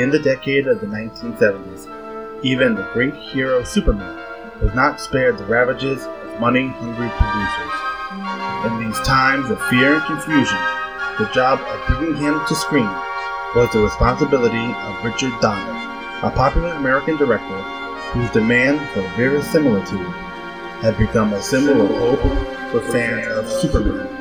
In the decade of the 1970s, even the great hero Superman was not spared the ravages of money hungry producers. In these times of fear and confusion, the job of bringing him to screen was the responsibility of Richard Donner, a popular American director whose demand for verisimilitude had become a symbol of hope for fans of Superman.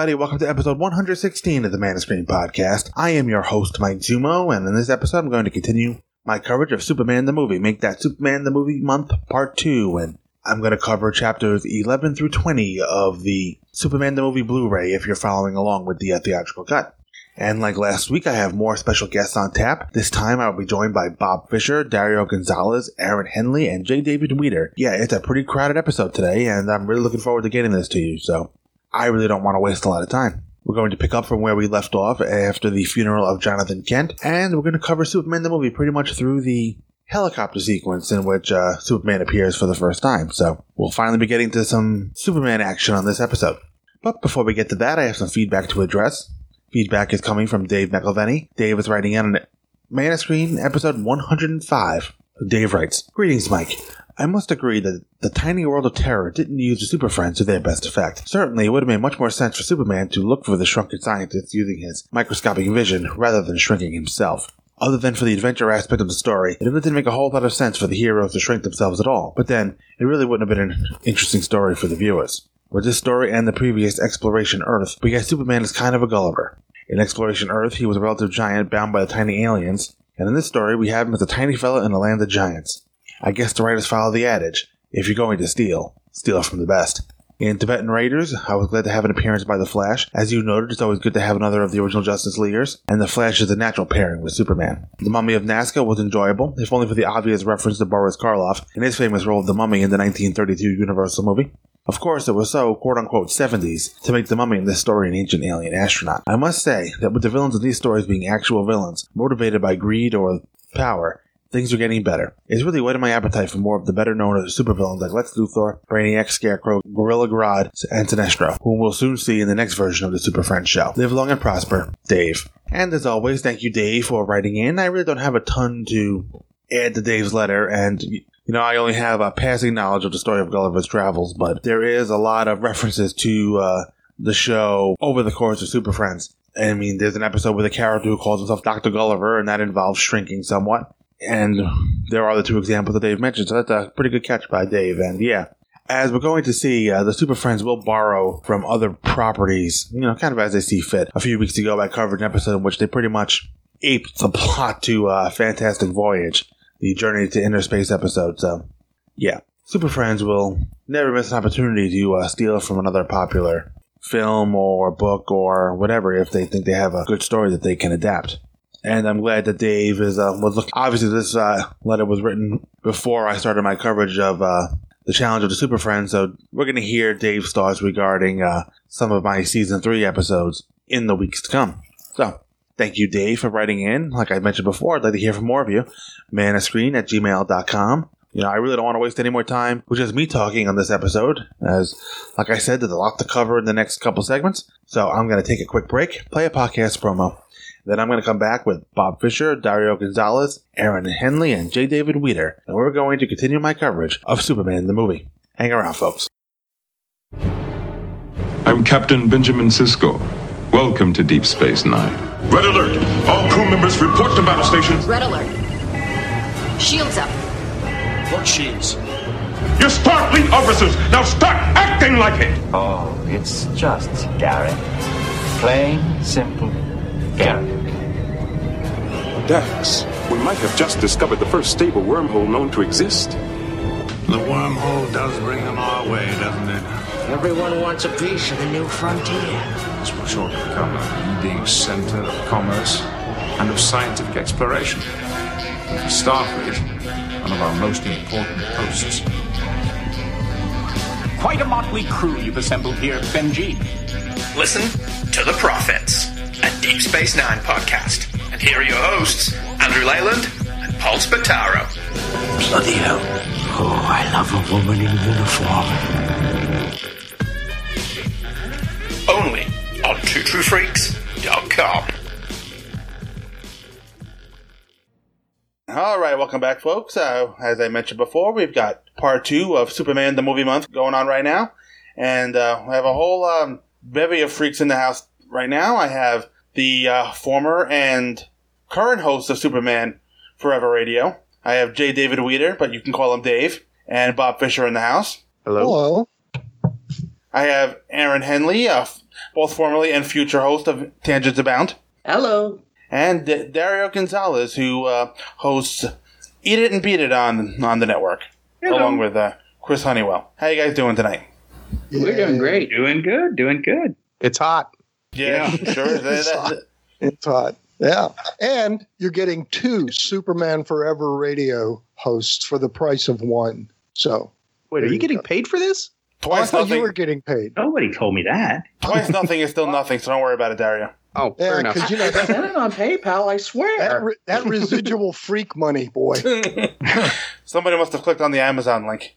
Everybody, welcome to episode 116 of the Man of Screen podcast. I am your host, Mike Zummo, and in this episode I'm going to continue my coverage of Superman the movie. Make that Superman the movie month part 2, and I'm going to cover chapters 11 through 20 of the Superman the movie Blu-ray if you're following along with the uh, theatrical cut. And like last week, I have more special guests on tap. This time I'll be joined by Bob Fisher, Dario Gonzalez, Aaron Henley, and J. David Weter. Yeah, it's a pretty crowded episode today, and I'm really looking forward to getting this to you, so I really don't want to waste a lot of time. We're going to pick up from where we left off after the funeral of Jonathan Kent, and we're going to cover Superman the movie pretty much through the helicopter sequence in which uh, Superman appears for the first time. So we'll finally be getting to some Superman action on this episode. But before we get to that, I have some feedback to address. Feedback is coming from Dave McElveny. Dave is writing in on Man of Screen episode 105. Dave writes, Greetings, Mike. I must agree that the tiny world of terror didn't use the Super Friends to their best effect. Certainly, it would have made much more sense for Superman to look for the shrunken scientist using his microscopic vision rather than shrinking himself. Other than for the adventure aspect of the story, it really didn't make a whole lot of sense for the heroes to shrink themselves at all. But then, it really wouldn't have been an interesting story for the viewers. With this story and the previous Exploration Earth, we get Superman as kind of a Gulliver. In Exploration Earth, he was a relative giant bound by the tiny aliens, and in this story, we have him as a tiny fella in a land of giants. I guess the writers follow the adage if you're going to steal, steal from the best. In Tibetan Raiders, I was glad to have an appearance by The Flash. As you noted, it's always good to have another of the original Justice Leaguers, and The Flash is a natural pairing with Superman. The Mummy of Nazca was enjoyable, if only for the obvious reference to Boris Karloff in his famous role of the Mummy in the 1932 Universal movie. Of course, it was so, quote unquote, 70s to make the mummy in this story an ancient alien astronaut. I must say that with the villains in these stories being actual villains, motivated by greed or power, things are getting better. It's really whetted my appetite for more of the better known supervillains like Lex Luthor, Brainiac, Scarecrow, Gorilla Grodd, and Sinestro, whom we'll soon see in the next version of the Super Friends show. Live long and prosper, Dave. And as always, thank you, Dave, for writing in. I really don't have a ton to add to Dave's letter, and you know, I only have a passing knowledge of the story of Gulliver's Travels, but there is a lot of references to uh, the show over the course of Super Friends. I mean, there's an episode with a character who calls himself Dr. Gulliver, and that involves shrinking somewhat. And there are the two examples that Dave mentioned, so that's a pretty good catch by Dave. And yeah, as we're going to see, uh, the Super Friends will borrow from other properties, you know, kind of as they see fit. A few weeks ago, I covered an episode in which they pretty much aped the plot to uh, Fantastic Voyage, the Journey to Inner Space episode. So, yeah, Super Friends will never miss an opportunity to uh, steal from another popular film or book or whatever if they think they have a good story that they can adapt. And I'm glad that Dave is uh, was look. Obviously, this uh, letter was written before I started my coverage of uh, the challenge of the Super Friends. So we're going to hear Dave's thoughts regarding uh, some of my season three episodes in the weeks to come. So thank you, Dave, for writing in. Like I mentioned before, I'd like to hear from more of you. Manofscreen at gmail.com. You know, I really don't want to waste any more time with just me talking on this episode, as, like I said, there's a lot to cover in the next couple segments. So I'm going to take a quick break, play a podcast promo, Then I'm going to come back with Bob Fisher, Dario Gonzalez, Aaron Henley, and J. David Weter, and we're going to continue my coverage of Superman the movie. Hang around, folks. I'm Captain Benjamin Sisko. Welcome to Deep Space Nine. Red alert! All crew members report to battle stations. Red alert. Shields up. What shields? You're Starfleet officers! Now start acting like it! Oh, it's just Garak. Plain, simple Garak. Dax, we might have just discovered the first stable wormhole known to exist. The wormhole does bring them our way, doesn't it? Everyone wants a piece of the new frontier. This will shortly become a leading center of commerce and of scientific exploration. For Starfleet, one of our most important posts. Quite a motley crew you've assembled here, Benji. Listen to The Prophets, a Deep Space Nine podcast. And here are your hosts, Andrew Leyland and Paul Spataro. Bloody hell. Oh, I love a woman in uniform. Only on TwoTrueFreaks.com. All right, welcome back, folks. Uh, as I mentioned before, we've got part two of Superman the Movie Month going on right now. And uh, we have a whole um, bevy of freaks in the house right now. I have the uh, former and current host of Superman Forever Radio. I have J. David Weter, but you can call him Dave, and Bob Fisher in the house. Hello. I have Aaron Henley, uh, both formerly and future host of Tangents Abound. Hello. And D- Dario Gonzalez, who uh, hosts Eat It and Beat It on on the network, Hello. along with uh, Chris Honeywell. How you guys doing tonight? We're doing great. Doing good, doing good. It's hot. Yeah, sure. It's hot. It's hot. Yeah. And you're getting two Superman Forever radio hosts for the price of one. So. Wait, are you getting paid for this? Oh, I twice thought nothing. you were getting paid. Nobody told me that. Twice nothing is still nothing, so don't worry about it, Dario. Oh, Yeah, fair enough. because you know that, Send it on PayPal, I that, swear. re- that residual freak money, boy. Somebody must have clicked on the Amazon link.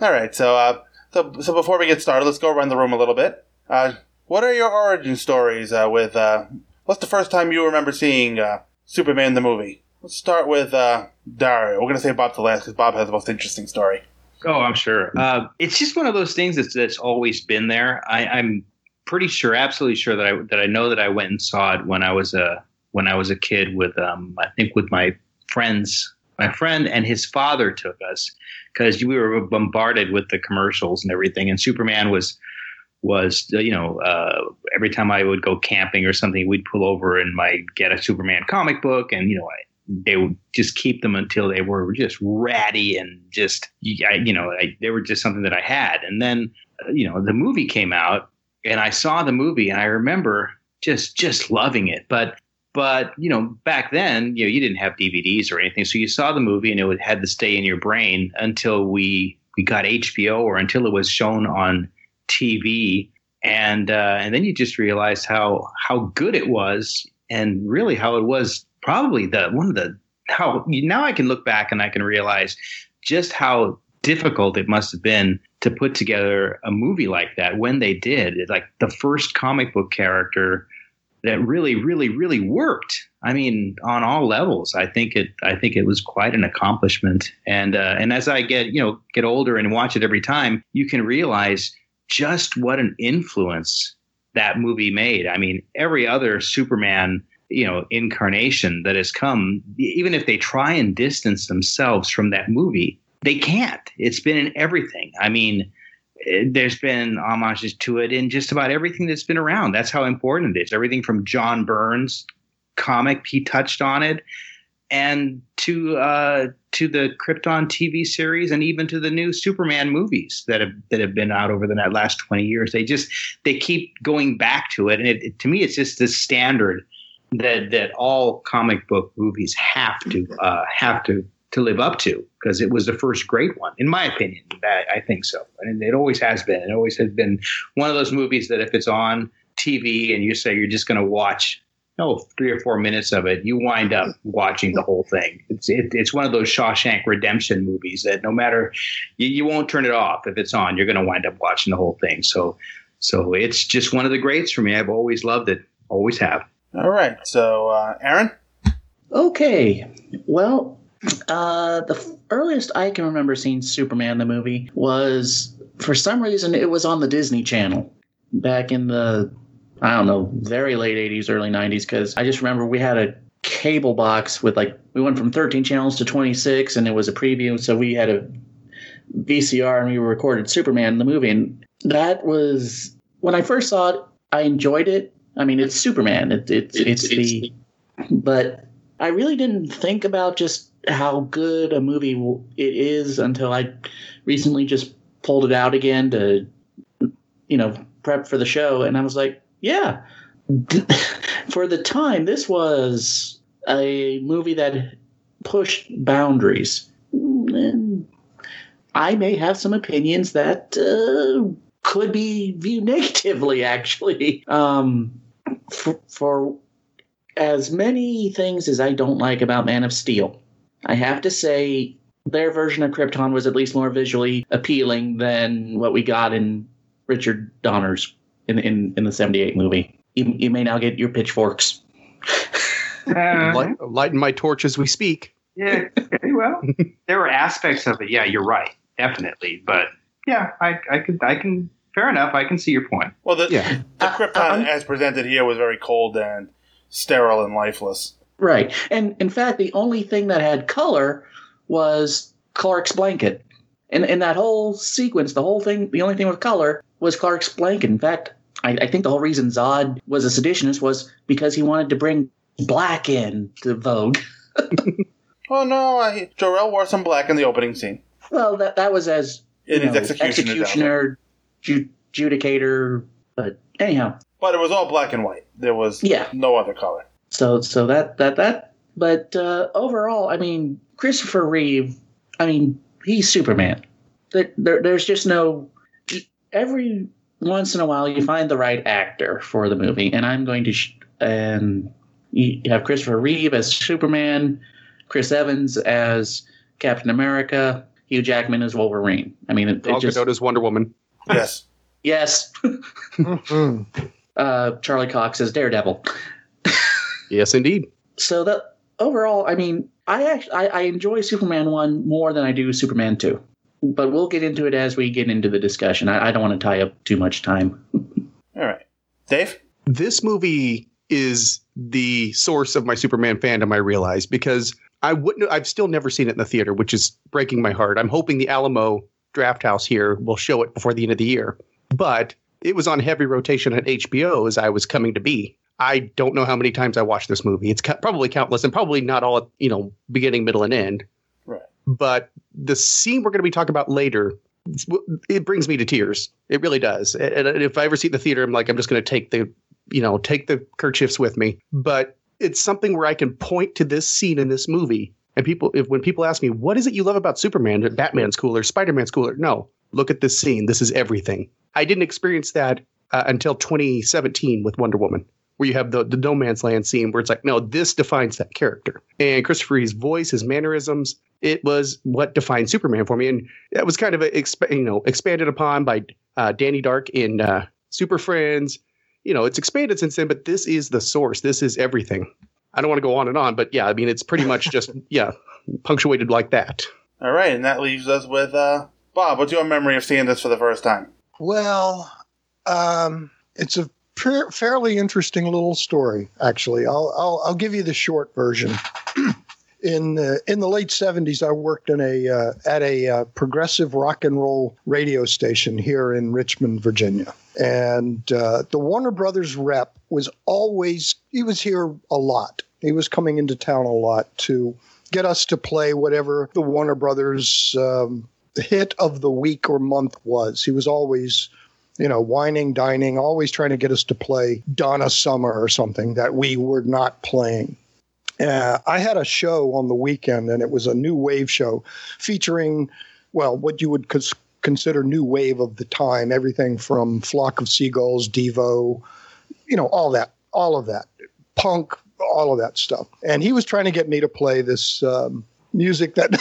All right, so uh, so so before we get started, let's go around the room a little bit. Uh, what are your origin stories uh, with? Uh, what's the first time you remember seeing uh, Superman the movie? Let's start with uh, Dario. We're gonna say Bob the last because Bob has the most interesting story. Oh, I'm sure. Uh, it's just one of those things that's, that's always been there. I, I'm pretty sure, absolutely sure that I that I know that I went and saw it when I was a when I was a kid with um, I think with my friends. My friend and his father took us because we were bombarded with the commercials and everything. And Superman was was you know uh, every time I would go camping or something, we'd pull over and my get a Superman comic book, and you know I, they would just keep them until they were just ratty and just I, you know I, they were just something that I had. And then uh, you know the movie came out, and I saw the movie, and I remember just just loving it, but. But you know, back then, you know, you didn't have DVDs or anything, so you saw the movie and it would, had to stay in your brain until we we got HBO or until it was shown on TV, and uh, and then you just realized how how good it was, and really how it was probably the one of the how now I can look back and I can realize just how difficult it must have been to put together a movie like that when they did. It, like the first comic book character that really, really, really worked. I mean, on all levels, I think it. I think it was quite an accomplishment. And uh, and as I get you know get older and watch it every time, you can realize just what an influence that movie made. I mean, every other Superman you know incarnation that has come, even if they try and distance themselves from that movie, they can't. It's been in everything. I mean eh, there's been homages to it in just about everything that's been around. That's how important it is. Everything from John Byrne's comic, he touched on it, and to uh, to the Krypton TV series, and even to the new Superman movies that have that have been out over the last twenty years. They just they keep going back to it, and it, it, to me, it's just the standard that that all comic book movies have to uh, have to to live up to because it was the first great one, in my opinion. I, I think so, and it always has been. It always has been one of those movies that if it's on TV and you say you're just going to watch, no, three or four minutes of it, you wind up watching the whole thing. It's it, it's one of those Shawshank Redemption movies that no matter you, you won't turn it off if it's on. You're going to wind up watching the whole thing. So so it's just one of the greats for me. I've always loved it. Always have. All right. So, uh, Aaron? Okay. Well, uh, the f- earliest I can remember seeing Superman the movie was for some reason it was on the Disney Channel back in the I don't know very late '80s, early '90s. Because I just remember we had a cable box with like we went from 13 channels to 26, and it was a preview, so we had a VCR and we recorded Superman the movie, and that was when I first saw it. I enjoyed it. I mean, it's Superman. It, it, it's, it's the, but I really didn't think about just how good a movie it is until I recently just pulled it out again to, you know, prep for the show, and I was like, yeah, for the time, this was a movie that pushed boundaries. And I may have some opinions that uh, could be viewed negatively, actually. Um, for, for as many things as I don't like about Man of Steel, I have to say their version of Krypton was at least more visually appealing than what we got in Richard Donner's in in, in the '78 movie. You, you may now get your pitchforks. Uh-huh. Light, lighten my torch as we speak. Yeah. Okay, well, there were aspects of it. Yeah, you're right. Definitely. But yeah, I, I could, I can, fair enough. I can see your point. Well, the, the uh, Krypton uh-huh. as presented here was very cold and sterile and lifeless. Right. And in fact, the only thing that had color was Clark's blanket. And in that whole sequence, the whole thing, the only thing with color was Clark's blanket. In fact, I, I think the whole reason Zod was a seditionist was because he wanted to bring black in to Vogue. Oh no, I, Jor-El wore some black in the opening scene. Well, that that was as In his know, executioner executioner, ju- judicator. But anyhow, But it was all black and white. There was Yeah. no other color. So so that that that. But uh, overall, I mean, Christopher Reeve. I mean, he's Superman. There, there, there's just no. Every once in a while, you find the right actor for the movie, and I'm going to. Sh- and you have Christopher Reeve as Superman, Chris Evans as Captain America, Hugh Jackman as Wolverine. I mean, it, it just Gadot as Wonder Woman. Yes. yes. uh, Charlie Cox as Daredevil. Yes, indeed. So that overall, I mean, I actually I, I enjoy Superman one more than I do Superman two, but we'll get into it as we get into the discussion. I, I don't want to tie up too much time. All right. Dave? This movie is the source of my Superman fandom, I realize, because I wouldn't I've still never seen it in the theater, which is breaking my heart. I'm hoping the Alamo Drafthouse here will show it before the end of the year. But it was on heavy rotation at HBO as I was coming to be. I don't know how many times I watched this movie. It's ca- probably countless and probably not all, at, you know, beginning, middle, and end. But the scene we're going to be talking about later, it brings me to tears. It really does. And if I ever see the theater, I'm like, I'm just going to take the, you know, take the kerchiefs with me. But it's something where I can point to this scene in this movie. And people, if when people ask me, what is it you love about Superman? Batman's cooler, Spider Man's cooler. No, look at this scene. This is everything. I didn't experience that uh, until 2017 with Wonder Woman, where you have the, the no man's land scene where it's like, no, this defines that character. And Christopher Reeve's voice, his mannerisms, it was what defined Superman for me. And that was kind of a, exp- you know expanded upon by uh, Danny Dark in uh, Super Friends. You know, it's expanded since then, but this is the source. This is everything. I don't want to go on and on, but yeah, I mean, it's pretty much just yeah, punctuated like that. All right, and that leaves us with uh, Bob. What's your memory of seeing this for the first time? Well, um, it's a pr- fairly interesting little story, actually. I'll, I'll, I'll give you the short version. in the in the late '70s, I worked in a uh, at a uh, progressive rock and roll radio station here in Richmond, Virginia, and uh, the Warner Brothers rep was always he was here a lot. He was coming into town a lot to get us to play whatever the Warner Brothers um, hit of the week or month was. He was always you know, wining, dining, always trying to get us to play Donna Summer or something that we were not playing. Uh, I had a show on the weekend, and it was a new wave show featuring, well, what you would cons- consider new wave of the time everything from Flock of Seagulls, Devo, you know, all that, all of that, punk, all of that stuff. And he was trying to get me to play this um, music that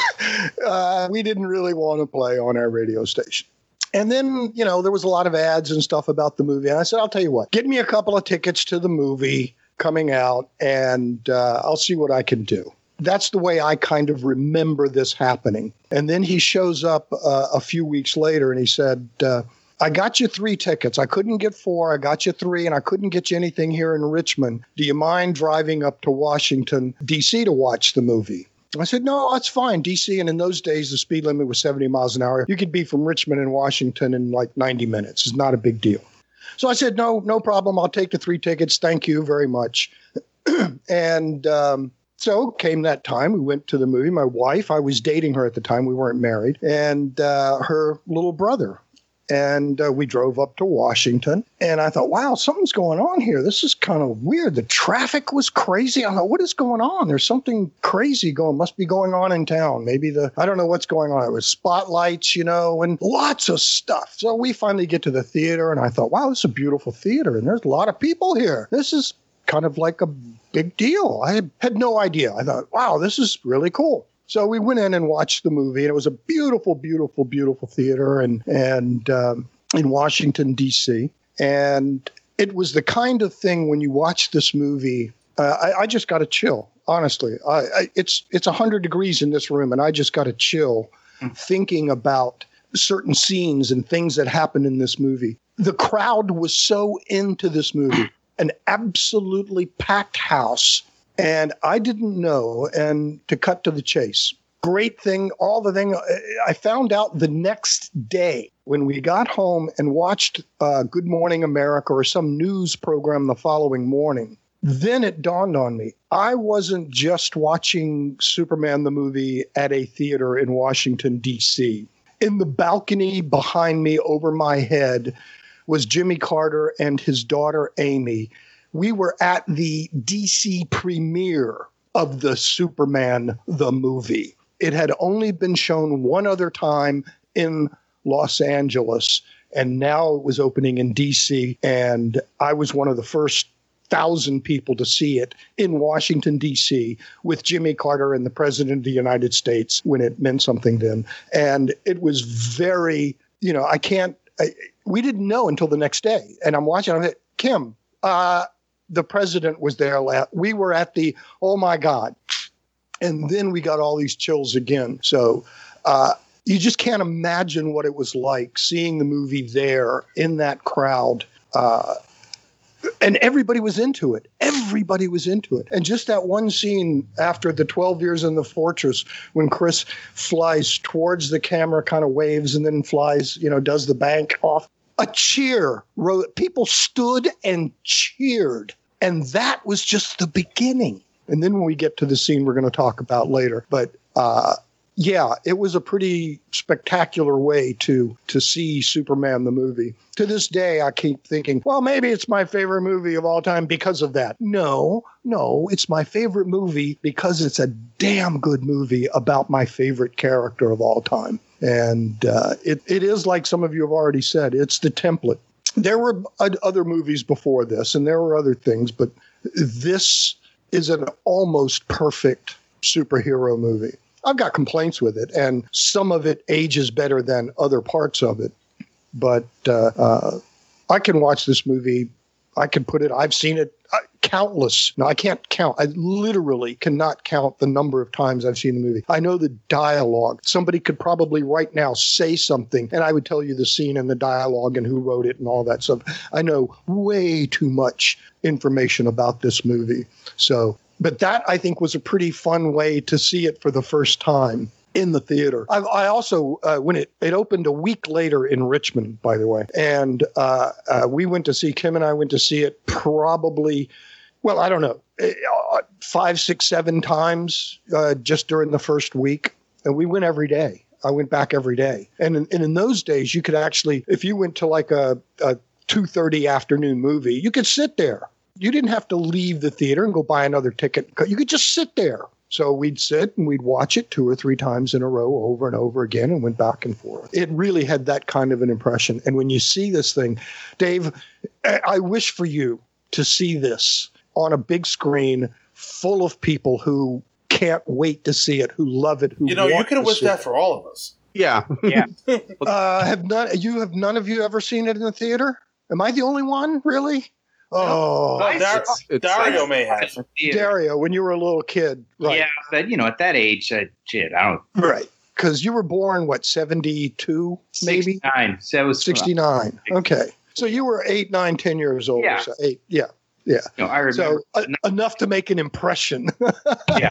uh, we didn't really want to play on our radio station. And then, you know, there was a lot of ads and stuff about the movie. And I said, I'll tell you what, get me a couple of tickets to the movie coming out and uh, I'll see what I can do. That's the way I kind of remember this happening. And then he shows up uh, a few weeks later and he said, uh, I got you three tickets. I couldn't get four. I got you three, and I couldn't get you anything here in Richmond. Do you mind driving up to Washington, D.C. to watch the movie? I said, no, that's fine. DC, and in those days, the speed limit was 70 miles an hour. You could be from Richmond and Washington in like 90 minutes. It's not a big deal. So I said, no, no problem. I'll take the three tickets. Thank you very much. and um, so came that time. We went to the movie. My wife, I was dating her at the time. We weren't married. And uh, her little brother and uh, we drove up to Washington. And I thought, wow, something's going on here. This is kind of weird. The traffic was crazy. I thought, what is going on? There's something crazy going, must be going on in town. Maybe the, I don't know what's going on. It was spotlights, you know, and lots of stuff. So we finally get to the theater, and I thought, wow, this is a beautiful theater, and there's a lot of people here. This is kind of like a big deal. I had no idea. I thought, wow, this is really cool. So we went in and watched the movie, and it was a beautiful, beautiful, beautiful theater, and and um, in Washington D.C. And it was the kind of thing when you watch this movie, uh, I, I, just got a chill. Honestly, I, I, it's it's hundred degrees in this room, and I just got a chill mm. thinking about certain scenes and things that happened in this movie. The crowd was so into this movie, an absolutely packed house and I didn't know. And to cut to the chase, great thing, all the thing. I found out the next day when we got home and watched uh, Good Morning America or some news program the following morning. Then it dawned on me I wasn't just watching Superman the movie at a theater in Washington, D.C. In the balcony behind me over my head was Jimmy Carter and his daughter Amy we were at the DC premiere of the Superman the movie. It had only been shown one other time in Los Angeles, and now it was opening in DC. And I was one of the first thousand people to see it in Washington, D.C., with Jimmy Carter and the President of the United States when it meant something then. And it was very, you know, I can't, I, we didn't know until the next day. And I'm watching, I'm like, Kim, uh, the president was there. Last, We were at the, oh my God. And then we got all these chills again. So uh, you just can't imagine what it was like seeing the movie there in that crowd. Uh, and everybody was into it. Everybody was into it. And just that one scene after the 12 years in the fortress, when Chris flies towards the camera, kind of waves, and then flies, you know, does the bank off a cheer. People stood and cheered. And that was just the beginning. And then when we get to the scene we're going to talk about later, but uh, yeah, it was a pretty spectacular way to to see Superman the movie. To this day, I keep thinking, well, maybe it's my favorite movie of all time because of that. No, no, it's my favorite movie because it's a damn good movie about my favorite character of all time. And uh, it, it is like some of you have already said, it's the template. There were other movies before this, and there were other things, but this is an almost perfect superhero movie. I've got complaints with it, and some of it ages better than other parts of it. But uh, uh, I can watch this movie. I can put it. I've seen it uh, countless. No, I can't count. I literally cannot count the number of times I've seen the movie. I know the dialogue. Somebody could probably right now say something, and I would tell you the scene and the dialogue and who wrote it and all that stuff. I know way too much information about this movie. So but that I think was a pretty fun way to see it for the first time in the theater. I, I also uh, when it it opened a week later in Richmond, by the way, and uh, uh, we went to see Kim and I went to see it probably. Well, I don't know, uh, five, six, seven times uh, just during the first week, and we went every day. I went back every day, and in, and in those days, you could actually, if you went to like a, a two thirty afternoon movie, you could sit there you didn't have to leave the theater and go buy another ticket. You could just sit there. So we'd sit and we'd watch it two or three times in a row over and over again and went back and forth. It really had that kind of an impression. And when you see this thing, Dave, I wish for you to see this on a big screen full of people who can't wait to see it, who love it, who You know, you could have wished that for all of us. Yeah. Yeah. uh, have none you have none of you ever seen it in the theater? Am I the only one? Really? Oh, Well, Dar- It's- it's- Dario may have. Dario, when you were a little kid, right? Yeah, but you know, at that age, uh, shit, I don't. Right. Because you were born what seventy two, maybe Nine. So was sixty nine. Okay, so you were eight, nine, ten years old. Yeah. So eight. Yeah. Yeah. You know, I remember So uh, enough to make an impression. Yeah,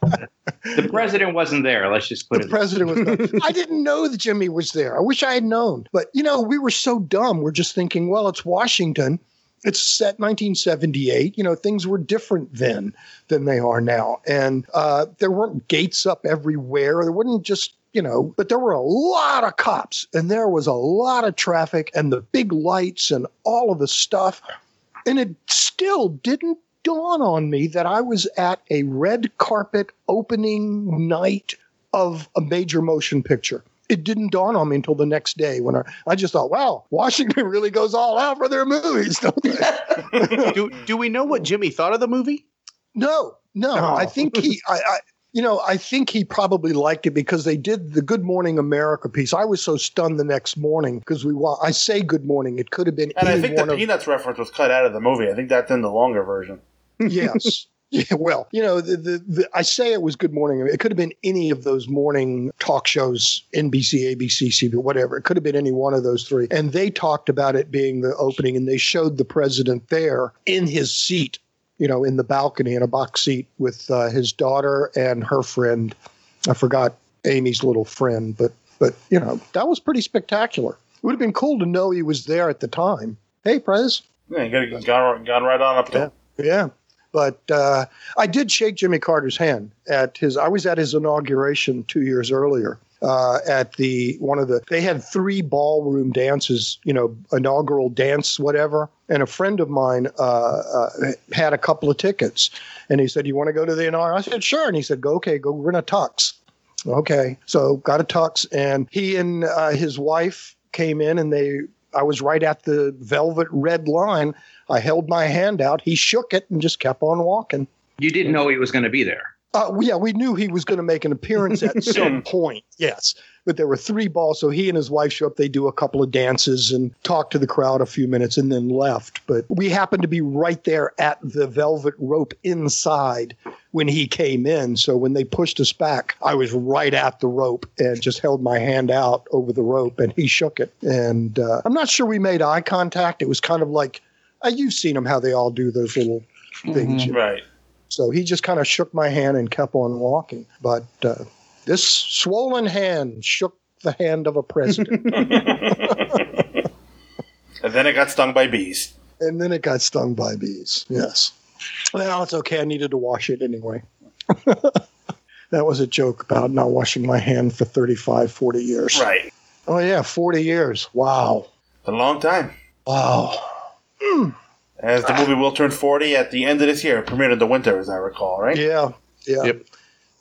the president wasn't there. Let's just put the it. The president was not. I didn't know that Jimmy was there. I wish I had known. But you know, we were so dumb. We're just thinking, well, it's Washington. It's set 1978. You know, things were different then than they are now, and uh, there weren't gates up everywhere. There wasn't just you know, but there were a lot of cops, and there was a lot of traffic, and the big lights, and all of the stuff, and it still didn't dawn on me that I was at a red carpet opening night of a major motion picture. It didn't dawn on me until the next day when I, I just thought, wow, Washington really goes all out for their movies, don't they? do do we know what Jimmy thought of the movie? No, no. Oh. I think he, I, I, you know, I think he probably liked it because they did the Good Morning America piece. I was so stunned the next morning because we wa- I say Good Morning. It could have been And I any think one the of Peanuts reference was cut out of the movie. I think that's in the longer version. yes. Yeah, well, you know, the, the, the, I say it was Good Morning. It could have been any of those morning talk shows, NBC, ABC, CBS, whatever. It could have been any one of those three. And they talked about it being the opening, and they showed the president there in his seat, you know, in the balcony in a box seat with uh, his daughter and her friend. I forgot Amy's little friend, but but you know, that was pretty spectacular. It would have been cool to know he was there at the time. Hey, Prez. Yeah, you gotta gone, gone right on up there. him. Yeah. But uh, I did shake Jimmy Carter's hand at his. I was at his inauguration two years earlier. Uh, at the one of the, they had three ballroom dances, you know, inaugural dance, whatever. And a friend of mine uh, uh, had a couple of tickets, and he said, "You want to go to the inaugural?" I said, "Sure." And he said, "Go, okay, go rent a tux." Okay, so got a tux, and he and uh, his wife came in, and they. I was right at the velvet red line. I held my hand out. He shook it and just kept on walking. You didn't know he was going to be there. Uh, yeah, we knew he was going to make an appearance at some point. Yes, but there were three balls, so he and his wife show up. They do a couple of dances and talk to the crowd a few minutes, and then left. But we happened to be right there at the velvet rope inside when he came in. So when they pushed us back, I was right at the rope and just held my hand out over the rope, and he shook it. And uh, I'm not sure we made eye contact. It was kind of like uh, you've seen them how they all do those little things. you know. Right. So he just kind of shook my hand and kept on walking. But uh, this swollen hand shook the hand of a president. And then it got stung by bees. and then it got stung by bees. Yes. Well, it's okay. I needed to wash it anyway. that was a joke about not washing my hand for 35, 40 years. Right. Oh, yeah, 40 years. Wow. A long time. Wow. As the movie will turn 40 at the end of this year. It premiered in the winter, as I recall, right? Yeah. Yeah.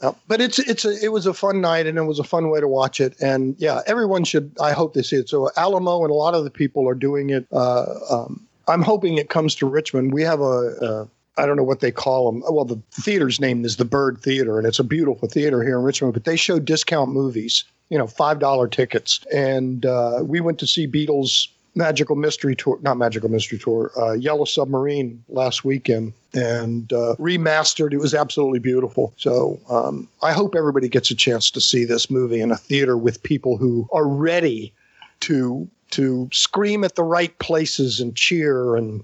Uh, but it's it's a it was a fun night and it was a fun way to watch it and yeah everyone should I hope they see it so Alamo and a lot of the people are doing it uh, um, I'm hoping it comes to Richmond we have a, a I don't know what they call them well the theater's name is the Byrd Theater and it's a beautiful theater here in Richmond but they show discount movies you know five dollar tickets and uh, we went to see Beatles Magical Mystery Tour, not Magical Mystery Tour, uh, Yellow Submarine last weekend and uh, remastered. It was absolutely beautiful. So um, I hope everybody gets a chance to see this movie in a theater with people who are ready to to scream at the right places and cheer and.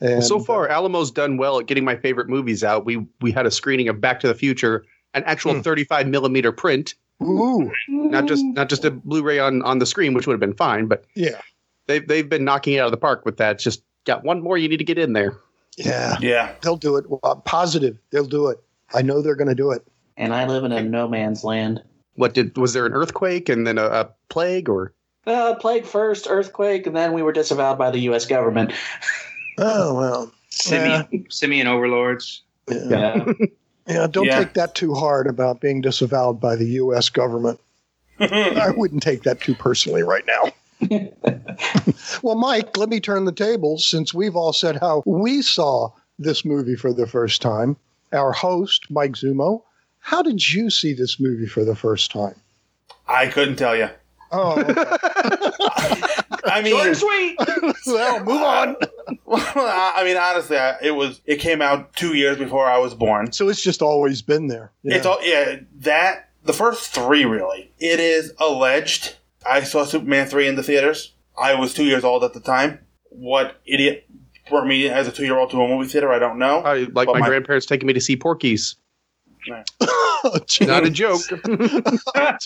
and Well, so far, Alamo's done well at getting my favorite movies out. We we had a screening of Back to the Future, an actual 35 millimeter print, Ooh. not just not just a Blu-ray on on the screen, which would have been fine. But yeah, they've they've been knocking it out of the park with that. It's just got one more you need to get in there. Yeah. Yeah. They'll do it. Well, I'm positive they'll do it. I know they're going to do it. And I live in a no man's land. What did was there an earthquake and then a, a plague or? Uh, plague first, earthquake, and then we were disavowed by the U.S. government. Oh well. Simian, Simian overlords. Yeah. Yeah, don't Yeah. take that too hard about being disavowed by the U.S. government. I wouldn't take that too personally right now. well, Mike, let me turn the tables since we've all said how we saw this movie for the first time. Our host, Mike Zummo, how did you see this movie for the first time? I couldn't tell you. Oh, I mean, Short and sweet. well, move on. I I mean, honestly, I, it was it came out two years before I was born. So it's just always been there. Yeah. It's all yeah. That the first three really. It is alleged. I saw Superman three in the theaters. I was two years old at the time. What idiot brought me as a two year old to a movie theater? I don't know. I, like my, my- grandparents taking me to see Porky's. Oh, Not a joke. oh,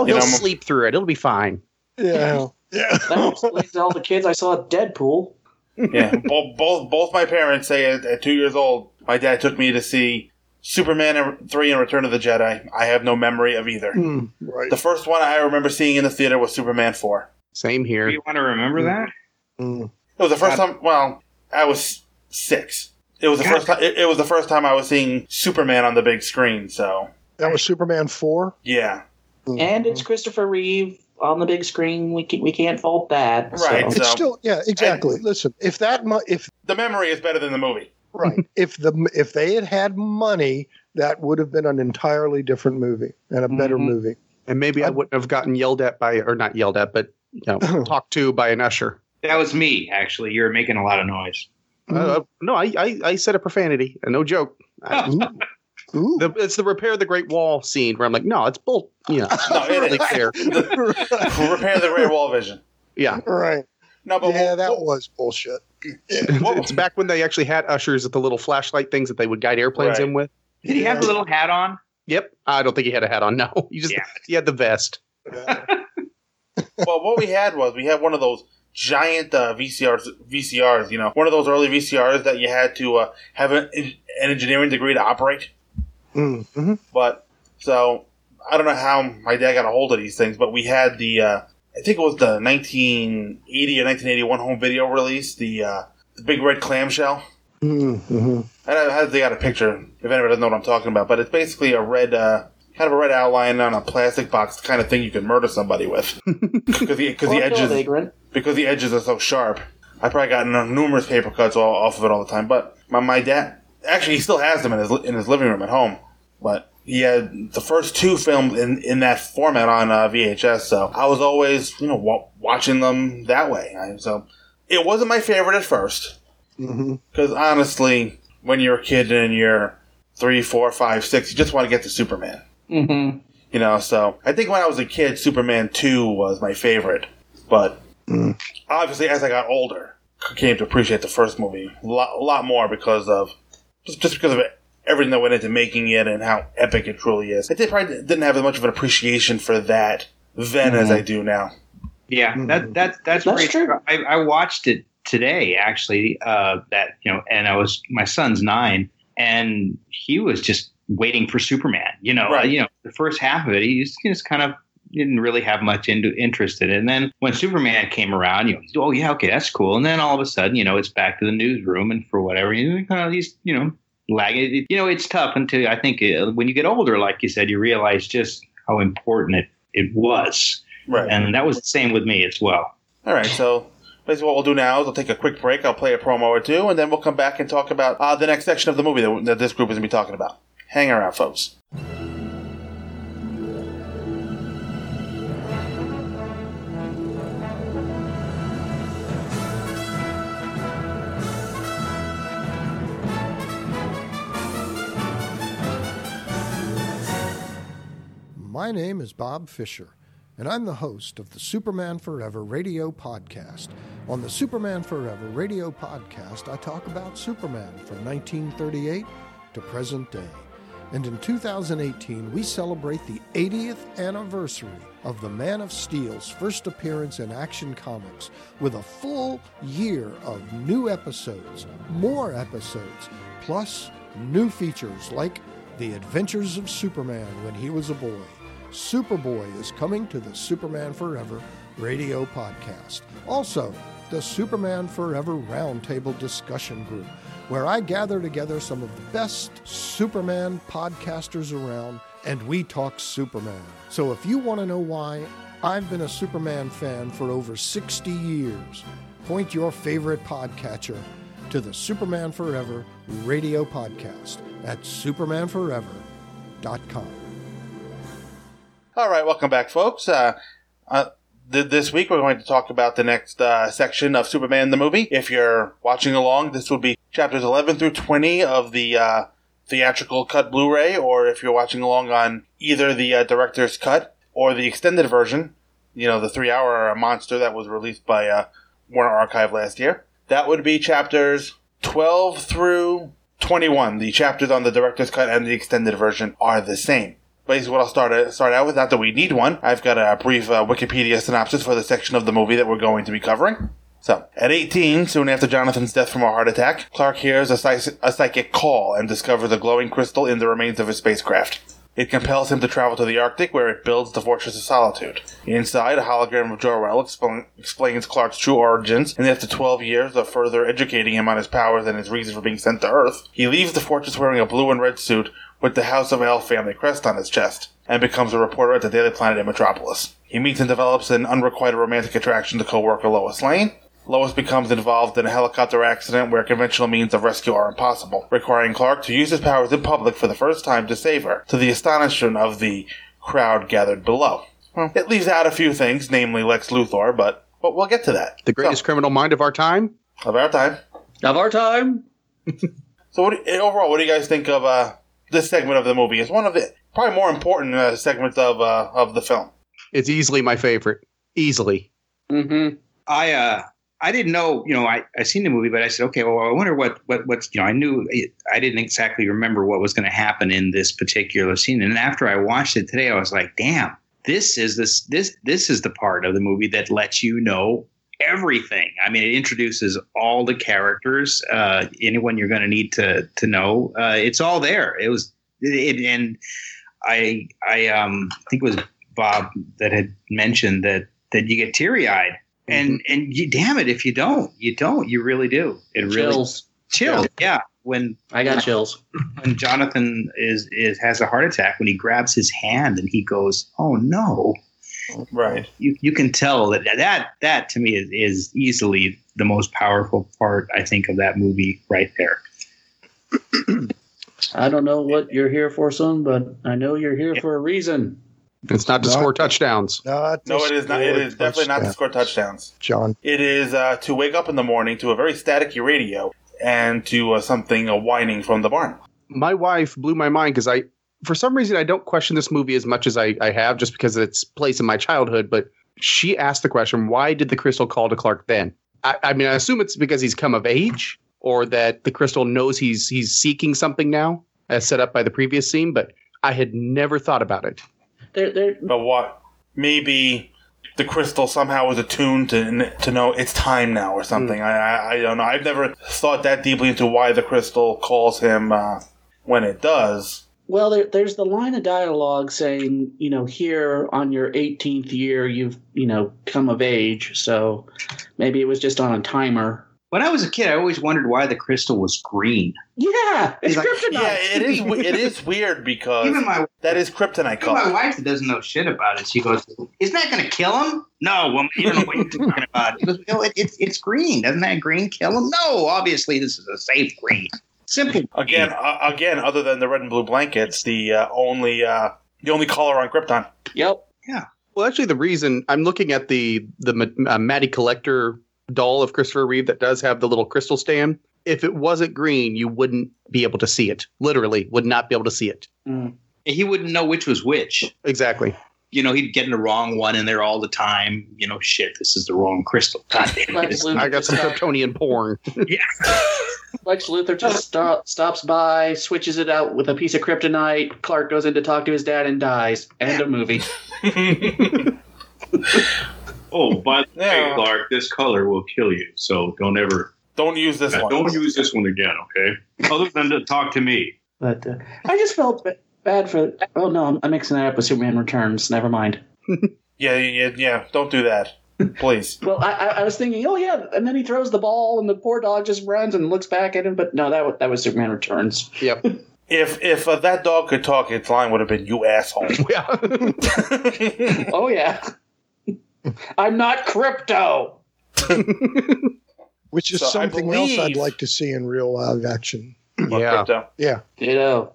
You he'll know, sleep through it. It'll be fine. Yeah. Yeah. That explains all the kids I saw at Deadpool. yeah, both, both both my parents say at, at two years old, my dad took me to see Superman three and Return of the Jedi. I have no memory of either. Hmm, right. The first one I remember seeing in the theater was Superman four. Same Do here. you want to remember that? Hmm. It was the first time. Well, I was six. It was the first time. It, it was the first time I was seeing Superman on the big screen. So That was Superman 4. yeah, And it's Christopher Reeve on the big screen. We can, we can't fault that. so. Right. It's So- still, yeah, exactly. Listen, if that, mu- if the memory is better than the movie. Right, if the if they had had money, that would have been an entirely different movie and a better Mhm. movie. And maybe I wouldn't have gotten yelled at by, or not yelled at, but you know, talked to by an usher. That was me, actually. You're making a lot of noise. Uh, no, I, I I said a profanity, and no joke. I- Ooh. the, it's the repair the Great Wall scene where I'm like, no, it's bull. You know, No, it really fair. Repair the Great Wall Vision. Yeah, Right. No, but yeah, what- that what- was bullshit. It's back when they actually had ushers at the little flashlight things that they would guide airplanes Right. in with. Did he have the little hat on? Yep, I don't think he had a hat on. No, he just Yeah. he had the vest. well, what we had was we had one of those giant uh, VCRs. VCRs, you know, one of those early VCRs that you had to uh, have an, an engineering degree to operate. Mm-hmm. But so I don't know how my dad got a hold of these things, but we had the uh, I think it was the 1980 or 1981 home video release, the uh, the big red clamshell. Mm-hmm. I don't know, they got a picture if anybody doesn't know what I'm talking about, but it's basically a red, uh, kind of a red outline on a plastic box, kind of thing you can murder somebody with because the kill a edges because the edges are so sharp. I probably got numerous paper cuts all, off of it all the time. But my, my dad actually he still has them in his in his living room at home. But he had the first two filmed in, in that format on uh, VHS. So I was always you know wa- watching them that way. I, so it wasn't my favorite at first Mm-hmm. because honestly, when you're a kid and you're three, four, five, six, you just want to get to Superman. Mm-hmm. You know, so I think when I was a kid, Superman 2 was my favorite. But obviously, as I got older, I came to appreciate the first movie a lot, a lot more because of just, just because of everything that went into making it and how epic it truly is. I did, probably didn't have as much of an appreciation for that then as I do now. Yeah, that that that's, That's great. true. I, I watched it today, actually. Uh, that you know, and I was my son's nine, and he was just waiting for Superman. You know, Right. you know, the first half of it, he just, he just kind of didn't really have much into interest in it. And then when Superman came around, you know, oh yeah, okay, that's cool. And then all of a sudden, you know, it's back to the newsroom, and for whatever you know, he's you know lagging. It- You know, it's tough until I think uh, when you get older, like you said, you realize just how important it it was. Right. And that was the same with me as well. All right, so basically what we'll do now is I'll take a quick break. I'll play a promo or two, and then we'll come back and talk about uh, the next section of the movie that, that this group is going to be talking about. Hang around, folks. My name is Bob Fisher, and I'm the host of the Superman Forever radio podcast. On the Superman Forever radio podcast, I talk about Superman from 1938 to present day. And in 2018, we celebrate the 80th anniversary of the Man of Steel's first appearance in Action Comics with a full year of new episodes, more episodes, plus new features like The Adventures of Superman when he was a boy. Superboy is coming to the Superman Forever radio podcast. Also, the Superman Forever Roundtable Discussion Group, where I gather together some of the best Superman podcasters around and we talk Superman. So if you want to know why I've been a Superman fan for over 60 years, point your favorite podcatcher to the Superman Forever radio podcast at supermanforever.com. All right, welcome back, folks. Uh, uh, th- this week we're going to talk about the next uh, section of Superman the movie. If you're watching along, this would be chapters 11 through 20 of the uh, theatrical cut Blu-ray, or if you're watching along on either the uh, director's cut or the extended version, you know, the three-hour monster that was released by uh, Warner Archive last year. That would be chapters 12 through 21. The chapters on the director's cut and the extended version are the same. Basically, what I'll start start out with, not that we need one. I've got a brief uh, Wikipedia synopsis for the section of the movie that we're going to be covering. So, at 18, soon after Jonathan's death from a heart attack, Clark hears a, psych- a psychic call and discovers a glowing crystal in the remains of his spacecraft. It compels him to travel to the Arctic, where it builds the Fortress of Solitude. Inside, a hologram of Jor-El expl- explains Clark's true origins, and after 12 years of further educating him on his powers and his reason for being sent to Earth, he leaves the fortress wearing a blue and red suit with the House of El family crest on his chest, and becomes a reporter at the Daily Planet in Metropolis. He meets and develops an unrequited romantic attraction to co-worker Lois Lane, Lois becomes involved in a helicopter accident where conventional means of rescue are impossible, requiring Clark to use his powers in public for the first time to save her, to the astonishment of the crowd gathered below. Well, it leaves out a few things, namely Lex Luthor, but, but we'll get to that. The greatest criminal mind of our time? Of our time. Of our time. So, what do, overall, what do you guys think of uh, this segment of the movie? It's one of the probably more important uh, segments of uh, of the film. It's easily my favorite. Easily. Mm-hmm. I uh, I didn't know, you know, I, I seen the movie, but I said, okay, well, I wonder what, what, what's, you know, I knew, I didn't exactly remember what was going to happen in this particular scene. And after I watched it today, I was like, damn, this is this, this, this is the part of the movie that lets you know everything. I mean, it introduces all the characters, uh, anyone you're going to need to, to know. Uh, it's all there. It was, it, and I, I, um, think it was Bob that had mentioned that, that you get teary eyed and and you damn it if you don't you don't you really do it really Chills. chills yeah when I got chills. when jonathan is is has a heart attack when he grabs his hand and he goes oh no Right. you you can tell that that that to me is, is easily the most powerful part i think of that movie right there I don't know what you're here for, son, but I know you're here for a reason. It's not to Not- score touchdowns. Not No, it is not. It is score definitely not to score touchdowns. John. It is uh, to wake up in the morning to a very staticky radio and to uh, something uh, whining from the barn. My wife blew my mind because I, for some reason, I don't question this movie as much as I, I have just because of its place in my childhood. But she asked the question, why did the crystal call to Clark then? I, I mean, I assume it's because he's come of age or that the crystal knows he's he's seeking something now, as set up by the previous scene. But I had never thought about it. They're, they're, But what? Maybe the crystal somehow was attuned to to know it's time now or something. I, I I don't know. I've never thought that deeply into why the crystal calls him uh, when it does. Well, there, there's the line of dialogue saying, you know, here on your 18th year, you've, you know, come of age. So maybe it was just on a timer. when i was a kid i always wondered why the crystal was green Yeah, it's like, kryptonite. Yeah, it is. It is weird because even my that is kryptonite Even my wife doesn't know shit about it, she goes, "Isn't that going to kill him?" No, woman, you don't know what you're talking about. He goes, "No, it, it's it's green. Doesn't that green kill him?" No, obviously this is a safe green. Simple. Again, uh, again, other than the red and blue blankets, the uh, only uh, the only color on Krypton. Yep. Yeah. Well, actually, the reason I'm looking at the the uh, Matty Collector doll of Christopher Reeve that does have the little crystal stand. If it wasn't green, you wouldn't be able to see it. Literally, would not be able to see it. He wouldn't know which was which. Exactly. You know, he'd get in the wrong one in there all the time. You know, shit, this is the wrong crystal. God damn it. I got some Kryptonian porn. yeah. Lex Luthor just stop, stops by, switches it out with a piece of kryptonite. Clark goes in to talk to his dad and dies. End of movie. Oh, by the Yeah. way, Clark, this color will kill you. So don't ever, Don't use this uh, one. don't use this one again, okay? Other than to talk to me. But uh, I just felt ba- bad for. Oh no, I'm, I'm mixing that up with Superman Returns. Never mind. Yeah, yeah, yeah. Don't do that, please. Well, I, I, I was thinking, oh yeah, and then he throws the ball, and the poor dog just runs and looks back at him. But no, that was, that was Superman Returns. Yep. If if uh, that dog could talk, its line would have been "You asshole." yeah. Oh yeah, I'm not Krypto. Which is So I something else I'd like to see in real live action. yeah. Krypto. Yeah. You know,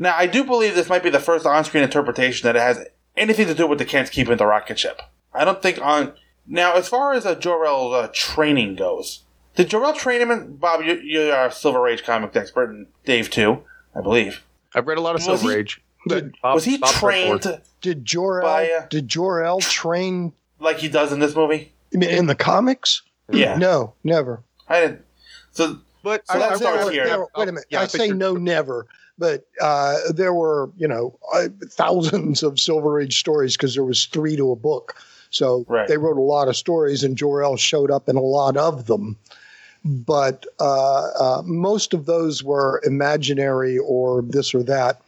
Now, I do believe this might be the first on-screen interpretation that it has anything to do with the Kents keeping the rocket ship. I don't think on now as far as uh, Jor-El's uh, training goes. Did Jor-El train him? In, Bob, you, you're our Silver Age comic expert, and Dave too, I believe. I've read a lot of Was Silver he- Age. Did, Bob- was he Bob trained Redford. Did Jor By, El uh, did Jor El train like he does in this movie? in in the comics? Yeah. No, never. I didn't. So, But so that There starts were- here. there wait a minute. Yeah, I but say no, never. But uh, there were, you know, uh, thousands of Silver Age stories because there was three to a book. So Right. they wrote a lot of stories, and Jor El showed up in a lot of them. But uh, uh, most of those were imaginary or this or that.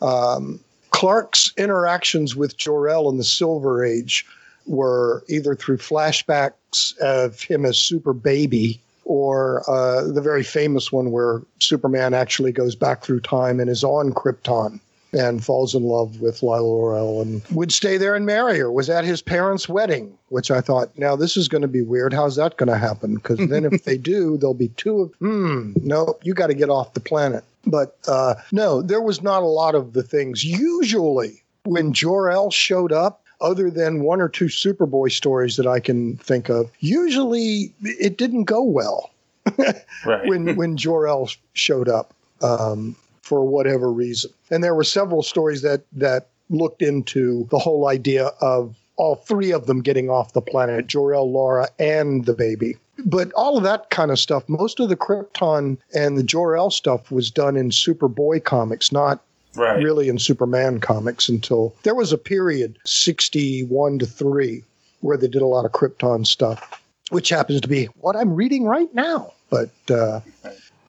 Um, Clark's interactions with Jor El in the Silver Age were either through flashbacks of him as Super Baby or uh, the very famous one where Superman actually goes back through time and is on Krypton and falls in love with Lyla Lerrol and would stay there and marry her. Was at his parents' wedding, which I thought, now this is going to be weird. How's that going to happen? Because then if they do, there'll be two of, hmm, no, you got to get off the planet. But uh, no, there was not a lot of the things. Usually, when Jor El showed up, other than one or two Superboy stories that I can think of, usually it didn't go well Right. when when Jor El showed up um, for whatever reason. And there were several stories that that looked into the whole idea of all three of them getting off the planet, Jor El, Laura, and the baby. But all of that kind of stuff, most of the Krypton and the Jor El stuff was done in Superboy comics, not Right. really in Superman comics until there was a period, 61 to 3, where they did a lot of Krypton stuff, which happens to be what I'm reading right now. But, uh,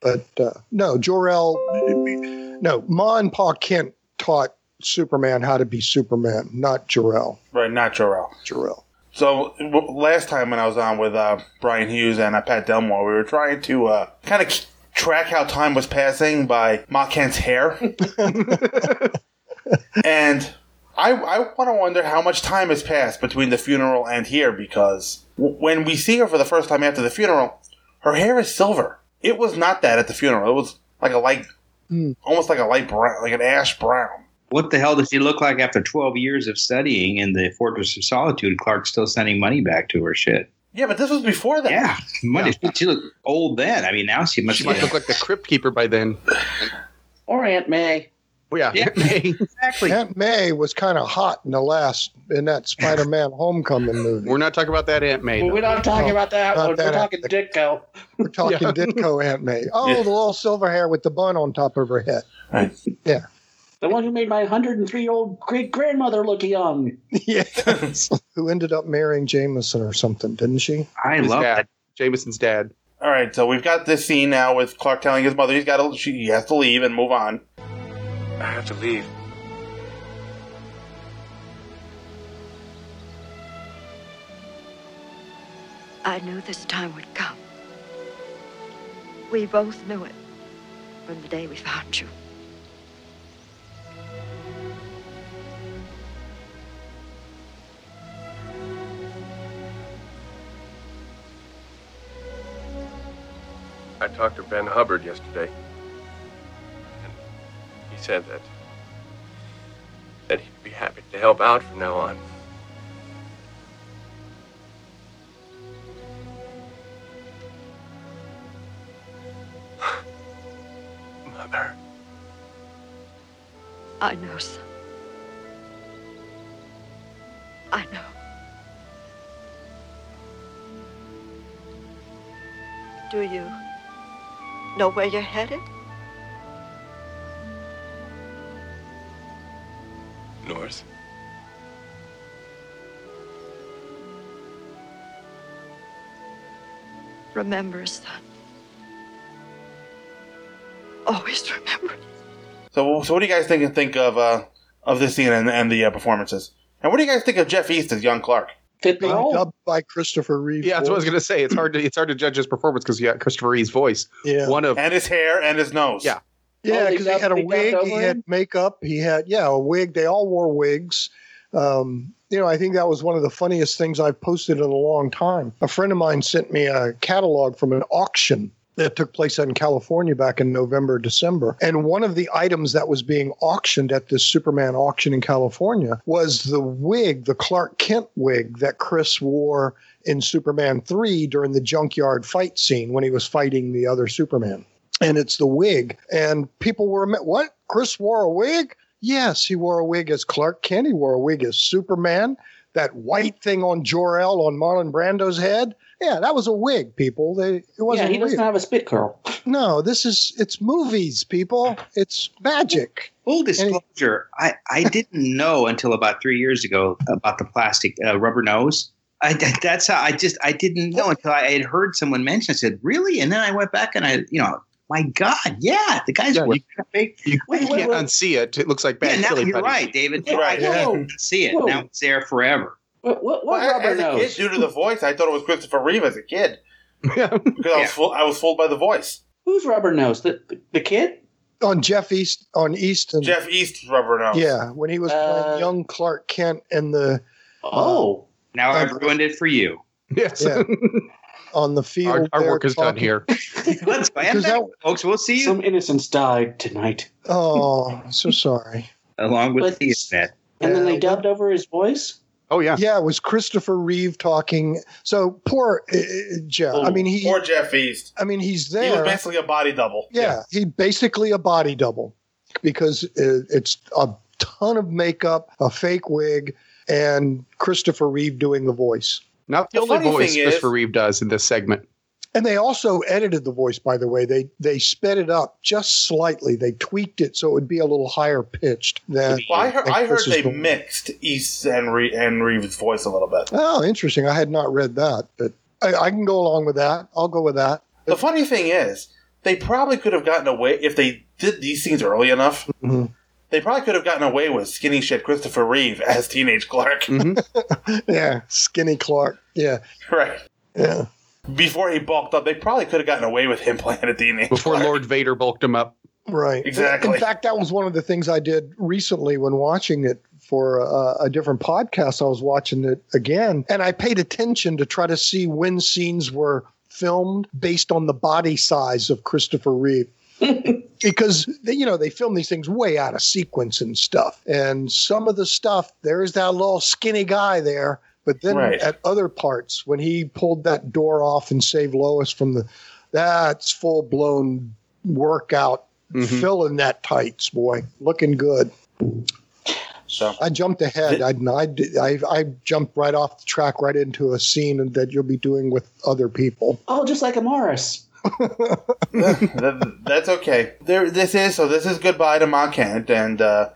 but uh, no, Jor-El, no, Ma and Pa Kent taught Superman how to be Superman, not Jor-El. Right, not Jor-El. Jor-El. So w- last time when I was on with uh, Brian Hughes and uh, Pat Delmore, we were trying to uh, kind of track how time was passing by Ma Kent's hair, and I I want to wonder how much time has passed between the funeral and here because w- when we see her for the first time after the funeral, her hair is silver. It was not that at the funeral. It was like a light, hmm. almost like a light brown, like an ash brown. What the hell does she look like after 12 years of studying in the Fortress of Solitude? Clark's still sending money back to her. Shit. Yeah, but this was before that. Yeah, money. She looked old then. I mean, now she must She might look like the Crypt Keeper by then. Or Aunt May. Oh, yeah. Yeah. May. exactly. Aunt May was kind of hot in the last, in that Spider-Man Homecoming movie. We're not talking about that Aunt May. Well, we're not talking No, about that not one. that We're talking Aunt- Ditko. We're talking Yeah. Ditko Aunt May. Oh, Yeah. the little silver hair with the bun on top of her head. Right. Yeah. The one who made my 103 year old great grandmother look young. Yes. Who ended up marrying Jameson or something, didn't she? I His love dad. that. Jameson's dad. All right, so we've got this scene now with Clark telling his mother he's got to she, he has to leave and move on. I have to leave. I knew this time would come. We both knew it from the day we found you. I talked to Ben Hubbard yesterday. And he said that that he'd be happy to help out from now on. Mother. I know, son. I know. Do you know where you're headed? North. Remember, son. Always remember. So, so what do you guys think and think of uh, of this scene and, and the uh, performances? And what do you guys think of Jeff East as young Clark? Fit the Being role. dubbed by Christopher Reeve. Yeah, that's what I was gonna say. It's hard to it's hard to judge his performance because you got Christopher Reeve's voice. Yeah. One of And his hair and his nose. Yeah. Yeah, Oh, because he had a wig, he had him? makeup, he had yeah a wig. They all wore wigs. Um, you know, I think that was one of the funniest things I've posted in a long time. A friend of mine sent me a catalog from an auction that took place in California back in November, December. And one of the items that was being auctioned at this Superman auction in California was the wig, the Clark Kent wig that Chris wore in Superman 3 during the junkyard fight scene when he was fighting the other Superman. And it's the wig. And people were, what? Chris wore a wig? Yes, he wore a wig as Clark Kent. He wore a wig as Superman. That white thing on Jor-El on Marlon Brando's head. Yeah, that was a wig, people. They, it wasn't yeah, he doesn't real. have a spit curl. No, this is it's movies, people. It's magic. Full disclosure, I, I didn't know until about three years ago about the plastic uh, rubber nose. I, that's how I just I didn't know until I had heard someone mention. I said, "Really?" And then I went back and I, you know, my God, yeah, the guy's Yeah, wearing you- a. You, Wait, you wait, can't wait. unsee it. It looks like bad Yeah, now you're putty. right, David. Right, I yeah. can't see it. Whoa. Now it's there forever. What, what, what Well, rubber as a kid, due to the voice, I thought it was Christopher Reeve as a kid Yeah. because I Yeah. was fool- I was fooled by the voice. Who's rubber nose? The, the, the kid? On Jeff East on Easton. Jeff East rubber nose. Yeah, when he was Uh, playing young Clark Kent in the Oh. Now I've ruined it for you. Yes. Yeah. on the field. our our work is done here. Let's plan Because that, that- folks. We'll see you Some innocents died tonight. Oh, so sorry. along with But- the internet. And then they dubbed over his voice? Oh yeah. Yeah, it was Christopher Reeve talking. So poor uh, uh, Jeff. I mean, he. Poor Jeff East. I mean, he's there. He was basically a body double. yeah, he basically a body double because it, it's a ton of makeup, a fake wig, and Christopher Reeve doing the voice. Not the, The only voice thing is- Christopher Reeve does in this segment. And they also edited the voice, by the way. They they sped it up just slightly. They tweaked it so it would be a little higher pitched than. Well, I heard, I heard they voice. mixed East and, Re- and Reeve's voice a little bit. Oh, interesting. I had not read that, but I, I can go along with that. I'll go with that. The funny thing is, they probably could have gotten away if they did these scenes early enough. Mhm. They probably could have gotten away with skinny shit Christopher Reeve as teenage Clark. Yeah, skinny Clark. Yeah, right. yeah. Before he bulked up, they probably could have gotten away with him playing a teenage Before Clark. Lord Vader bulked him up. Right. Exactly. In fact, that was one of the things I did recently when watching it for a, a different podcast. I was watching it again, and I paid attention to try to see when scenes were filmed based on the body size of Christopher Reeve. because they, you know they film these things way out of sequence and stuff and some of the stuff there's that little skinny guy there but then Right. at other parts when he pulled that door off and saved lois from the that's full blown workout Mhm. filling that tights boy looking good So i jumped ahead I, I, I, I jumped right off the track right into a scene that you'll be doing with other people Oh, just like a Morris. that, that's okay. There, this is so. This is goodbye to Ma Kent, and uh,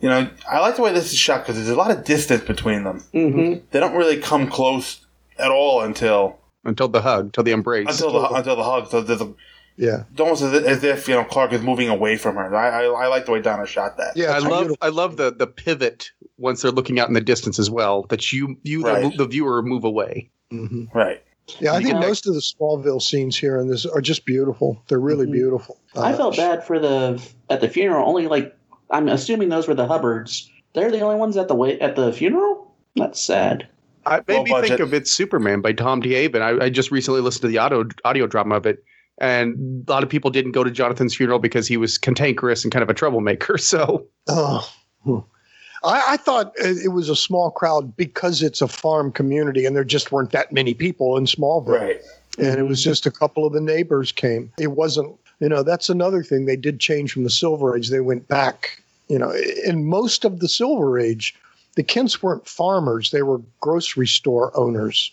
you know I like the way this is shot because there's a lot of distance between them. Mm-hmm. They don't really come close at all until Until the hug, until the embrace. until the until the hug. So there's a, yeah it's almost as, as if you know Clark is moving away from her. I, I, I like the way Donner shot that. yeah I love beautiful. I love the the pivot once they're looking out in the distance as well. That you you Right. the, the viewer move away. Mhm. Right. yeah i think get- most of the smallville scenes here in this are just beautiful they're really Mhm. beautiful I Uh, felt bad for the at the funeral. Only like I'm assuming those were the Hubbards. They're the only ones at the wait at the funeral. That's sad. I made Low me think of It's Superman by Tom De Haven. I, I just recently listened to the audio audio drama of it, and a lot of people didn't go to Jonathan's funeral because he was cantankerous and kind of a troublemaker. So Oh, hmm. I, I thought it it was a small crowd because it's a farm community and there just weren't that many people in Smallville. Right. And it was just a couple of the neighbors came. It wasn't, you know, that's another thing. They did change from the Silver Age. They went back, you know, in most of the Silver Age, the Kents weren't farmers. They were grocery store owners,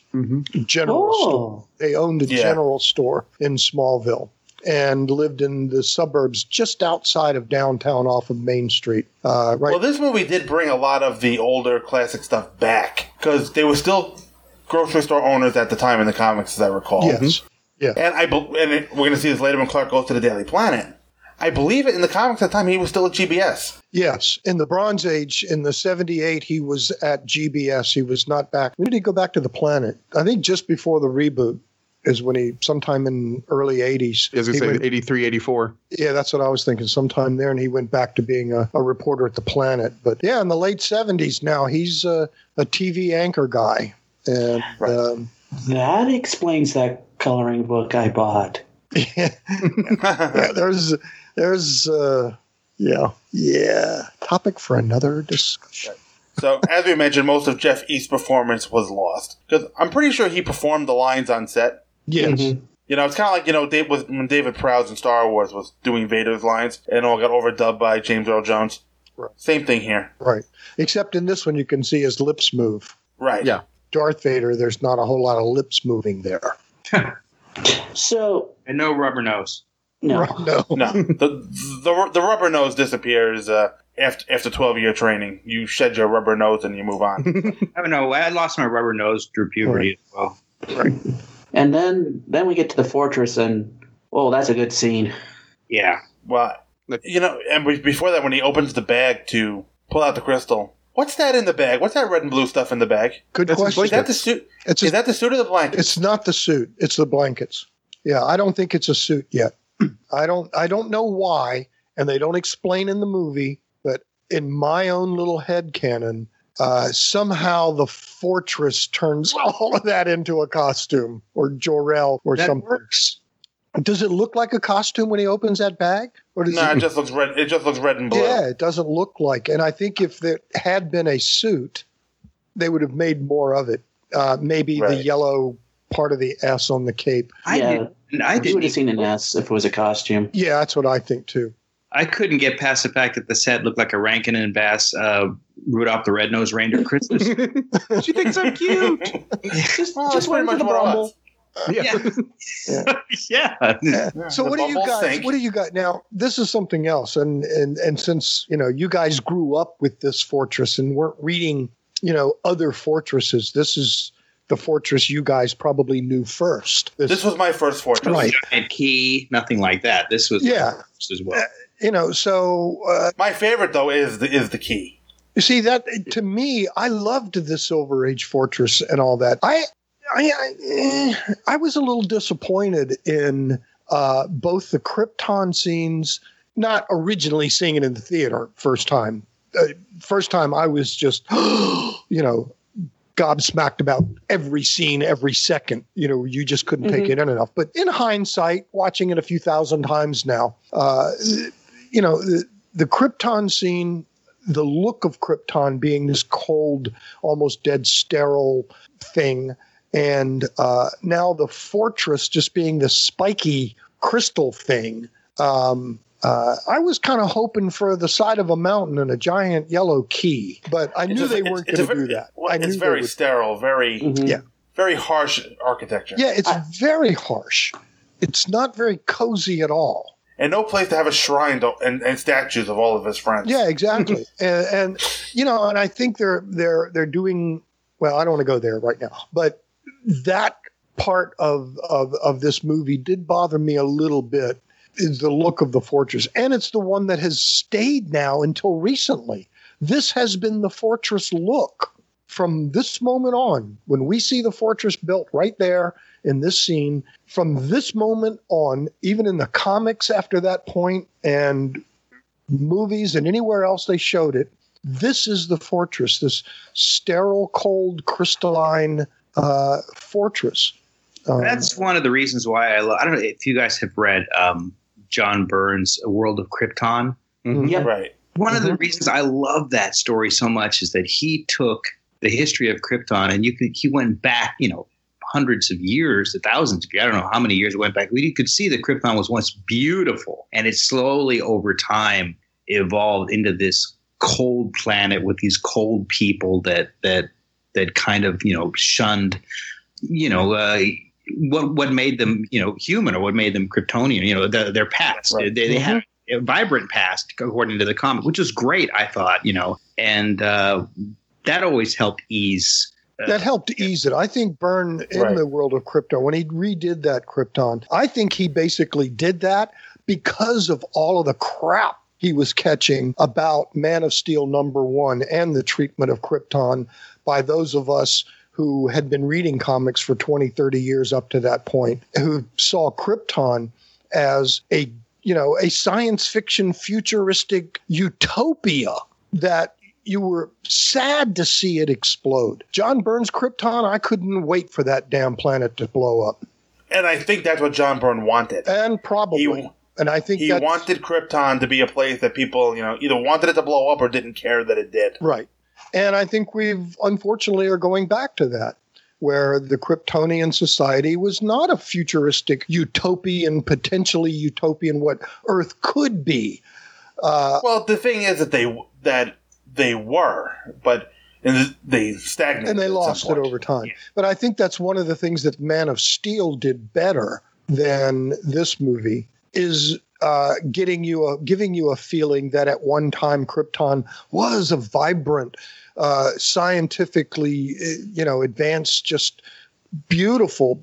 general store. Oh, They owned a Yeah. general store in Smallville and lived in the suburbs just outside of downtown off of Main Street. Uh, right. Well, this movie did bring a lot of the older classic stuff back because they were still grocery store owners at the time in the comics, as I recall. yes. Yeah. And I bel and it, we're going to see this later when Clark goes to the Daily Planet. I believe it in the comics at the time he was still at GBS. Yes. In the Bronze Age, in the 78, he was at GBS. He was not back. When did he go back to the planet? I think just before the reboot is when he, sometime in early 80s. as I he say, went- 83, 84. Yeah, that's what I was thinking. Sometime there, and he went back to being a, a reporter at the Planet. But yeah, in the late seventies now, he's a, a TV anchor guy, and um, that explains that coloring book I bought. yeah, there's there's uh, yeah yeah topic for another discussion. So, as we mentioned, most of Jeff East's performance was lost because I'm pretty sure he performed the lines on set. Yes. You know, it's kind of like you know Dave, with, when David Prowse in Star Wars was doing Vader's lines and all got overdubbed by James Earl Jones. Right. Same thing here. Right. Except in this one, you can see his lips move. Right. Yeah. Darth Vader, there's not a whole lot of lips moving there. So And no rubber nose. no, No. No, the, the the rubber nose disappears uh, after after 12 year training. You shed your rubber nose and you move on. I don't know. I lost my rubber nose through puberty as well. Right. and then then we get to the fortress, and oh, that's a good scene. Yeah. well, you know, and before that, when he opens the bag to pull out the crystal, what's that in the bag? What's that red and blue stuff in the bag? Good That's question. Is that the suit? It's Is a, that the suit or the blanket? it's not the suit. It's the blankets. Yeah, I don't think it's a suit yet. I don't I don't know why, and they don't explain in the movie, but in my own little head canon, uh, somehow the fortress turns all of that into a costume or Jor-El or That something. works. Does it look like a costume when he opens that bag? Or does No, it it just looks red. It just looks red and blue. Yeah, it doesn't look like. And I think if there had been a suit, they would have made more of it. Uh, maybe the yellow part of the S on the cape. I Yeah. did. and I didn't. would have seen an S if it was a costume. Yeah, that's what I think too. I couldn't get past the fact that the set looked like a Rankin and Bass uh, Rudolph the Red-Nosed Reindeer Christmas. she thinks I'm cute. Just, Well, just that's wait pretty for the much what it Bumble. was. yeah. yeah. Yeah. So the what do you bubbles guys? sink. What do you got now? This is something else, and and and since you know you guys grew up with this fortress and weren't reading, you know, other fortresses, this is the fortress you guys probably knew first. This was my first fortress. right. Giant key, nothing like that. This was Yeah. as well. You know, so uh, My favorite though is the is the key. You see that to me, I loved the Silver Age Fortress and all that. I, I, I, eh, I was a little disappointed in uh, both the Krypton scenes. Not originally seeing it in the theater first time. Uh, first time I was just, you know, gobsmacked about every scene, every second. You know, you just couldn't take it in enough. But in hindsight, watching it a few thousand times now, uh, you know, the, the Krypton scene, the look of Krypton being this cold, almost dead, sterile thing, and uh, now the fortress just being the spiky crystal thing. Um, uh, I was kind of hoping for the side of a mountain and a giant yellow key, but I knew just- they weren't going to do that. well, I knew it's very would- sterile, very Yeah. very harsh architecture. Yeah, it's very harsh. It's not very cozy at all. and no place to have a shrine to, and, and statues of all of his friends. Yeah, exactly. and, and you know, and I think they're they're they're doing well. I don't want to go there right now, but that part of of of this movie did bother me a little bit. Is the look of the fortress, and it's the one that has stayed now until recently. This has been the fortress look from this moment on. When we see the fortress built right there in this scene, from this moment on, even in the comics after that point, and movies and anywhere else they showed it, this is the fortress, this sterile, cold, crystalline uh, fortress. Um, That's one of the reasons why I love. I don't know if you guys have read um, John Byrne's A World of Krypton. Yeah, Right. One of the reasons I love that story so much is that he took the history of Krypton and you could he went back, you know, hundreds of years, to thousands of years. I don't know how many years it went back. But you could see that Krypton was once beautiful, and it slowly over time evolved into this cold planet with these cold people that that that kind of you know shunned, you know. Uh, what what made them you know human or what made them Kryptonian you know the, their past Right. they, they had a vibrant past according to the comic which is great I thought you know and uh, that always helped ease uh, that helped ease it. I think Byrne in Right. the world of Krypton, when he redid that Krypton, I think he basically did that because of all of the crap he was catching about Man of Steel number one and the treatment of Krypton by those of us who had been reading comics for 20, 30 years up to that point, who saw Krypton as a you know a science fiction futuristic utopia that you were sad to see it explode. John Byrne's Krypton, I couldn't wait for that damn planet to blow up. and I think that's what John Byrne wanted. And probably, and I think he wanted Krypton to be a place that people, you know, either wanted it to blow up or didn't care that it did. Right. And I think we've unfortunately are going back to that, where the Kryptonian society was not a futuristic utopian, potentially utopian what Earth could be. Uh, well, the thing is that they that they were, but and they stagnated and they lost it over time. But I think that's one of the things that Man of Steel did better than this movie is uh, getting you a giving you a feeling that at one time Krypton was a vibrant, uh, scientifically uh, you know advanced, just beautiful,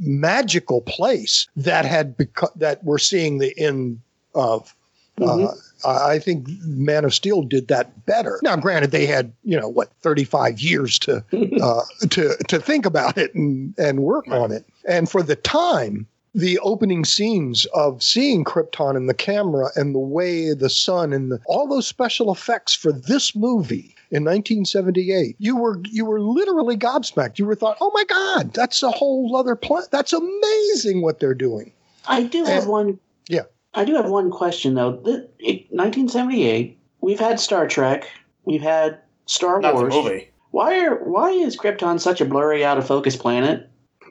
magical place that had that we're seeing the end of. Uh, I I think Man of Steel did that better. Now, granted, they had you know what thirty five years to uh, to to think about it and and work on it. And for the time, the opening scenes of seeing Krypton in the camera and the way the sun and the, all those special effects for this movie in 1978, you were you were literally gobsmacked. You were thought, oh my God, that's a whole other planet. That's amazing what they're doing. I do have And- one. Yeah. I do have one question though. The, it, 1978. We've had Star Trek. We've had Star Not the Wars. movie. Why are why is Krypton such a blurry, out of focus planet?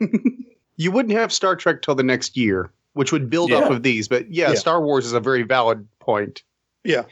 You wouldn't have Star Trek till the next year, which would build Yeah. off of these. But yeah, Yeah. Star Wars is a very valid point. Yeah.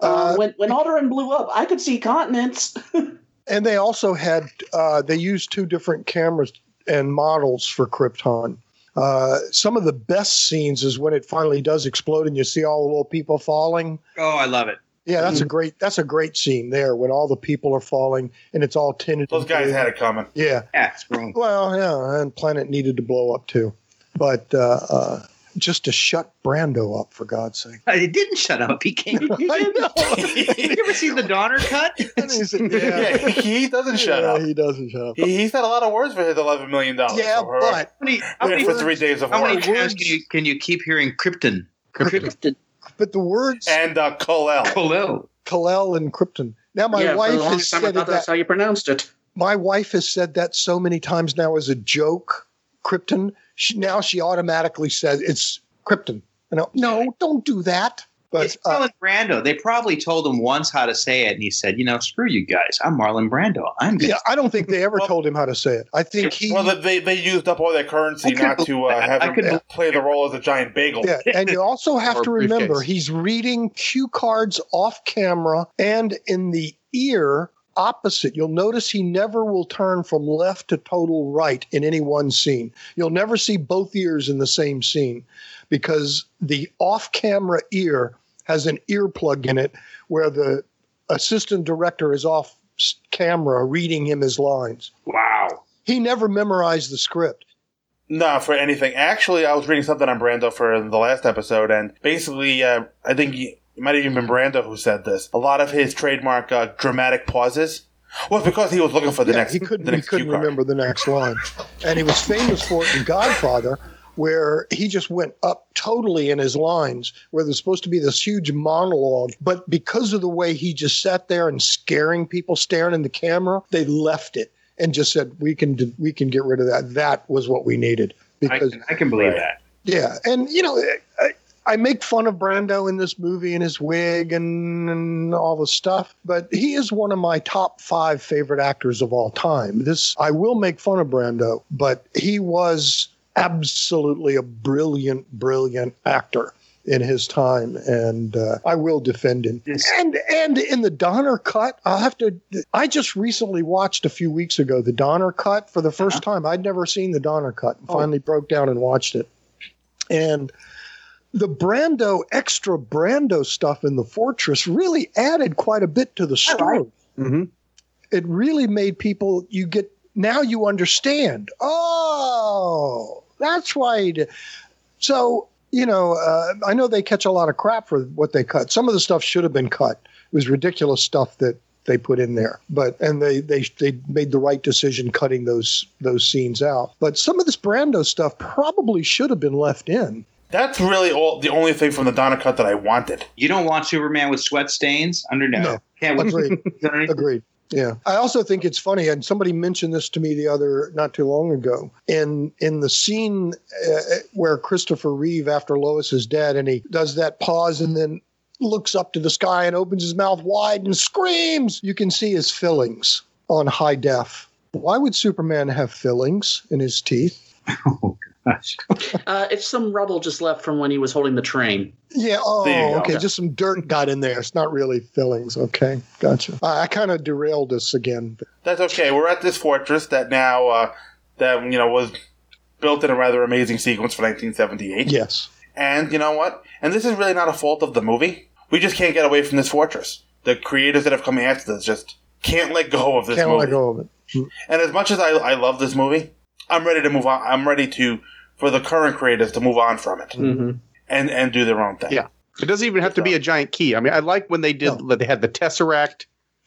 Uh, when when Alderaan blew up, I could see continents. And they also had uh, they used two different cameras and models for Krypton. Uh, some of the best scenes is when it finally does explode and you see all the little people falling. Oh, I love it. Yeah, that's a great that's a great scene there when all the people are falling and it's all tinted. Those guys had it coming. Yeah. Yeah, it's wrong. Well, yeah, and planet needed to blow up too, but uh, uh, just to shut Brando up for God's sake. It didn't shut up. He came. I know. you ever seen the Donner cut? He said, Yeah, yeah, he doesn't shut Yeah, up. He doesn't shut up. He, he said a lot of words for his eleven million dollars. Yeah, but How many, how many for words- three days of How many work. times can you can you keep hearing Krypton? Krypton. But the words And uh, Kal-El. Kal-El. Kal-El and Krypton. Now my yeah, for wife the has longest time I said thought that. that's how you pronounced it. my wife has said that so many times now as a joke. Krypton. She, now she automatically says it's Krypton. You know, no, don't do that. But it's uh, Marlon Brando. They probably told him once how to say it, and he said, "You know, screw you guys. I'm Marlon Brando. I'm gonna yeah, I don't think they ever Well- told him how to say it. I think he. Well, they they used up all their currency couldn't to uh, have I him couldn't play the role as a giant bagel. Yeah, and you also have to remember briefcase. he's reading cue cards off camera and in the ear opposite. You'll notice he never will turn from left to total right in any one scene. You'll never see both ears in the same scene because the off camera ear has an earplug in it where the assistant director is off camera reading him his lines. wow. He never memorized the script. No, for anything. Actually, I was reading something on Brando for the last episode, and basically, uh, I think it might have even been Brando who said this. A lot of his trademark uh, dramatic pauses was because he was looking for the Yeah, next. he couldn't, the he couldn't remember the next line. And he was famous for it in Godfather, where he just went up totally in his lines, where there's supposed to be this huge monologue. But because of the way he just sat there and scaring people, staring in the camera, they left it and just said, "We can we can get rid of that." That was what we needed because can, I can believe Right. that. yeah, and you know, I, I make fun of Brando in this movie and his wig and, and all the stuff, but he is one of my top five favorite actors of all time. This I will make fun of Brando, but he was absolutely a brilliant, brilliant actor in his time, and uh, I will defend him. And and in the Donner cut, I'll have to. I just recently watched a few weeks ago the Donner cut for the 1st time. I'd never seen the Donner cut. and Finally broke down and watched it, and the Brando extra Brando stuff in the fortress really added quite a bit to the story. Mm-hmm. It really made people you get now you understand. Oh, that's why. he did- So you know, uh, I know they catch a lot of crap for what they cut. Some of the stuff should have been cut. It was ridiculous stuff that they put in there, but and they they they made the right decision cutting those those scenes out. But some of this Brando stuff probably should have been left in. That's really all the only thing from the Donner cut that I wanted. You don't want Superman with sweat stains under no. No. Can't with Agreed. underneath- Agreed. Yeah, I also think it's funny, and somebody mentioned this to me the other not too long ago. In in the scene uh, where Christopher Reeve, after Lois is dead, and he does that pause and then looks up to the sky and opens his mouth wide and screams. You can see his fillings on high def. Why would Superman have fillings in his teeth? Uh, it's some rubble just left from when he was holding the train. Yeah. Oh, There you go. okay. Just some dirt got in there. It's not really fillings. Okay, gotcha. I, I kind of derailed us again. That's okay. We're at this fortress that now uh, that you know was built in a rather amazing sequence for 1978. Yes. And you know what? And this is really not a fault of the movie. We just can't get away from this fortress. The creators that have come after this just can't let go of this Can't movie. let go of it. And as much as I, I love this movie, I'm ready to move on. I'm ready to for the current creators to move on from it Mm-hmm. and and do their own thing. Yeah. It doesn't even have to be a giant key. I mean, I like when they did. They had the tesseract.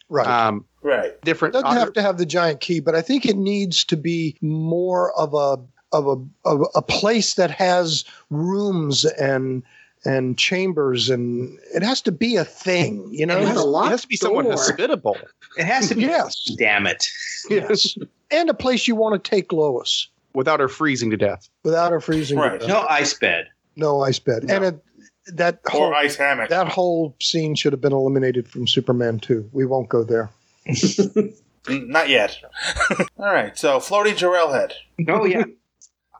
Right. Um, right. Different. doesn't have to have the giant key, but I think it needs to be more of a of a of a place that has rooms and and chambers and it has to be a thing, you know. It has- it has to be somewhat hospitable. It has to be. Yes. Damn it. Yes. and a place you want to take Lois without her freezing to death. without her freezing. to Right. death. No ice bed. No ice bed. And it, that Or whole ice hammock. that whole scene should have been eliminated from Superman 2. We won't go there. Not yet. All right. So floating Jor-El head. Oh yeah.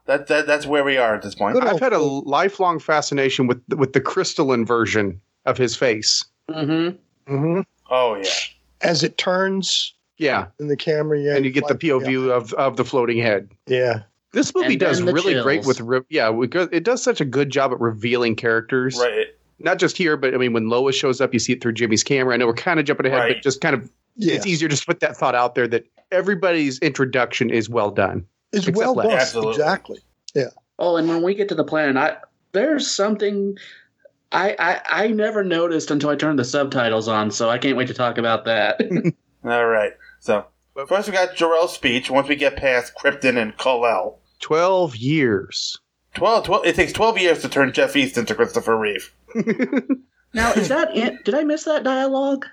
That, that that's where we are at this point. I've had a lifelong fascination with with the crystalline version of his face. Mm-hmm. Mm-hmm. Oh yeah. As it turns Yeah, in the camera, yeah, and you get the like- POV of of the floating head. Yeah. This movie And does then the really great with re- yeah. we It does such a good job at revealing characters. Right. Not just here, but I mean, when Lois shows up, you see it through Jimmy's camera. I know we're kind of jumping ahead, Right. but just kind of Yes. it's easier just to put that thought out there that everybody's introduction is well done. It's well done. Absolutely. Exactly. Yeah. Oh, and when we get to the planet, I there's something I, I I never noticed until I turned the subtitles on, so I can't wait to talk about that. All right. So first we got Jor-El's speech. Once we get past Krypton and Kal-El. Twelve years. 12, 12, it takes 12 years to turn Jeff East into Christopher Reeve. now, is that it? Did I miss that dialogue?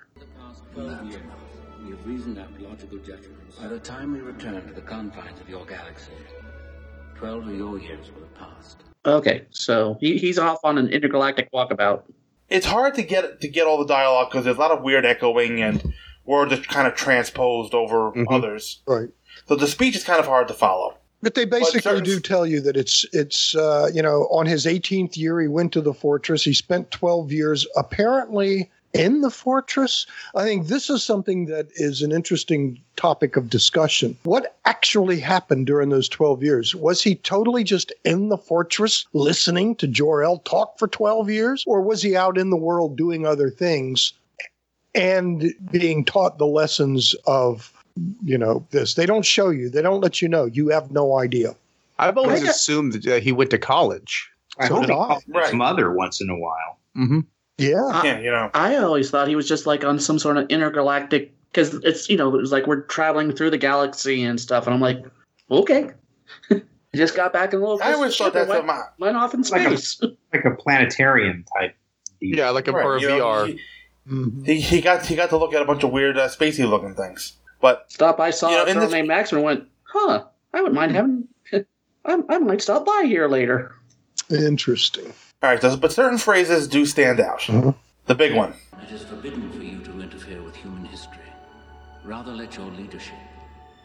Twelve years, we have reasoned up logical judgments. By the time we return to the confines of your galaxy, twelve of your years will have passed. Okay, so he, he's off on an intergalactic walkabout. It's hard to get to get all the dialogue because there's a lot of weird echoing and words are kind of transposed over others. Right. So the speech is kind of hard to follow. But they basically certain- do tell you that it's it's uh, you know on his 18th year he went to the fortress. He spent 12 years apparently in the fortress. I think this is something that is an interesting topic of discussion. What actually happened during those 12 years? Was he totally just in the fortress listening to Jor-El talk for 12 years or was he out in the world doing other things and being taught the lessons of you know this they don't show you they don't let you know you have no idea I've always I assumed that uh, he went to college. I So hope did I. Right. his mother once in a while. Mm-hmm. yeah yeah, you know. I always thought he was just like on some sort of intergalactic because it's you know it was like we're traveling through the galaxy and stuff, and I'm like, okay, just got back in a little. Bit. I always ship thought that's went, my went off in Like a- space. Like a planetarium type. deal. Yeah, like a, Right, or a you know, VR. He, he, he got he got to look at a bunch of weird uh, spacey looking things. But Stop by saw You know, a in girl this- named Max and went, huh? I wouldn't mind having. I, I might stop by here later. interesting all right, but certain phrases do stand out. The big one. It is forbidden for you to interfere with human history. Rather let your leadership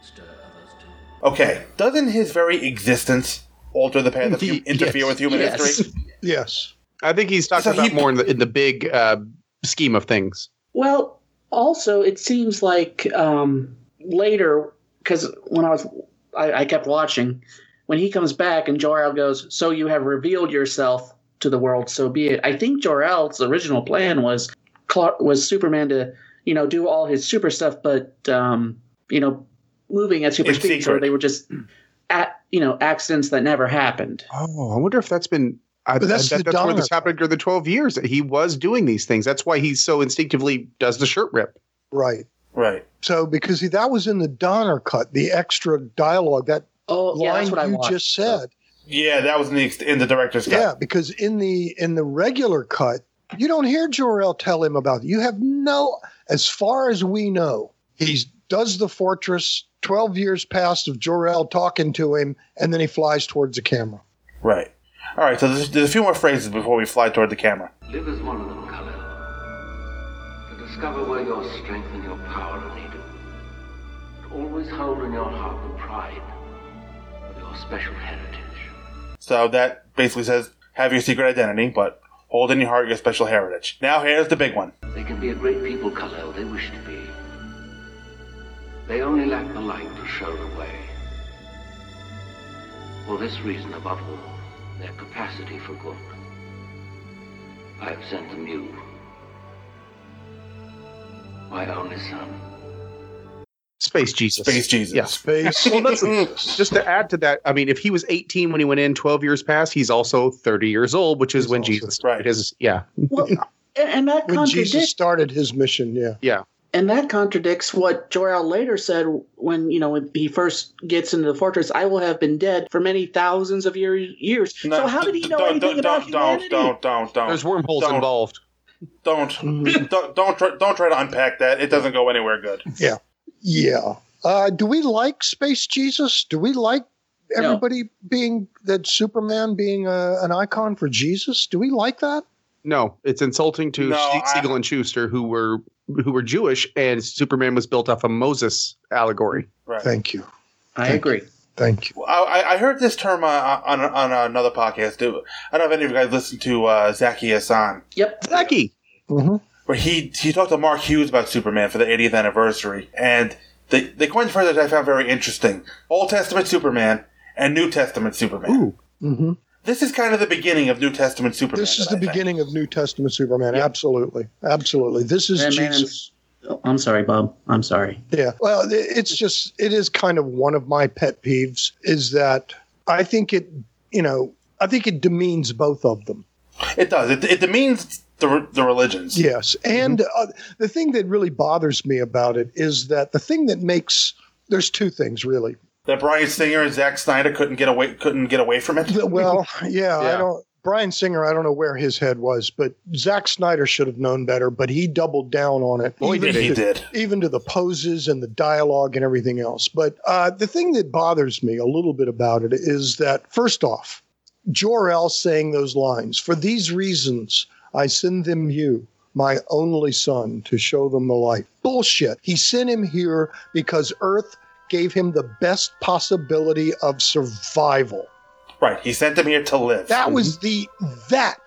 stir others too. Okay, doesn't his very existence alter the path of hu- Ye- interfere yes. with human Yes. history? yes I think he's talking So about he- more in the in the big uh, scheme of things. Well, also it seems like um, later because when I was I, I kept watching when he comes back and Jor El goes, "So you have revealed yourself to the world, so be it." I think Jor El's original plan was Clark, was Superman to you know do all his super stuff, but um, you know moving at super In speed, so secret. they were just at you know accidents that never happened. Oh, I wonder if that's been. I, But that's I the bet that's where this happened during the twelve years that he was doing these things. That's why he so instinctively does the shirt rip. right Right. so because he, that was in the donner cut the extra dialogue that Oh, yeah, line that's what you watched. just said Yeah, that was in the in the director's cut. yeah because in the in the regular cut you don't hear Jor-El tell him about it. You have no, as far as we know, He does the fortress. Twelve years past of Jor El talking to him, and then he flies towards the camera. Right. All right. So there's, there's a few more phrases before we fly toward the camera. Live as one of them, Kal-El. To discover where your strength and your power are needed. But always hold in your heart the pride of your special heritage. So that basically says have your secret identity, but hold in your heart your special heritage. Now here's the big one. They can be a great people, Kal-El. They wish to be. They only lack the light to show the way. For this reason, above all, their capacity for good. I have sent them you, my only son. Space Jesus. Space Jesus. Yeah. Space. well, that's, just to add to that, I mean, if he was 18 when he went in, 12 years past, he's also 30 years old, which is when Jesus started his. Yeah. Well, and, and that When contradicts Jesus started his mission, yeah. Yeah. And that contradicts what Jor-El later said when you know when he first gets into the fortress. I will have been dead for many thousands of year, years. so how did he know don't, anything don't, about don't, humanity? don't, don't, don't. There's wormholes Don't. involved. Don't, don't, don't, try, don't try to unpack that. It doesn't go anywhere good. Yeah. Yeah. Uh, do we like Space Jesus? Do we like everybody being that Superman being a, an icon for Jesus? Do we like that? No, it's insulting to No, Sie- I- Siegel and Shuster, who were who were Jewish, and Superman was built off a Moses allegory. Right. Thank you. I agree. Thank you. I, I- I heard this term uh, on on another podcast. too. I don't know if any of you guys listened to uh, Zaki Hassan, Yep. Zaki. Mm-hmm. where he he talked to Mark Hughes about Superman for the 80th anniversary, and they they coined a phrase that I found very interesting: Old Testament Superman and New Testament Superman. Mm-hmm. This is kind of the beginning of New Testament Superman. This is the I think. beginning of New Testament Superman. Absolutely. Absolutely. This is And man, Jesus. oh, I'm sorry, Bob. I'm sorry. Yeah. Well, it's just it is kind of one of my pet peeves is that I think it, you know, I think it demeans both of them. It does. It, it demeans the the religions. Yes. And uh, the thing that really bothers me about it is that the thing that makes there's two things really. That Bryan Singer and Zack Snyder couldn't get away couldn't get away from it. Well, yeah, I don't. Bryan Singer, I don't know where his head was, but Zack Snyder should have known better. But he doubled down on it. Boy, did he did. Even to the poses and the dialogue and everything else. But uh, the thing that bothers me a little bit about it is that first off, Jor-El saying those lines for these reasons I send them you. My only son to show them the light. Bullshit. He sent him here because Earth gave him the best possibility of survival. Right. He sent him here to live. That was the that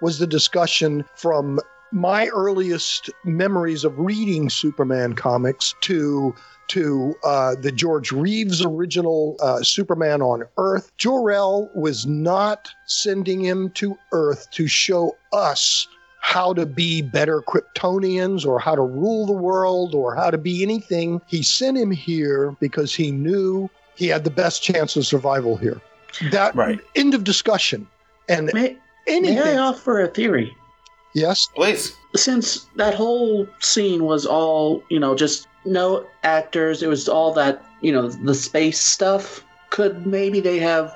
was the discussion from my earliest memories of reading Superman comics to to uh, the George Reeves original uh, Superman on Earth. Jor-El was not sending him to Earth to show us how to be better Kryptonians or how to rule the world or how to be anything. He sent him here because he knew he had the best chance of survival here. That Right. end of discussion. And May, anything. may I offer a theory? Yes. Please. Since that whole scene was all, you know, just no actors, it was all that, you know, the space stuff, could maybe they have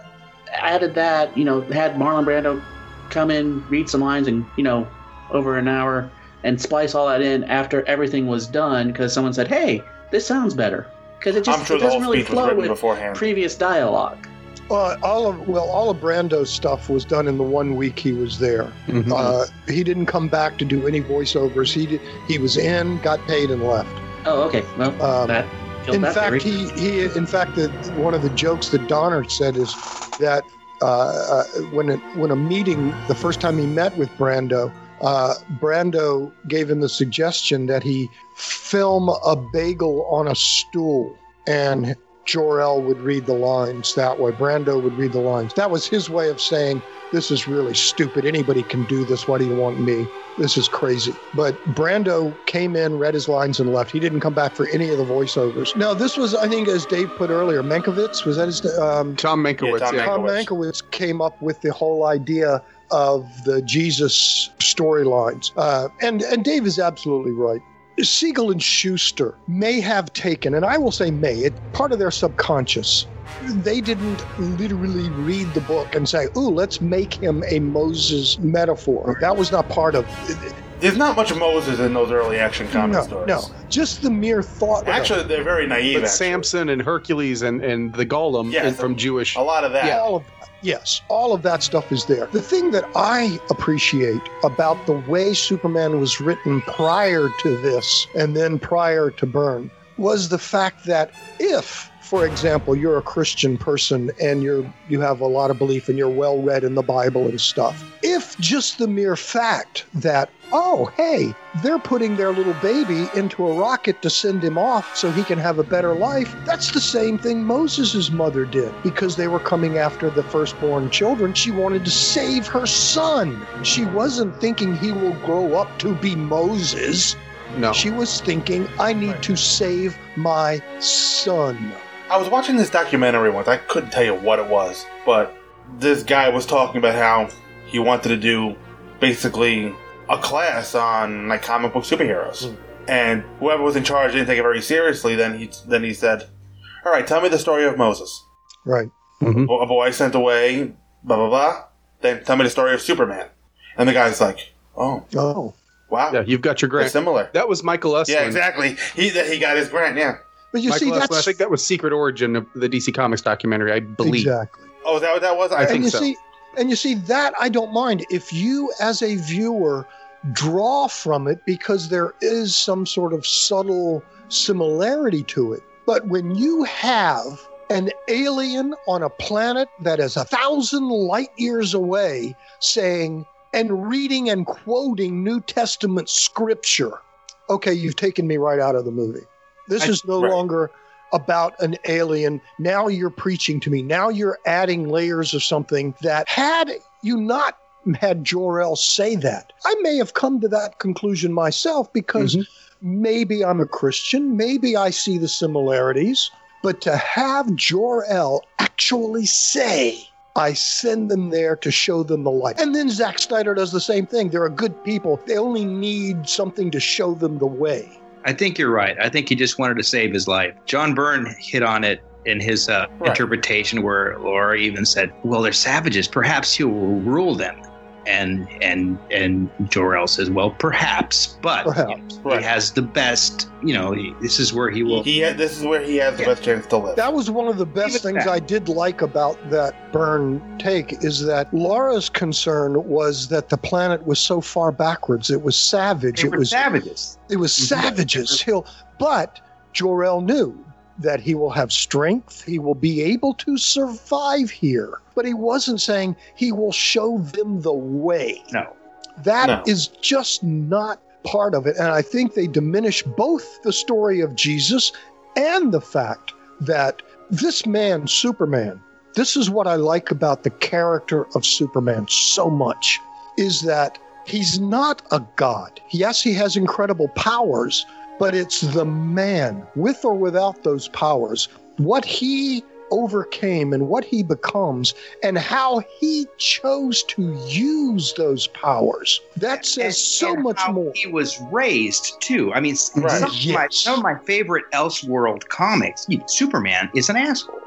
added that, you know, had Marlon Brando come in, read some lines, and, you know, over an hour and splice all that in after everything was done because someone said, hey, this sounds better. Because it just sure it doesn't really flow with beforehand. previous dialogue. Uh, all of well, all of Brando's stuff was done in the one week he was there. Mhm. Uh, he didn't come back to do any voiceovers. He did, he was in, got paid, and left. Oh, okay. Well, Um, that in that fact, theory. he, he in fact the, one of the jokes that Donner said is that uh, uh, when it, when a meeting the first time he met with Brando, uh, Brando gave him the suggestion that he film a bagel on a stool and Jor-El would read the lines that way. Brando would read the lines. That was his way of saying, "This is really stupid. Anybody can do this. Why do you want me? This is crazy." But Brando came in, read his lines, and left. He didn't come back for any of the voiceovers. Now, this was, I think, as Dave put earlier, Mankiewicz was that his um, Tom Mankiewicz. Yeah, Tom yeah. Tom Mankiewicz came up with the whole idea of the Jesus storylines. Uh, and, and Dave is absolutely right. Siegel and Shuster may have taken, and I will say may, it part of their subconscious they didn't literally read the book and say, "Ooh, let's make him a Moses metaphor." That was not part of. There's not much Moses in those early action comic no, stories. no, just the mere thought. Actually, they're very naive. But actually. Samson and Hercules and, and the Golem Yeah, and from Jewish. a lot of that. Yeah, all of yes, all of that stuff is there. The thing that I appreciate about the way Superman was written prior to this and then prior to Byrne was the fact that if for example, you're a Christian person and you're you have a lot of belief and you're well read in the Bible and stuff. If just the mere fact that oh, hey, they're putting their little baby into a rocket to send him off so he can have a better life, that's the same thing Moses' mother did because they were coming after the firstborn children. She wanted to save her son. She wasn't thinking he will grow up to be Moses. No. She was thinking, I need to save my son. I was watching this documentary once. I couldn't tell you what it was, but this guy was talking about how he wanted to do basically a class on like comic book superheroes, hmm. and whoever was in charge didn't take it very seriously. Then he then he said, "All right, tell me the story of Moses. Right. Mm-hmm. A boy sent away, blah blah blah. Then tell me the story of Superman." And the guy's like, "Oh, Oh. wow, Yeah, you've got your grant. They're similar." That was Michael Uslan. Yeah, exactly. He that he got his grant. Yeah. But you Michael see, Uslan, that's I think that was Secret Origin of the DC Comics documentary, I believe. exactly. Oh, that what that was? I and think you so. see, and you see that I don't mind if you, as a viewer, draw from it because there is some sort of subtle similarity to it. But when you have an alien on a planet that is a thousand light years away saying and reading and quoting New Testament scripture, okay, you've taken me right out of the movie. This I- is no right. longer about an alien. Now you're preaching to me. Now you're adding layers of something that had you not had Jor-El say that, I may have come to that conclusion myself because mm-hmm. maybe I'm a Christian, maybe I see the similarities, but to have Jor-El actually say, I send them there to show them the light. And then Zack Snyder does the same thing. They're a good people. They only need something to show them the way. I think you're right. I think he just wanted to save his life. John Byrne hit on it in his uh, Right. interpretation, where Lara even said, "Well, they're savages. Perhaps he will rule them." And and and Jor-El says, "Well, perhaps, but Perhaps. he has the best. You know, he, this is where he will." He had, this is where he has the best chance to live. That was one of the best Even things that. I did like about that Byrne take is that Lara's concern was that the planet was so far backwards. It was savage. They it were was savages. It was mm-hmm. savages. He'll, but Jor-El knew that he will have strength. He will be able to survive here. But he wasn't saying he will show them the way. No. That is No. just not part of it. And I think they diminish both the story of Jesus and the fact that this man, Superman, this is what I like about the character of Superman so much, is that he's not a god. Yes, he has incredible powers, but it's the man, with or without those powers, what he overcame and what he becomes and how he chose to use those powers. That says And- so and much how more. He was raised too. I mean, Right. some, of my, some of my favorite Elseworld comics. Superman is an asshole.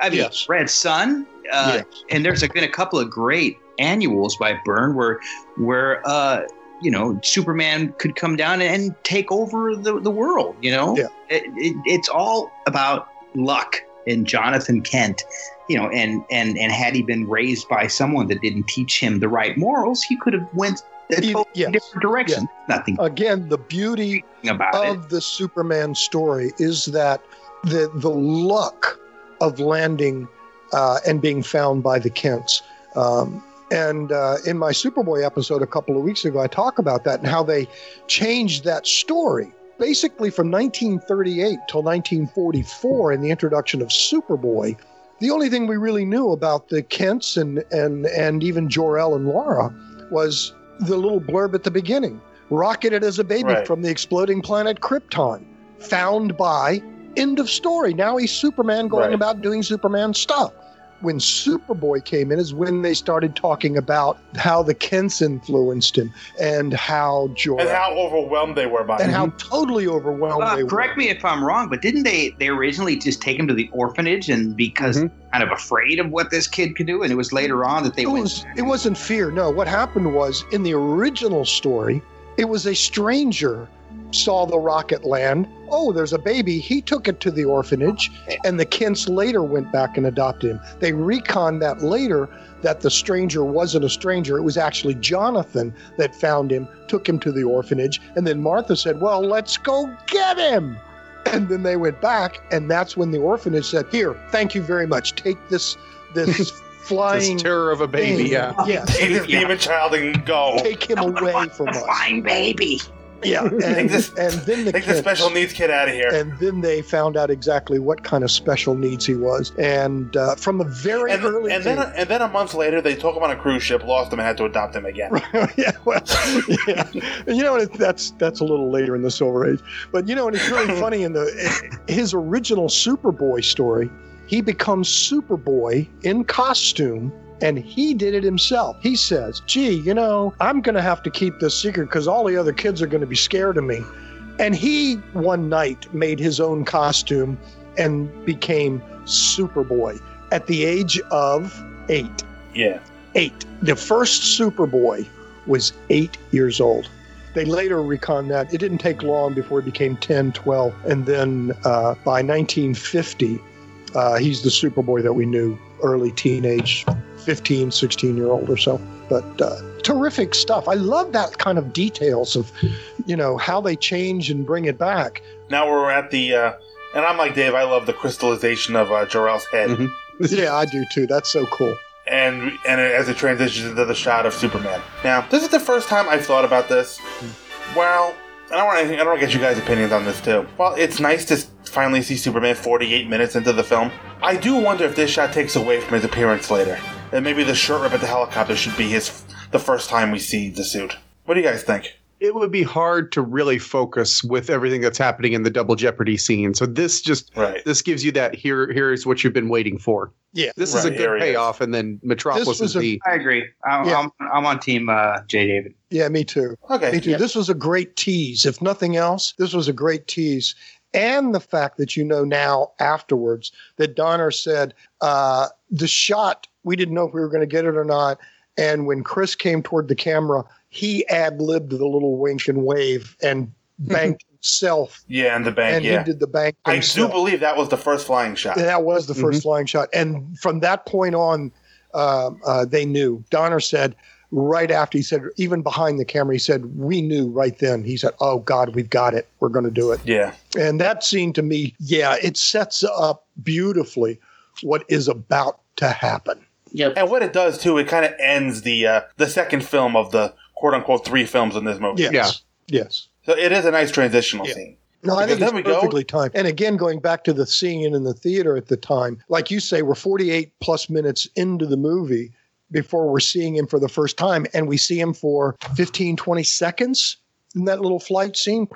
I mean, Yes. Red Sun, uh, Yes. and there's been a couple of great annuals by Byrne where, where uh, you know, Superman could come down and take over the, the world. You know, Yeah. it, it, it's all about luck and Jonathan Kent. You know, and and and had he been raised by someone that didn't teach him the right morals, he could have went a totally yes. different direction. Nothing Again, the beauty about it. of the Superman story is that the the luck of landing uh, and being found by the Kents. Um, and uh, in my Superboy episode a couple of weeks ago, I talk about that and how they changed that story. Basically, from 1938 till 1944, in the introduction of Superboy, the only thing we really knew about the Kents and and and even Jor-El and Lara was the little blurb at the beginning. Rocketed as a baby Right. from the exploding planet Krypton, found by end of story. Now he's Superman going Right. about doing Superman stuff. When Superboy came in is when they started talking about how the Kents influenced him and how Jor And how overwhelmed they were by and it. how totally overwhelmed Uh, they were. correct me if I'm wrong, but didn't they they originally just take him to the orphanage and because kind of afraid of what this kid could do, and it was later on that they It went. was it wasn't fear. No, what happened was in the original story, it was a stranger saw the rocket land. Oh, there's a baby. He took it to the orphanage, and the Kents later went back and adopted him. They reconned that later that the stranger wasn't a stranger. It was actually Jonathan that found him, took him to the orphanage, and then Martha said, "Well, let's go get him." And then they went back, and that's when the orphanage said, "Here, thank you very much. Take this this flying This terror of a baby, thing. yeah. yeah, Take this demon child and go. take him away from us." Flying baby. Yeah, and, this- and then the Take the special needs kid out of here. and then they found out exactly what kind of special needs he was, and uh, from a very And, early and then and then a month later, they took him on a cruise ship, lost him, and had to adopt him again. yeah, well, yeah. You know, that's that's a little later in the Silver Age, but you know, and it's really funny in the his original Superboy story, he becomes Superboy in costume. And he did it himself. He says, Gee, you know, I'm going to have to keep this secret because all the other kids are going to be scared of me. And he, one night, made his own costume and became Superboy at the age of eight Yeah. eight. The first Superboy was eight years old. They later recon that. It didn't take long before he became 10, 12. And then uh, by 1950, uh, he's the Superboy that we knew, early teenage, 15, 16 year old or so. But uh, terrific stuff. I love that kind of details of, you know, how they change and bring it back. Now we're at the, uh, and I'm like Dave. I love the crystallization of uh, Jor-El's head, yeah, I do too. That's so cool. and and as it transitions into the shot of Superman. Now, this is the first time I've thought about this. Well, and I want to, I don't want to get you guys' opinions on this too. Well, it's nice to finally see Superman 48 minutes into the film. I do wonder if this shot takes away from his appearance later, and maybe the shirt rip at the helicopter should be his the first time we see the suit. What do you guys think? It would be hard to really focus with everything that's happening in the double jeopardy scene. So this just Right. this gives you that here here's what you've been waiting for. Yeah. This is a Right, here good it is. payoff, and then Metropolis is a- the I agree. I'm, Yeah. I'm, I'm on team uh, J. David. Yeah, me too. Okay. Me too. Yeah. This was a great tease. If nothing else, this was a great tease. And the fact that you know now afterwards that Donner said uh, the shot, we didn't know if we were going to get it or not. And when Chris came toward the camera, he ad libbed the little wink and wave and banked himself. Yeah, and the bank. and yeah, he did the bank I do himself. believe that was the first flying shot. That was the 1st Mm-hmm. flying shot. And from that point on, uh, uh, they knew. Donner said right after he said, even behind the camera, he said, We knew right then. He said, Oh, God, we've got it. We're going to do it. Yeah. And that scene to me, yeah, it sets up beautifully what is about to happen. Yep. And what it does too, it kind of ends the uh, the second film of the quote unquote three films in this movie. Yes. Yes. So it is a nice transitional scene. No, I Because think then it's we go- perfectly timed. And again, going back to the seeing it in the theater at the time, like you say, we're 48 plus minutes into the movie before we're seeing him for the first time. And we see him for 15, 20 seconds in that little flight scene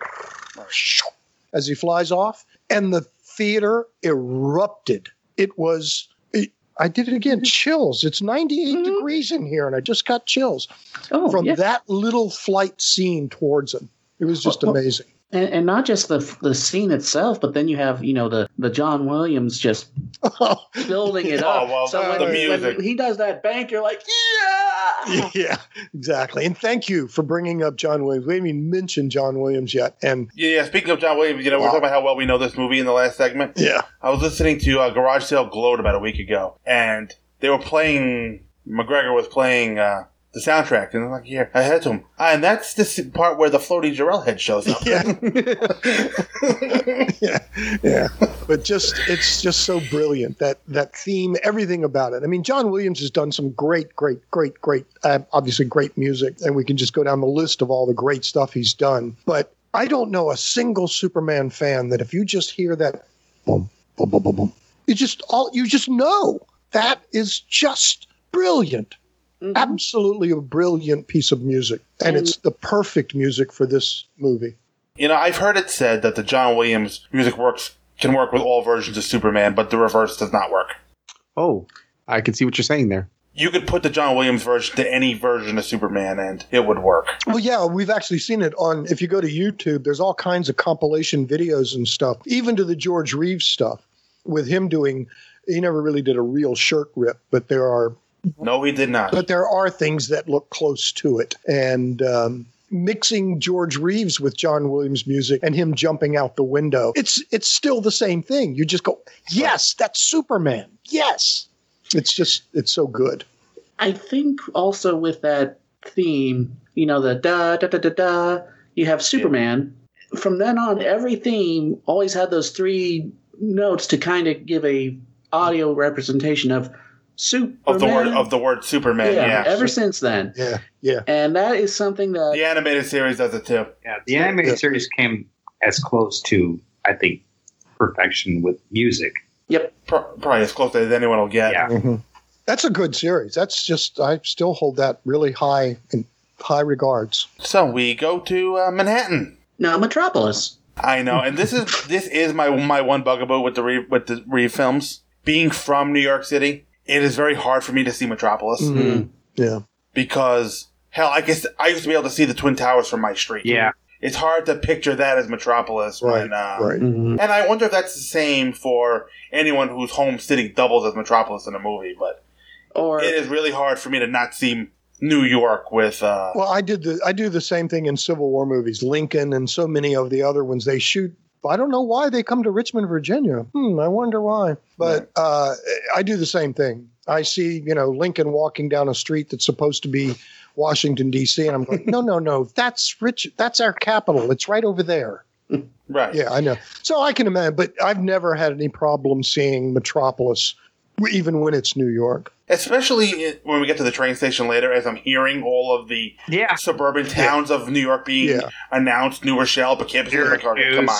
as he flies off. And the theater erupted. It was. It, I did it again. Chills. It's 98 mm-hmm. degrees in here, and I just got chills Oh, from that little flight scene towards him. It was just Well, well, amazing. And, and not just the the scene itself, but then you have you know the the John Williams just building it Oh, up. well, so the when, when he does that bank, you're like, yeah. yeah, exactly. And thank you for bringing up John Williams. We haven't even mentioned John Williams yet. And Yeah, yeah, speaking of John Williams, you know, we we're talking about how well we know this movie in the last segment. yeah, I was listening to uh, Garage Sale Gloat about a week ago, and they were playing. McGregor was playing uh, the soundtrack, and I'm like, "Yeah." I had to him, ah, and that's the part where the floaty Jor-El head shows up. yeah, yeah, yeah. But just it's just so brilliant that that theme, everything about it. I mean, John Williams has done some great, great, great, great, uh, obviously great music, and we can just go down the list of all the great stuff he's done. But I don't know a single Superman fan that if you just hear that, boom, boom, boom, boom, boom, you just all you just know that is just brilliant. Mm-hmm. Absolutely a brilliant piece of music, and it's the perfect music for this movie. You know, I've heard it said that the John Williams music works can work with all versions of Superman, but the reverse does not work. oh I can see what you're saying there. You could put the John Williams version to any version of Superman, and it would work. Well, yeah, we've actually seen it on. If you go to YouTube, there's all kinds of compilation videos and stuff, even to the George Reeves stuff, with him doing. He never really did a real shirt rip, but there are. No, he did not. But there are things that look close to it, and um, mixing George Reeves with John Williams music and him jumping out the window, it's it's still the same thing. You just go, yes, that's Superman. Yes, it's just it's so good. I think also with that theme, you know, the da da da da da, you have Superman. From then on, every theme always had those three notes to kind of give a audio representation of Superman. Of the word of the word Superman, yeah. Ever since then, yeah, yeah, and that is something that the animated series does it too. Yeah, the animated series came as close to, I think, perfection with music. Yep, probably as close as anyone will get. Yeah. Mm-hmm. That's a good series. That's just I still hold that really high in high regards. So we go to uh, Manhattan. No, Metropolis. I know, and this is this is my my one bugaboo with the re, with the re films. Being from New York City, it is very hard for me to see Metropolis. Mm-hmm. Yeah, because hell, I guess I used to be able to see the Twin Towers from my street. Yeah, it's hard to picture that as Metropolis. Right, when, uh, right. And I wonder if that's the same for anyone whose home city doubles as Metropolis in a movie. But or it is really hard for me to not see New York with. Uh, Well, I did the I do the same thing in Civil War movies. Lincoln and so many of the other ones they shoot. I don't know why they come to Richmond, Virginia. Hmm, I wonder why. But uh, I do the same thing. I see you know Lincoln walking down a street that's supposed to be Washington D.C. and I'm going, no, no, no, that's rich. That's our capital. It's right over there. right. Yeah, I know. So I can imagine, but I've never had any problem seeing Metropolis, even when it's New York. Especially when we get to the train station later, as I'm hearing all of the yeah. suburban towns of New York being Yeah. announced, New Rochelle, Poughkeepsie, McCarty. Come on,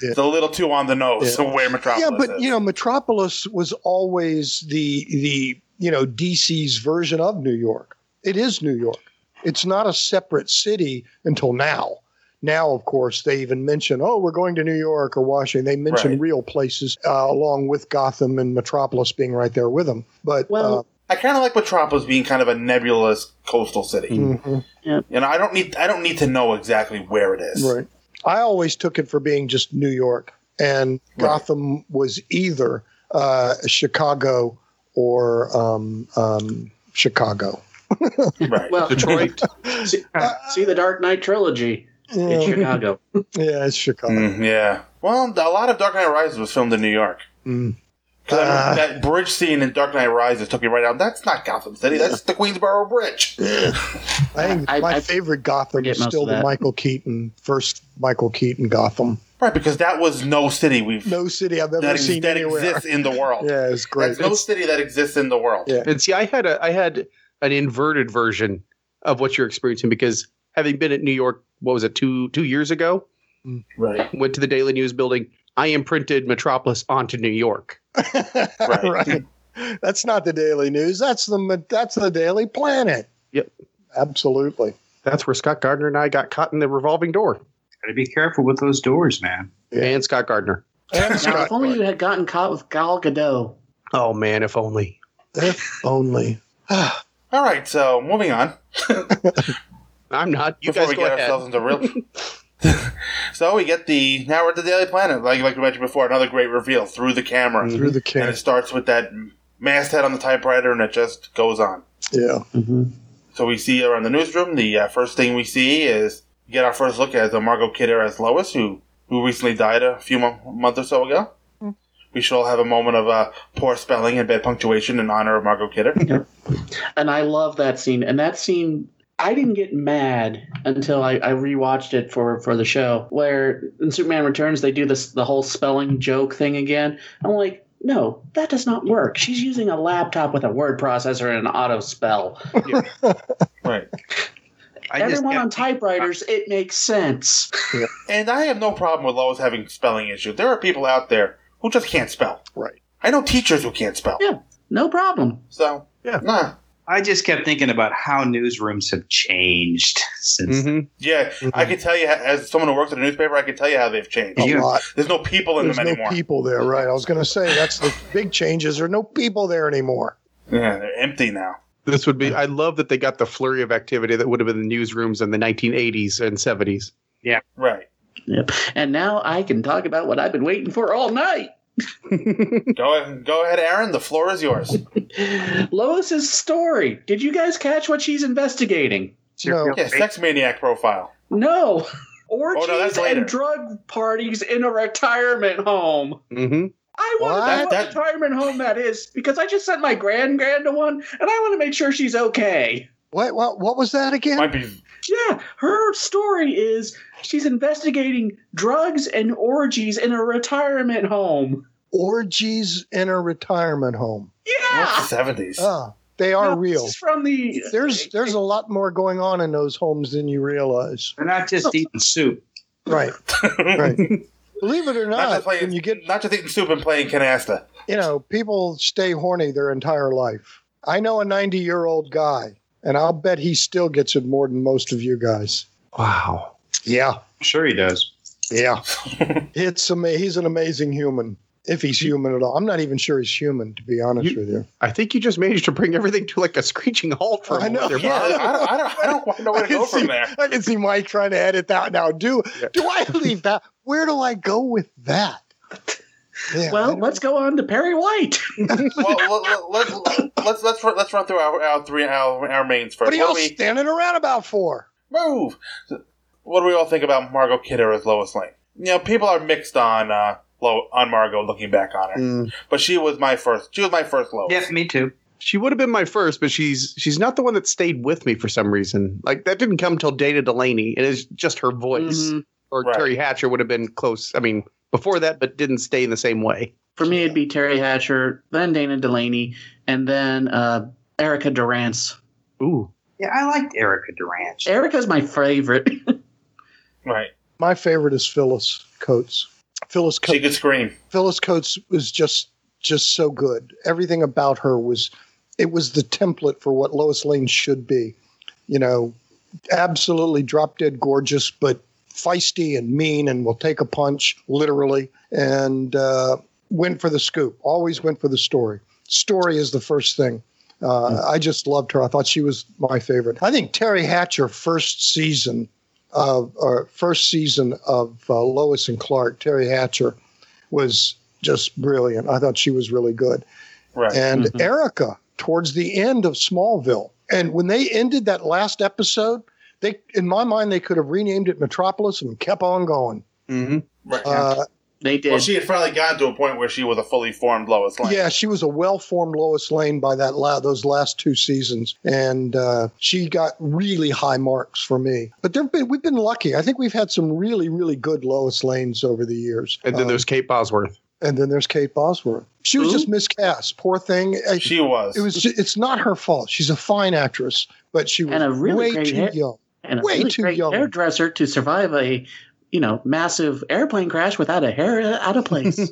Yeah. it's a little too on the nose Yeah. where Metropolis yeah, but is. you know, Metropolis was always the the you know DC's version of New York. It is New York. It's not a separate city until now. Now, of course, they even mention, "Oh, we're going to New York or Washington." They mention Right. real places uh, along with Gotham and Metropolis being right there with them. But Well, I kind of like Metropolis being kind of a nebulous coastal city. uh, mhm. You know, I don't need I don't need to know exactly where it is. Right. I always took it for being just New York, and Gotham was either uh, Chicago or um, um, Chicago. Right. well, Detroit. see, see the Dark Knight trilogy in Yeah. Chicago. Yeah, it's Chicago. Mm, yeah. Well, a lot of Dark Knight Rises was filmed in New York. Mm. 'Cause I remember Ah. that bridge scene in Dark Knight Rises took me right out. That's not Gotham City. That's the Queensboro Bridge. I think I- my I favorite Gotham is still the. Michael Keaton first Michael Keaton Gotham. Right, because that was no city we've No city I've ever that, ex- seen that anywhere. exists in the world. Yeah, it's great. That's no city that exists in the world. Yeah. And see, I had a I had an inverted version of what you're experiencing because having been at New York, what was it two two years ago? Right. Went to the Daily News building. I imprinted Metropolis onto New York. right. That's not the Daily News. That's the that's the Daily Planet. Yep. Absolutely. That's where Scott Gardner and I got caught in the revolving door. Gotta be careful with those doors, man. And Scott Gardner. And Now, Scott, if only you had gotten caught with Gal Gadot. Oh man, if only. if only. All right, so moving on. I'm not. You before guys we go get ahead. ourselves into real. so we get the now we're at the Daily Planet, like like we mentioned before, another great reveal through the camera, Through the camera, and it starts with that masthead on the typewriter, and it just goes on. Yeah. So we see around the newsroom. The uh, first thing we see is we get our first look at the Margot Kidder as Lois, who who recently died a few mo- month or so ago. We should all have a moment of uh, poor spelling and bad punctuation in honor of Margot Kidder. And I love that scene. And that scene, I didn't get mad until I, I rewatched it for, for the show, where in Superman Returns they do this the whole spelling joke thing again. I'm like, no, that does not work. She's using a laptop with a word processor and an auto spell. right. I just Everyone on typewriters, it makes sense. And I have no problem with Lois having spelling issues. There are people out there who just can't spell. Right. I know teachers who can't spell. Yeah, no problem. So Yeah. nah. I just kept thinking about how newsrooms have changed since. Mhm. Yeah, I can tell you as someone who works at a newspaper, I can tell you how they've changed. A Yeah. lot. There's no people in There's them no anymore. people there, right? I was going to say that's the big changes. There are no people there anymore. Yeah, they're empty now. This would be. I love that they got the flurry of activity that would have been the newsrooms in the 1980s and 70s. Yeah. Right. Yep. And now I can talk about what I've been waiting for all night. Go ahead, go ahead, Aaron. The floor is yours. Lois's story. Did you guys catch what she's investigating? No. Yeah, sex maniac profile. No. Orgies Oh, that's and drug parties in a retirement home. Mm-hmm. I want to know What? what That- retirement home that is because I just sent my grand grand to one, and I want to make sure she's okay. What, what, what was that again? Might be. Yeah, her story is she's investigating drugs and orgies in a retirement home. Orgies in a retirement home. Yeah, Seventies. Ah, they are No, real. This is from the. There's there's a lot more going on in those homes than you realize. They're not just eating soup. Right. Right. Believe it or Not not, playing. when you get not just eating soup and playing canasta. you know, people stay horny their entire life. I know a 90 year old guy, and I'll bet he still gets it more than most of you guys. Wow. Yeah. Sure, he does. Yeah. it's ama- He's an amazing human, if he's human at all. I'm not even sure he's human, to be honest with you. I think you just managed to bring everything to like a screeching halt for a I know. moment there, Yeah, Bob. I don't, I don't, I don't quite know where to go can from there. I can see Mike trying to edit that now. Do do I leave that? Where do I go with that? Yeah, Well, let's go on to Perry White. well, let, let, let, let's let's run- let's run through our, our three our, our mains first. what are y'all we standing around about for? move? What do we all think about Margot Kidder as Lois Lane? You know, people are mixed on uh, Lo- on Margot looking back on her, Mm. but she was my first. She was my first Lois. Yes, me too. She would have been my first, but she's she's not the one that stayed with me for some reason. Like that didn't come till Dana Delany. It is just her voice. Mhm. Or Right. Teri Hatcher would have been close. I mean, before that, but didn't stay in the same way. For me, it'd be Teri Hatcher, then Dana Delany, and then uh, Erica Durance. Ooh. Yeah, I liked Erica Durance. Erica's my favorite. Right. My favorite is Phyllis Coates. Phyllis She could scream. Phyllis Coates was just just so good. Everything about her was it was the template for what Lois Lane should be. You know, absolutely drop dead gorgeous, but feisty and mean and will take a punch literally and uh, went for the scoop. Always went for the story. Story is the first thing. Uh, I just loved her. I thought she was my favorite. I think Teri Hatcher first season of or first season of uh, Lois and Clark, Teri Hatcher was just brilliant. I thought she was really good. Right. And Erica towards the end of Smallville. And when they ended that last episode, they in my mind they could have renamed it Metropolis and kept on going. Mm-hmm. Right. Uh, they did. well, she had finally gotten to a point where she was a fully formed Lois Lane. Yeah, she was a well-formed Lois Lane by that la- those last two seasons, and uh, she got really high marks for me. But there've been we've been lucky. I think we've had some really really good Lois Lanes over the years. And then Um, there's Kate Bosworth. and then there's Kate Bosworth. She was Who? just miscast. Poor thing. She was. It was. ju- It's not her fault. She's a fine actress, but she was And a really way great too hair- young. And a way really too great young. hairdresser to survive a, you know, massive airplane crash without a hair out of place.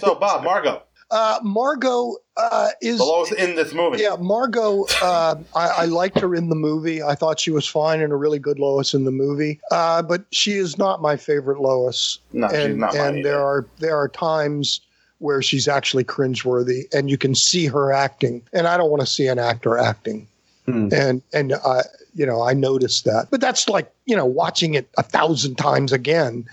So, Bob, Margot, uh, Margot uh, is the Lois in this movie. Yeah, Margot. Uh, I, I liked her in the movie. I thought she was fine and a really good Lois in the movie. Uh, but she is not my favorite Lois. No, she's and, not mine And there are there are times where she's actually cringeworthy, and you can see her acting. And I don't want to see an actor acting. Hmm. And and I you know I noticed that. But that's like you know watching it a thousand times again.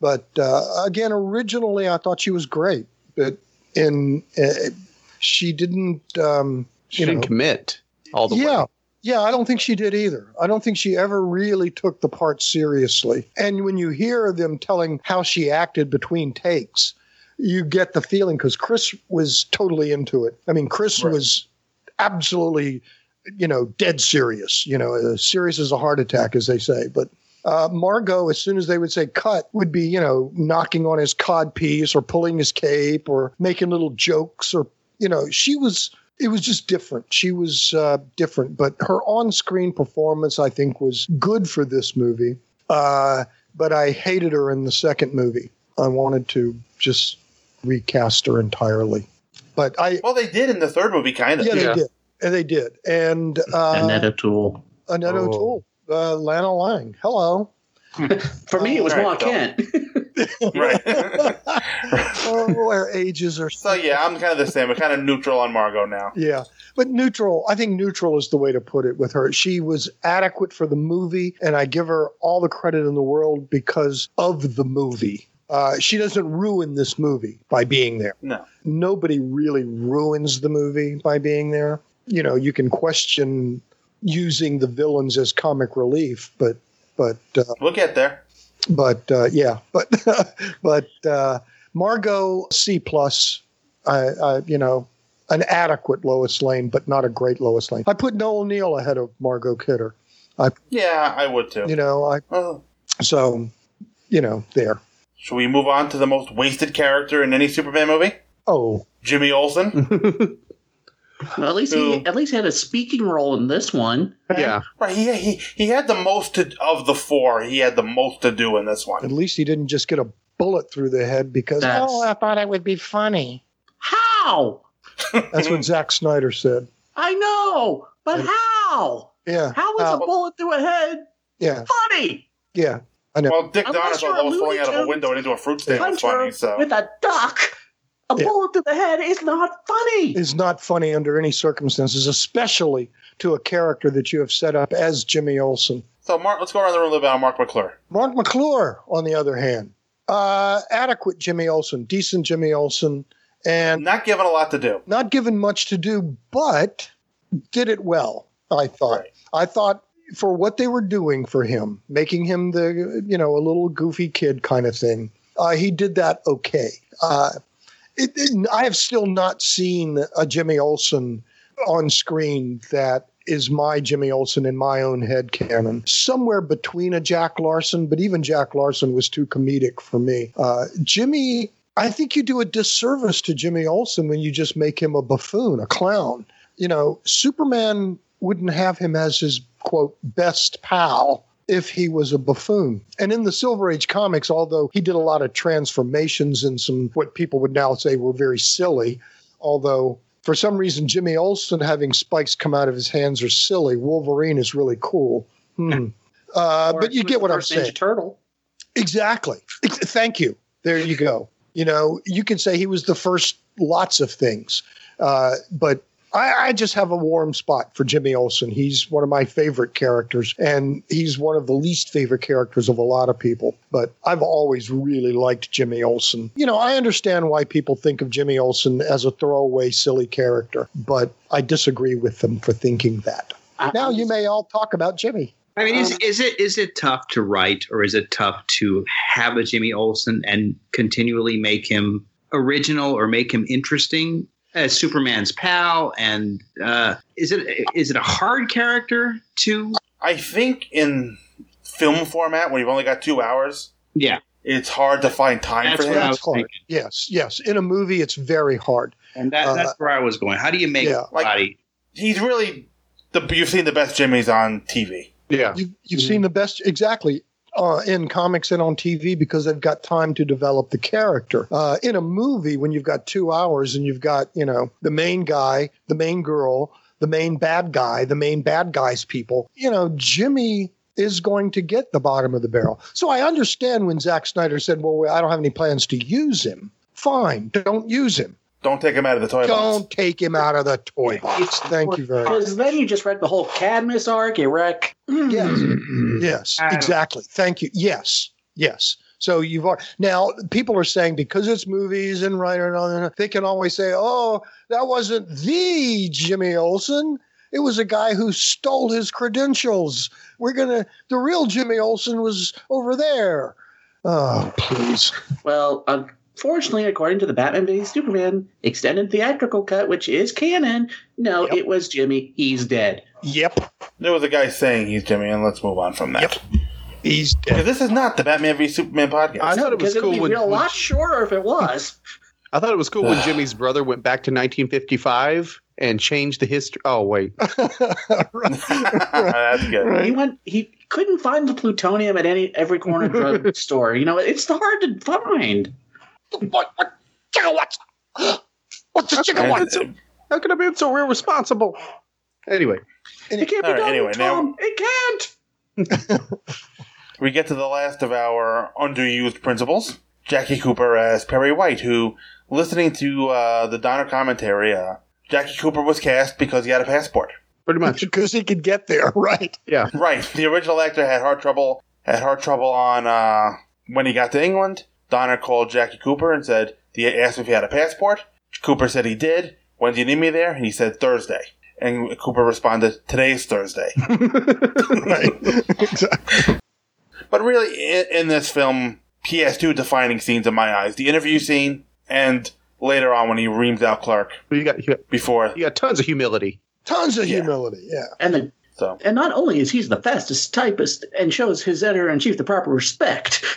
But uh, again, originally I thought she was great, but in uh, she didn't. Um, She didn't know, commit all the yeah. way. Yeah, I don't think she did either. I don't think she ever really took the part seriously. And when you hear them telling how she acted between takes, you get the feeling because Chris was totally into it. I mean, Chris Right. was absolutely, you know, dead serious, you know, as serious as a heart attack, as they say. But uh, Margot, as soon as they would say cut, would be, you know, knocking on his cod piece or pulling his cape or making little jokes or, you know, she was, it was just different. She was uh, different. But her on screen performance, I think, was good for this movie. Uh, but I hated her in the second movie. I wanted to just recast her entirely. But I, Well, they did in the third movie, kind of. yeah, they Yeah. did. And they did. And uh, Annette O'Toole. Annette Oh. O'Toole, uh, Lana Lang. Hello. For me, it was All Ma right, Kent. oh, our ages are So yeah, I'm kind of the same. I'm kind of neutral on Margot now. Yeah. But neutral, I think neutral is the way to put it with her. She was adequate for the movie, and I give her all the credit in the world because of the movie. Uh, she doesn't ruin this movie by being there. No. Nobody really ruins the movie by being there. You know, you can question using the villains as comic relief, but but uh, We'll get there. but uh, yeah, but but uh, Margot C plus, I, I you know, an adequate Lois Lane, but not a great Lois Lane. I put Noel Neill ahead of Margot Kidder. I Yeah, I would too. you know I Oh. so you know there. Should we move on to the most wasted character in any Superman movie? Oh, Jimmy Olsen. Well, at least he at least had a speaking role in this one. Yeah. right. He, he he had the most to, of the four. He had the most to do in this one. At least he didn't just get a bullet through the head because That's- oh I thought it would be funny. How? That's what Zack Snyder said. I know, but how? Yeah. How is How- a bullet through a head Yeah. funny? Yeah. I know. Well, Dick Unless Donato you're a Lois falling out of a window and into a fruit stand was Puncher funny. So with a duck, a Yeah. bullet through the head is not funny. is not funny under any circumstances, especially to a character that you have set up as Jimmy Olsen. so Mark, let's go around the room about Marc McClure. Marc McClure, on the other hand, uh, adequate Jimmy Olsen, decent Jimmy Olsen, and Not given a lot to do. not given much to do, but did it well. I thought. Right. I thought for what they were doing for him, making him the you know a little goofy kid kind of thing, uh, he did that okay. Uh, it, it- I have still not seen a Jimmy Olsen on screen that is my Jimmy Olsen in my own head canon. Somewhere between a Jack Larson, but even Jack Larson was too comedic for me. Uh, Jimmy, I think you do a disservice to Jimmy Olsen when you just make him a buffoon, a clown. You know, Superman wouldn't have him as his quote best pal if he was a buffoon. And in the Silver Age comics, although he did a lot of transformations and some what people would now say were very silly, although for some reason Jimmy Olsen having spikes come out of his hands are silly. Wolverine is really cool. Hmm. Uh, but you get what I'm first Ninja saying. Turtle. Exactly. Thank you. There you go. You know, you can say he was the first lots of things, uh, but I, I just have a warm spot for Jimmy Olsen. He's one of my favorite characters, and he's one of the least favorite characters of a lot of people. But I've always really liked Jimmy Olsen. You know, I understand why people think of Jimmy Olsen as a throwaway, silly character, but I disagree with them for thinking that. Now you may all talk about Jimmy. I mean, is, um, is it is it tough to write, or is it tough to have a Jimmy Olsen and continually make him original or make him interesting as Superman's pal? And uh, is it is it a hard character to? I think in film format, when you've only got two hours, Yeah, it's hard to find time That's for what him. That's hard. thinking. Yes, yes. In a movie, it's very hard. and that, Uh, that's where I was going. How do you make yeah. somebody? He's really the you've seen the best Jimmys on TV. Yeah. You've, you've seen the best exactly uh, in comics and on TV because they've got time to develop the character. Uh, in a movie, when you've got two hours and you've got you know the main guy, the main girl, the main bad guy, the main bad guys people, you know Jimmy is going to get the bottom of the barrel. So I understand when Zack Snyder said, "Well, I don't have any plans to use him." Fine, don't use him. Don't take him out of the toy. Don't take him out of the toy box. Thank you very much. Because then you just read the whole Cadmus arc, you wreck. Yes. yes. Exactly. Thank you. Yes. Yes. So you've al- now people are saying because it's movies and writer and all that, they can always say, "Oh, that wasn't the Jimmy Olsen. It was a guy who stole his credentials. We're gonna. The real Jimmy Olsen was over there." Oh, please. Well, unfortunately, according to the Batman v Superman extended theatrical cut, which is canon, no, it was Jimmy. He's dead. Yep. There was a guy saying he's Jimmy, and let's move on from that. He's Because this is not the Batman v Superman podcast. I thought it was Because it cool would be when, a lot shorter if it was. I thought it was cool when Jimmy's brother went back to 1955 and changed the history. Oh wait, That's good. He went. He couldn't find the plutonium at any every corner drug store. You know, it's hard to find. What? What? What's what's the chicken? And- What? how could I be so irresponsible? Anyway, It can't be All right, done, anyway, now- It can't. we get to the last of our underused principals. Jackie Cooper as Perry White, who, listening to uh, the Donner commentary, uh, Jackie Cooper was cast because he had a passport. Pretty much. because he could get there, right? Yeah. Right. The original actor had heart trouble. Had heart trouble on uh, when he got to England. Donner called Jackie Cooper and said he asked if he had a passport. Cooper said he did. When do you need me there? And he said Thursday. And Cooper responded, "Today's Thursday." right. exactly. But really, in, in this film, he has two defining scenes in my eyes: the interview scene, and later on when he reams out Clark. But you got you got, Before you got tons of humility. Tons of humility. Yeah. And the so and not only is he the fastest typist and shows his editor in chief the proper respect.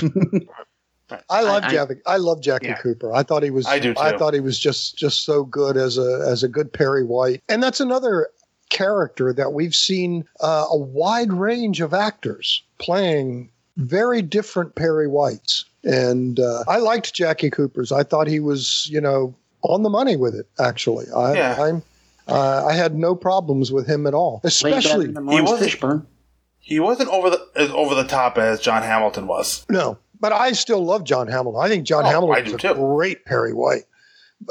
I love Jackie. I love Jackie Yeah. Cooper. I thought he was. I do, Too. I thought he was just just so good as a as a good Perry White, and that's another character that we've seen uh, a wide range of actors playing very different Perry Whites, and uh, I liked Jackie Cooper's. I thought he was you know on the money with it. Actually, I Yeah. I'm. Uh, I had no problems with him at all, especially than Laurence wasn't- Fishburne. He wasn't over the as over the top as John Hamilton was. No, but I still love John Hamilton. I think John Oh, Hamilton is a too. great Perry White.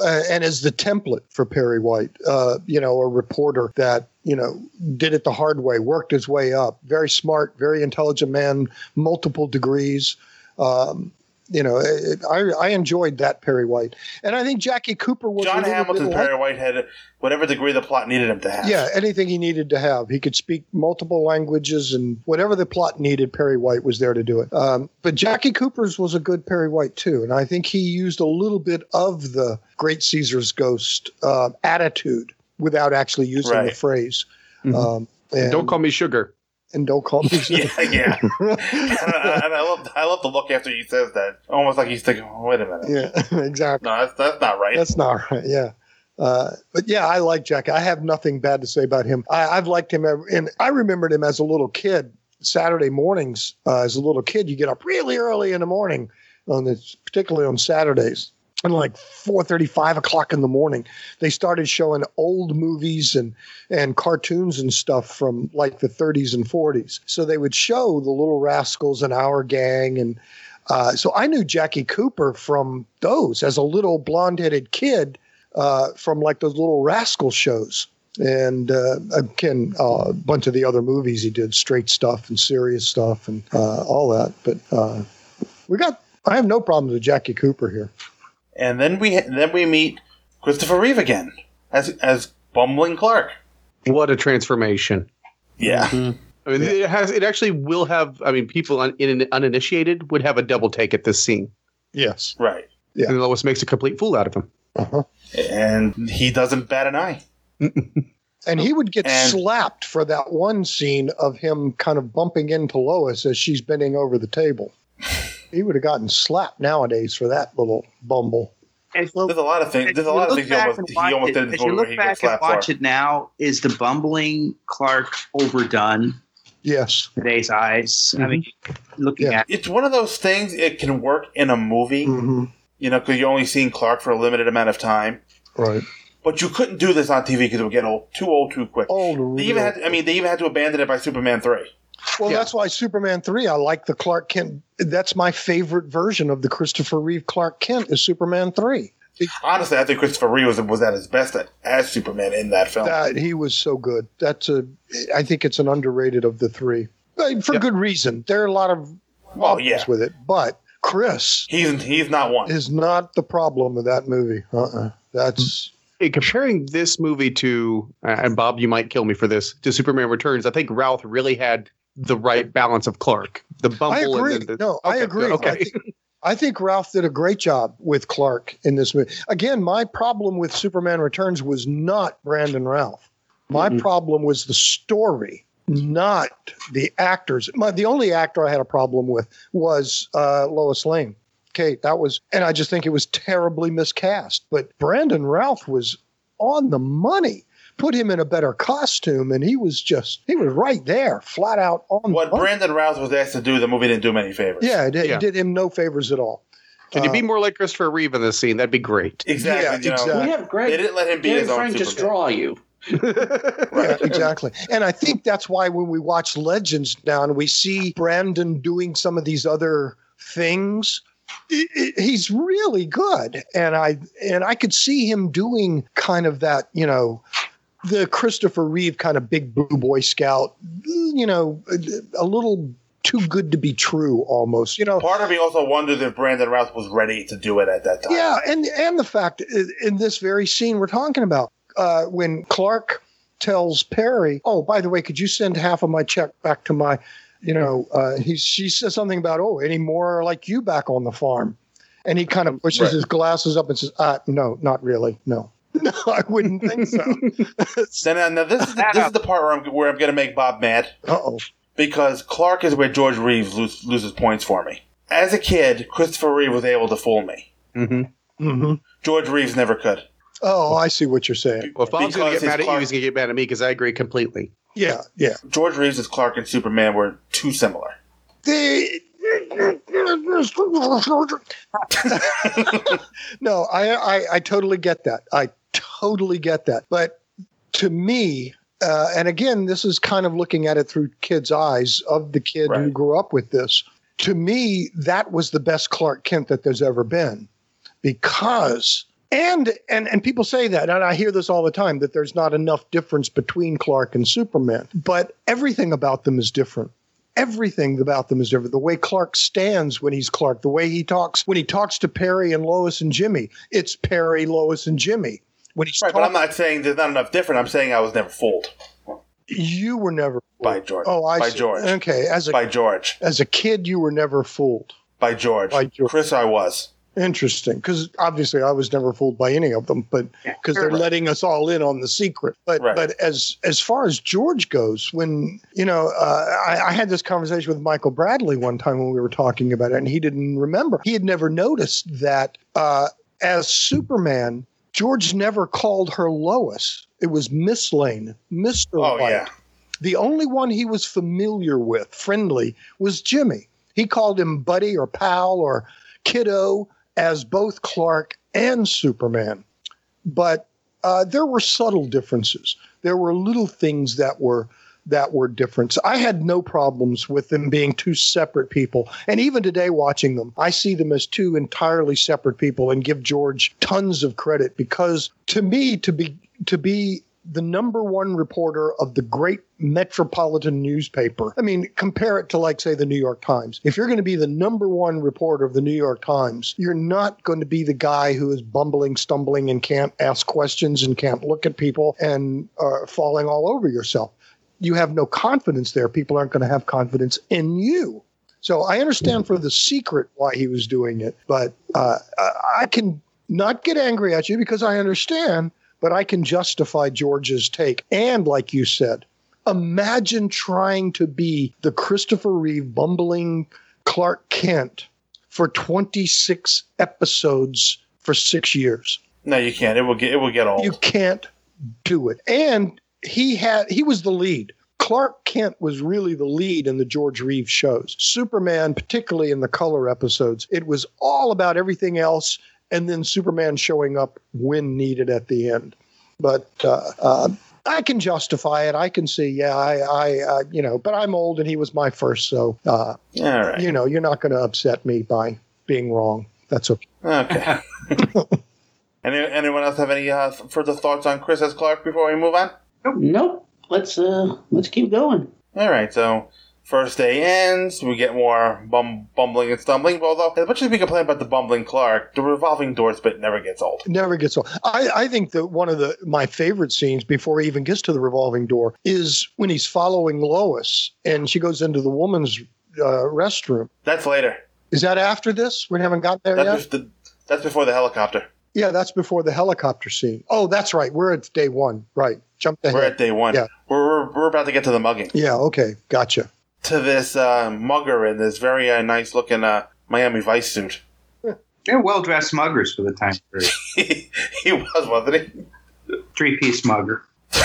Uh, and is the template for Perry White, uh, you know, a reporter that, you know, did it the hard way, worked his way up, very smart, very intelligent man, multiple degrees. Um, you know, it, I, I enjoyed that Perry White. And I think Jackie Cooper was a John little Hamilton, bit like- Perry White had whatever degree the plot needed him to have. yeah, anything he needed to have. He could speak multiple languages and whatever the plot needed, Perry White was there to do it. Um, but Jackie Cooper's was a good Perry White too. And I think he used a little bit of the Great Caesar's Ghost uh, attitude without actually using the Right. phrase. Mhm. Um, and, Don't call me sugar. And don't call me. yeah, yeah. and, I, and I love, I love the look after he says that, almost like he's thinking, oh, "Wait a minute, yeah, exactly. no, that's, that's not right." That's not right. Yeah. Uh, but yeah, I like Jack. I have nothing bad to say about him. I, I've liked him, ever, and I remembered him as a little kid. Saturday mornings, uh, as a little kid, you get up really early in the morning, on this, particularly on Saturdays, and like four thirty, five o'clock in the morning, they started showing old movies and and cartoons and stuff from like the 30s and 40s. So they would show the Little Rascals and Our Gang and uh, so I knew Jackie Cooper from those as a little blonde-headed kid uh, from like those little rascal shows. And uh, again, uh, a bunch of the other movies he did, straight stuff and serious stuff and uh, all that. But uh, we got, I have no problems with Jackie Cooper here. And then we then we meet Christopher Reeve again as as bumbling Clark. What a transformation! Yeah, I mean, it has. It actually will have. I mean, people un, in, uninitiated would have a double take at this scene, Yes. right. Yeah. and Lois makes a complete fool out of him. Uh-huh. And he doesn't bat an eye. And he would get And- slapped for that one scene of him kind of bumping into Lois as she's bending over the table. He would have gotten slapped nowadays for that little bumble. There's a lot of things. There's a If you lot of look things he back almost, and he watch almost it- did in as you look he back and slapped watch for. it now, is the bumbling Clark overdone Yes. today's eyes? I mean, looking Yeah. at It's one of those things. It can work in a movie, Mm-hmm. you know, because you're only seeing Clark for a limited amount of time. Right. But you couldn't do this on TV because it would get old, too old too quick. Old. They even had, I mean, they even had to abandon it by Superman three. Well, that's why Superman 3, I like the Clark Kent. That's my favorite version of the Christopher Reeve Clark Kent is Superman 3. Honestly, I think Christopher Reeve was, was at his best at, as Superman in that film. That, he was so good. That's a, I think it's an underrated of the three. But for good reason. There are a lot of well, problems yeah, with it. But Chris he's he's not one. is not the problem of that movie. Uh-uh. That's. Hey, comparing this movie to, and Bob, you might kill me for this, to Superman Returns, I think Routh really had the right balance of Clark. The bumble. I agree. And the, the, no, I Okay, agree. Okay. I think, I think Routh did a great job with Clark in this movie. Again, my problem with Superman Returns was not Brandon Routh. My problem was the story, not the actors. My, the only actor I had a problem with was uh, Lois Lane. Okay, that was, and I just think it was terribly miscast. But Brandon Routh was on the money. Put him in a better costume, and he was just, he was right there, flat out on What the. Brandon Routh was asked to do, the movie didn't do many favors. Yeah, it did, Yeah. it did him no favors at all. Can you Uh, be more like Christopher Reeve in this scene? That'd be great. exactly. Yeah, you know, exactly. We have Greg. They didn't let him be Gary his own Frank just draw you. yeah, exactly. And I think that's why when we watch Legends now and we see Brandon doing some of these other things, i- i- he's really good. And I and I could see him doing kind of that, you know, the Christopher Reeve kind of big blue boy scout, you know, a, little too good to be true almost. You know, Part of me also wonders if Brandon Routh was ready to do it at that time. yeah, and and the fact in this very scene we're talking about, uh, when Clark tells Perry, "Oh, by the way, could you send half of my check back to my," you know, uh, he she says something about, "Oh, any more like you back on the farm," and he kind of pushes Right. his glasses up and says, uh, "No, not really, no." No, I wouldn't think so. Then now this is the, this is the part where I'm where I'm going to make Bob mad. Uh oh. Because Clark is where George Reeves lose, loses points for me. As a kid, Christopher Reeve was able to fool me. Mm-hmm. Mm-hmm. George Reeves never could. Oh, I see what you're saying. Well, if Bob's going to get mad his at you, he's going to get mad at me because I agree completely. Yeah, yeah. George Reeves as Clark and Superman were too similar. The no, I, I I totally get that. I totally get that. But to me, uh, and again, this is kind of looking at it through kids' eyes of the kid who grew up with this. To me, that was the best Clark Kent that there's ever been, because and and and people say that, and I hear this all the time that there's not enough difference between Clark and Superman, but everything about them is different everything about them is different. The way Clark stands when he's Clark, the way he talks when he talks to Perry and Lois and Jimmy, it's Perry, Lois, and Jimmy. When he's Right, but I'm not saying there's not enough different. I'm saying I was never fooled you were never fooled. by George. Oh, I by see. George. Okay, as a by George. as a kid, you were never fooled. By George. By George. Chris, I was. Interesting, because obviously I was never fooled by any of them, but because they're Right. letting us all in on the secret. But Right. but as as far as George goes, when you know, uh, I, I had this conversation with Michael Bradley one time when we were talking about it, and he didn't remember. He had never noticed that uh, as Superman, George never called her Lois. It was Miss Lane, Mister Oh, White. yeah. The only one he was familiar with, friendly, was Jimmy. He called him buddy or pal or kiddo as both Clark and Superman. But uh, there were subtle differences. There were little things that were that were different. So I had no problems with them being two separate people. And even today, watching them, I see them as two entirely separate people and give George tons of credit because to me, to be to be the number one reporter of the great metropolitan newspaper. I mean, compare it to, like, say, the New York Times. If you're going to be the number one reporter of the New York Times, you're not going to be the guy who is bumbling, stumbling, and can't ask questions and can't look at people and uh, falling all over yourself. You have no confidence there. People aren't going to have confidence in you. So I understand for the secret why he was doing it, but uh, I- can not get angry at you because I understand, but I can justify George's take. And like you said, imagine trying to be the Christopher Reeve bumbling Clark Kent for 26 episodes for six years. No, you can't. It will get it will get old. You can't do it. And he had he was the lead. Clark Kent was really the lead in the George Reeves shows. Superman, particularly in the color episodes, it was all about everything else, and then Superman showing up when needed at the end. But uh, uh, I can justify it. I can see, yeah, I, I, uh, you know, but I'm old and he was my first, so uh, All right. you know, you're not going to upset me by being wrong. That's okay. Okay. Any, anyone else have any uh, further thoughts on Chris as Clark before we move on? Nope. Nope. Let's uh let's keep going. All right. So first day ends. We get more bum, bumbling and stumbling. Although as much as we complain about the bumbling Clark, the revolving doors bit never gets old. never gets old. I, I think that one of the my favorite scenes before he even gets to the revolving door is when he's following Lois and she goes into the woman's uh, restroom. That's later. Is that after this? We haven't got there yet. That's, just the, that's before the helicopter. Yeah, that's before the helicopter scene. Oh, that's right. We're at day one. Right. Jumped ahead. We're at day one. Yeah. We're, we're, we're about to get to the mugging. Yeah. Okay. Gotcha. To this uh, mugger in this very uh, nice looking uh, Miami Vice suit. They're well dressed muggers for the time period. he was, wasn't he? Three piece mugger.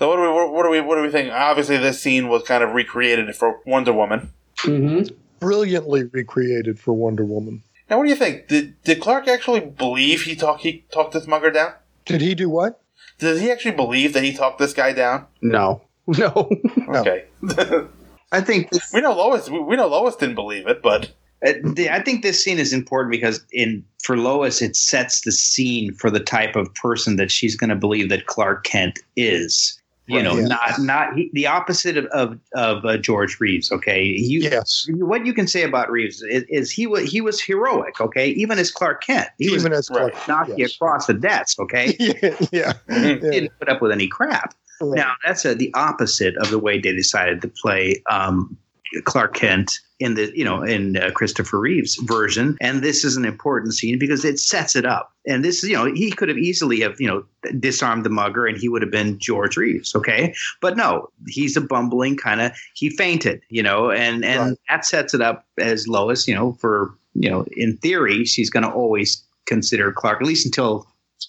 So what do we what, what do we what do we think? Obviously, this scene was kind of recreated for Wonder Woman. Mm-hmm. Brilliantly recreated for Wonder Woman. Now, what do you think? Did did Clark actually believe he talked he talked this mugger down? Did he do what? Does he actually believe that he talked this guy down? No, no. Okay. I think we know Lois. We, we know Lois didn't believe it, but Uh, I think this scene is important because in for Lois, it sets the scene for the type of person that she's going to believe that Clark Kent is. You know, Yeah. not not he, the opposite of of, of uh, George Reeves. Okay, you, yes. What you can say about Reeves is, is he was he was heroic. Okay, even as Clark Kent, he Even was as Clark yes. across the desk. Okay, yeah, yeah. he didn't put up with any crap. Right. Now that's uh the opposite of the way they decided to play um, Clark Kent in the you know in uh, Christopher Reeve's version, and this is an important scene because it sets it up. And this you know he could have easily have you know disarmed the mugger, and he would have been George Reeves, okay? But no, he's a bumbling kind of he fainted, you know, and and that sets it up as Lois, you know, for you know in theory she's going to always consider Clark at least until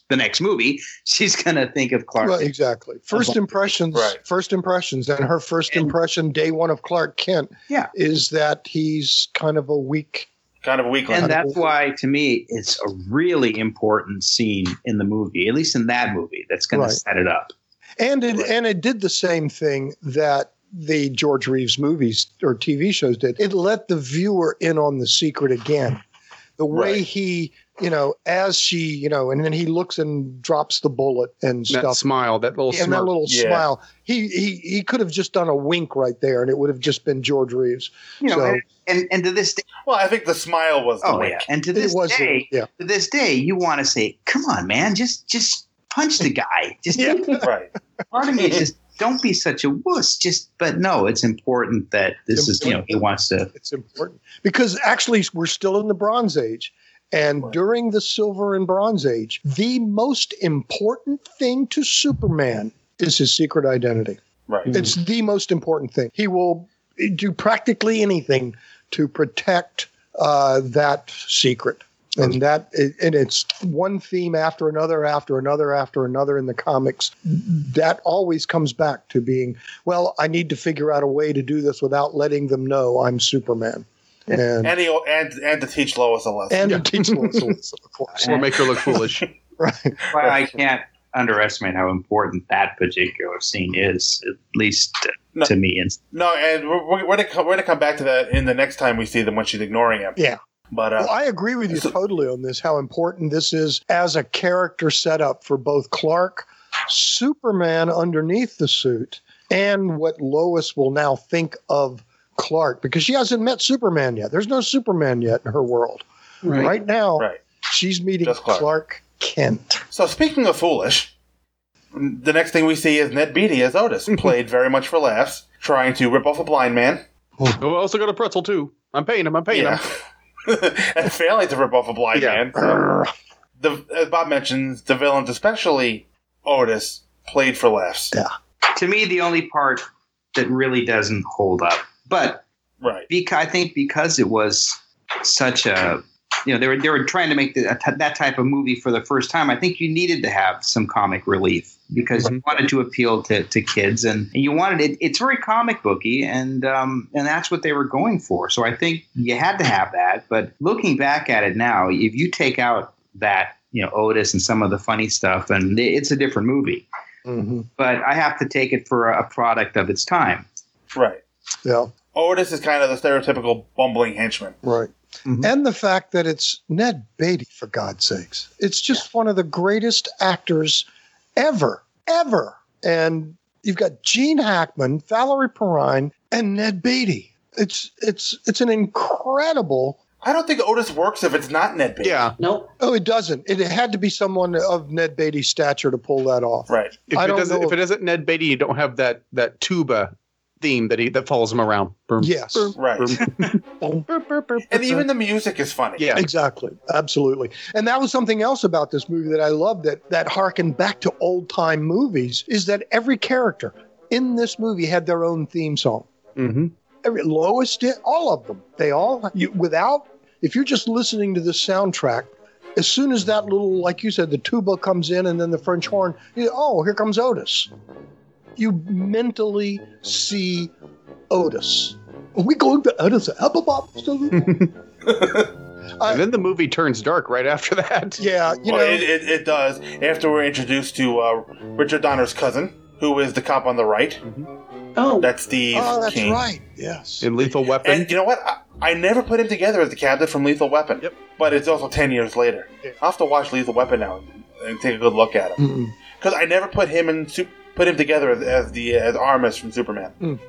the next movie she's going to think of Clark Well, exactly. First impressions. Right. First impressions, and her first impression, day one of Clark Kent, Yeah. is that he's kind of a weak, kind of a weak. And that's why, to me, it's a really important scene in the movie, at least in that movie, that's going Right. to set it up. and it and it did the same thing that the George Reeves movies or TV shows did. It let the viewer in on the secret again. The way he, you know, as she, you know, and then he looks and drops the bullet and That stuff. smile, that little and that little Yeah. smile. He he he could have just done a wink right there, and it would have just been George Reeves. You know, and, and, and to this day, well, I think the smile was the oh wink. yeah, and to It this was, day, yeah. to this day, you want to say, "Come on, man, just just punch the guy." Just right. part of me is just don't be such a wuss. Just, but no, it's important that this is, you know, he wants to. It's important because actually we're still in the Bronze Age. And during the Silver and Bronze Age, the most important thing to Superman is his secret identity. Right. It's the most important thing. He will do practically anything to protect uh, that secret. And that, and it's one theme after another, after another, after another in the comics. That always comes back to being, well, I need to figure out a way to do this without letting them know I'm Superman. And, And, he, and and to teach Lois a lesson. and to teach Lois a lesson, of course. Or make her look foolish. right. Why I can't underestimate how important that particular scene is, at least uh, to me. And No, and we're, we're, we're, gonna come, we're gonna come back to that in the next time we see them when she's ignoring him. Yeah. But uh, Well, I agree with you totally on this, how important this is as a character setup for both Clark, Superman underneath the suit, and what Lois will now think of Clark, because she hasn't met Superman yet. There's no Superman yet in her world. Right, now, Right. she's meeting Clark. Clark. Kent. So speaking of foolish, the next thing we see is Ned Beatty as Otis, played very much for laughs, trying to rip off a blind man Oh, I also got a pretzel too. I'm paying him. I'm paying Yeah. him. and failing to rip off a blind Yeah. man. So, the, as Bob mentions, the villains, especially Otis, played for laughs. Yeah. to me, the only part that really doesn't hold up, but Right. because I think because it was such a you know they were they were trying to make the, that type of movie for the first time. I think you needed to have some comic relief because you wanted to appeal to, to kids and, and you wanted it. It's very comic booky and um, and that's what they were going for. So I think you had to have that. But looking back at it now, if you take out that you know Otis and some of the funny stuff, and it's a different movie. Mm-hmm. But I have to take it for a product of its time. Right. Yeah. Otis is kind of the stereotypical bumbling henchman. Right. Mm-hmm. And the fact that it's Ned Beatty, for God's sakes. It's just one of the greatest actors ever, ever. And you've got Gene Hackman, Valerie Perrine, and Ned Beatty. It's it's it's an incredible. I don't think Otis works if it's not Ned Beatty. Yeah. Nope. Oh, it doesn't. It had to be someone of Ned Beatty's stature to pull that off. Right. If I it doesn't, know if it isn't Ned Beatty, you don't have that that tuba theme that he that follows him around. Boom, Yes. boom, Right. boom. And even the music is funny. Yeah. Exactly. Absolutely. And that was something else about this movie that I love that that harkened back to old time movies is that every character in this movie had their own theme song. Mm-hmm. Every Lois did all of them. They all you, without if you're just listening to the soundtrack, as soon as that little like you said the tuba comes in and then the French horn, you, oh here comes Otis. You mentally see Otis. Are we going to Otis? Applebop? and then the movie turns dark right after that. Yeah, you well, know, it, it, it does. After we're introduced to uh, Richard Donner's cousin, who is the cop on the right. Oh, That's Steve oh, that's King. right. Yes. In Lethal Weapon. And you know what? I, I never put him together as the captain from Lethal Weapon. Yep. But it's also 10 years later. I'll have to watch Lethal Weapon now and, and take a good look at him. Because I never put him in, Sup- put him together as, as the as Armus from Superman.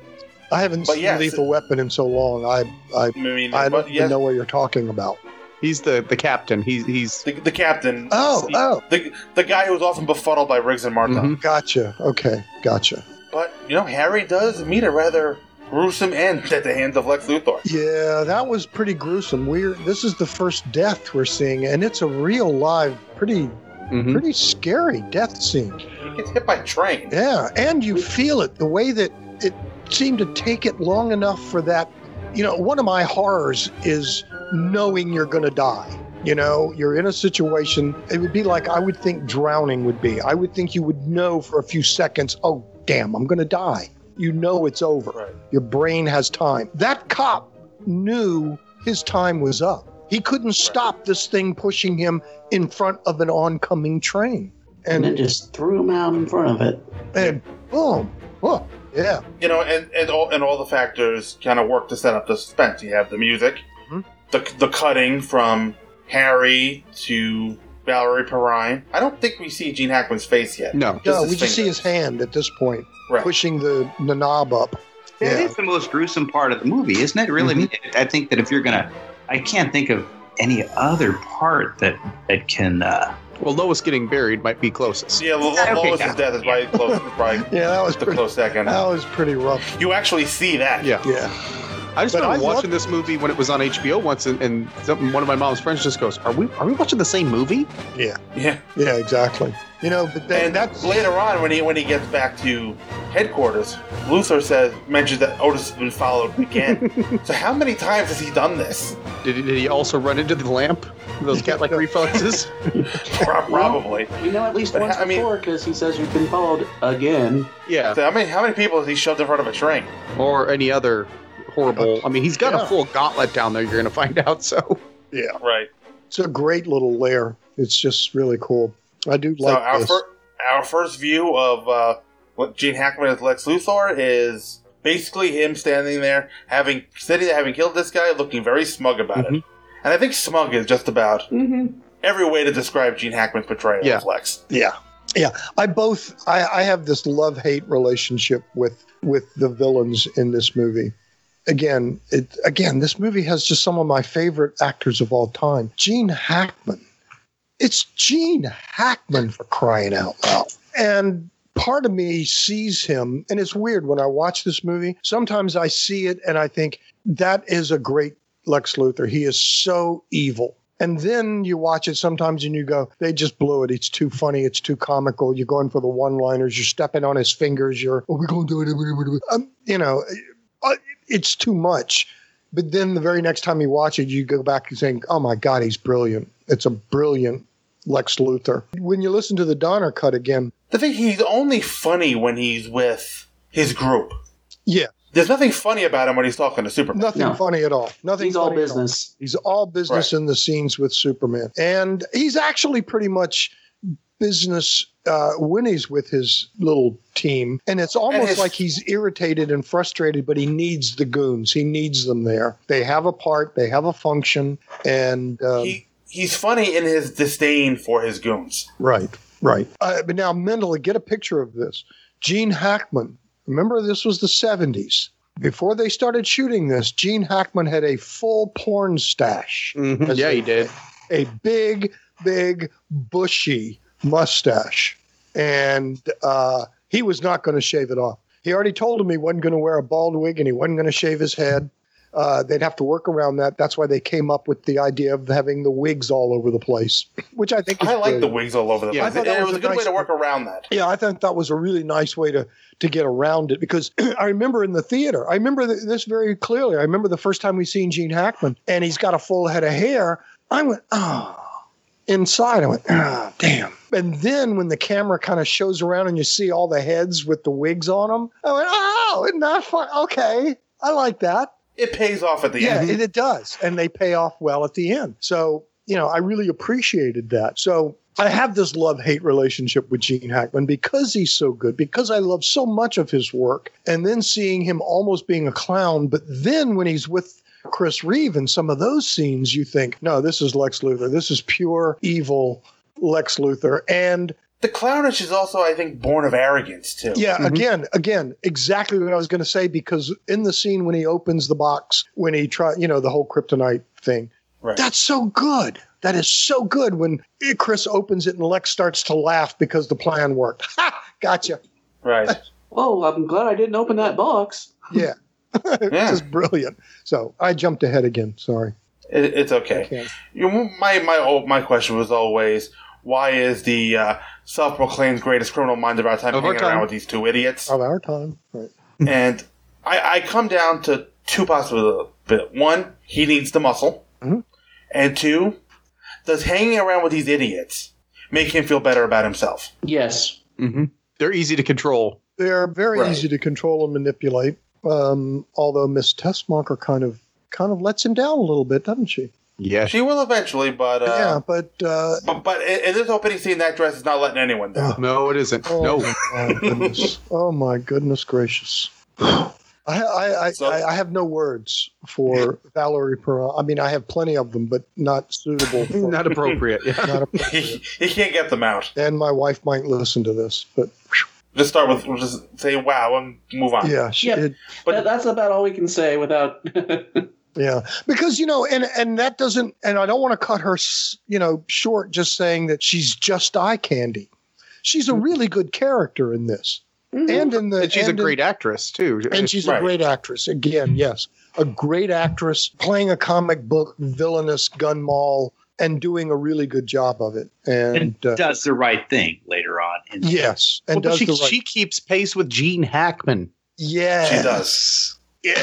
I haven't But seen yes, Lethal Weapon in so long. I I I mean, I don't yes, even know what you're talking about. He's the the captain. He's he's the, the captain. Oh, the, oh. The, the guy who was often befuddled by Riggs and Martin. Mm-hmm. Gotcha. Okay, gotcha. But, you know, Harry does meet a rather gruesome end at the hands of Lex Luthor. Yeah, that was pretty gruesome. We're this is the first death we're seeing, and it's a real live, pretty Mhm. pretty scary death scene. He gets hit by a train. Yeah, and you feel it the way that it seemed to take it long enough for that. You know, one of my horrors is knowing you're going to die. You know, you're in a situation, it would be like I would think drowning would be. I would think you would know for a few seconds, oh, damn, I'm going to die. You know it's over. Right. Your brain has time. That cop knew his time was up. He couldn't stop this thing pushing him in front of an oncoming train. and And, it just threw him out in front of it. and boom. Oh, yeah. You know, and, and, all, and all the factors kind of work to set up the suspense. You have the music, Mhm. the, the cutting from Harry to Valerie Perrine. I don't think we see Gene Hackman's face yet. no. No, we just see his hand at this point, Right. pushing the, the knob up. It Yeah. is the most gruesome part of the movie, isn't it? Really, I mean, I think that if you're gonna, I can't think of any other part that that can. Uh, Well, Lois getting buried might be closest. Yeah, Lo- Okay, Lois's yeah. death is probably close. Probably Yeah, that was the pretty, close second. that was pretty rough. You actually see that. Yeah. Yeah. I just But remember I watching this movie when it was on HBO once, and, and one of my mom's friends just goes, "Are we are we watching the same movie?" Yeah. Yeah. Yeah, exactly. You know, but then And that's later on, when he when he gets back to headquarters, Luthor says mentions that Otis has been followed again. so how many times has he done this? Did, he- did he also run into the lamp? Those cat-like reflexes. Pro- Probably. You know, at least But once I before, because he says you've been followed again. yeah, So how many how many people has he shoved in front of a train? or any other horrible. I mean, he's got Yeah. a full gauntlet down there. You're going to find out. So yeah. Right. It's a great little lair. It's just really cool. I do So like our this. fir- our first view of uh, what Gene Hackman as Lex Luthor is basically him standing there, having sitting there, having killed this guy, looking very smug about it. And I think smug is just about every way to describe Gene Hackman's portrayal Yeah. of Lex. Yeah, yeah. I both. I, I have this love hate relationship with with the villains in this movie. Again, it again. This movie has just some of my favorite actors of all time. Gene Hackman. It's Gene Hackman for crying out loud. And part of me sees him, and it's weird when I watch this movie. Sometimes I see it and I think that is a great Lex Luthor. He is so evil. And then you watch it sometimes and you go, they just blew it. It's too funny. It's too comical. You're going for the one liners. You're stepping on his fingers. You're, oh, we're going to do it. Um, you know, uh, it's too much. But then the very next time you watch it, you go back and think, oh my God, he's brilliant. It's a brilliant Lex Luthor. When you listen to the Donner cut again, The thing he's only funny when he's with his group. yeah, There's nothing funny about him when he's talking to Superman. Nothing No. funny at all. Nothing. He's all funny at business. He's all business in the scenes with Superman, and he's actually pretty much business uh, when he's with his little team. And it's almost his- like he's irritated and frustrated, but he needs the goons. He needs them there. They have a part. They have a function, and um, He he's funny in his disdain for his goons. Right, right. Uh, but now, mentally, get a picture of this. Gene Hackman. Remember, this was the 70s. Before they started shooting this, Gene Hackman had a full porn stash. Mhm. Yeah, a- he did. A big, big, bushy mustache. And uh, he was not going to shave it off. He already told him he wasn't going to wear a bald wig and he wasn't going to shave his head. Uh, they'd have to work around that. That's why they came up with the idea of having the wigs all over the place, which I think is I like the wigs all over the Yeah, I place. thought It, it was was a a good way to work around that. Yeah, I thought that was a really nice way to to get around it because I remember in the theater, I remember th- this very clearly. I remember the first time we seen Gene Hackman and he's got a full head of hair. I went, oh. Inside, I went, oh, damn. And then when the camera kind of shows around and you see all the heads with the wigs on them, I went, oh, isn't that fun? Okay, I like that. It pays off at the yeah, end. and it does, and they pay off well at the end. So you know, I really appreciated that. So I have this love hate relationship with Gene Hackman because he's so good, because I love so much of his work, and then seeing him almost being a clown, but then when he's with Chris Reeve in some of those scenes, you think, no, this is Lex Luthor. This is pure evil Lex Luthor. And the clownish is also, I think, born of arrogance too. yeah, mm-hmm. again, again, exactly what I was going to say because in the scene when he opens the box, when he try, you know, the whole kryptonite thing, Right. that's so good. That is so good when Chris opens it and Lex starts to laugh because the plan worked. Ha! Gotcha. Right. Oh, I'm glad I didn't open that box. Yeah. Yeah. Just brilliant. So I jumped ahead again. Sorry. It, it's okay. You, my my my question was always why is the uh, self-proclaimed greatest criminal mind of our time Of our hanging time. around with these two idiots? Of our time. Right. and I, I come down to two possibilities. One, he needs the muscle, Mhm. and two, does hanging around with these idiots make him feel better about himself? Yes. Mm-hmm. They're easy to control. They're very Right. easy to control and manipulate. Um, although Miss Tessmacher kind of kind of lets him down a little bit, doesn't she? Yeah. She will eventually, but uh, yeah, but uh, but, but in, in this opening scene, that dress is not letting anyone down. No, it isn't. oh no. my goodness! Oh my goodness gracious! I I, I, I I have no words for Valerie Perrine. I mean, I have plenty of them, but not suitable. For, Not appropriate. Yeah. not appropriate. he, he can't get them out. And my wife might listen to this, but Just start with we'll just say wow and move on. yeah, she Yep. did. That- that's about all we can say without. Yeah, because you know, and and that doesn't, and I don't want to cut her, you know, short just saying that she's just eye candy. She's a really good character in this, and in the And she's a and in- great actress too. and she's Right. a great actress again. Yes, a great actress playing a comic book villainous gun mall and doing a really good job of it. And, and uh, does the right thing later on. in- yes, and Well, does she, the right. she keeps pace with Gene Hackman. yeah, She does. Yeah,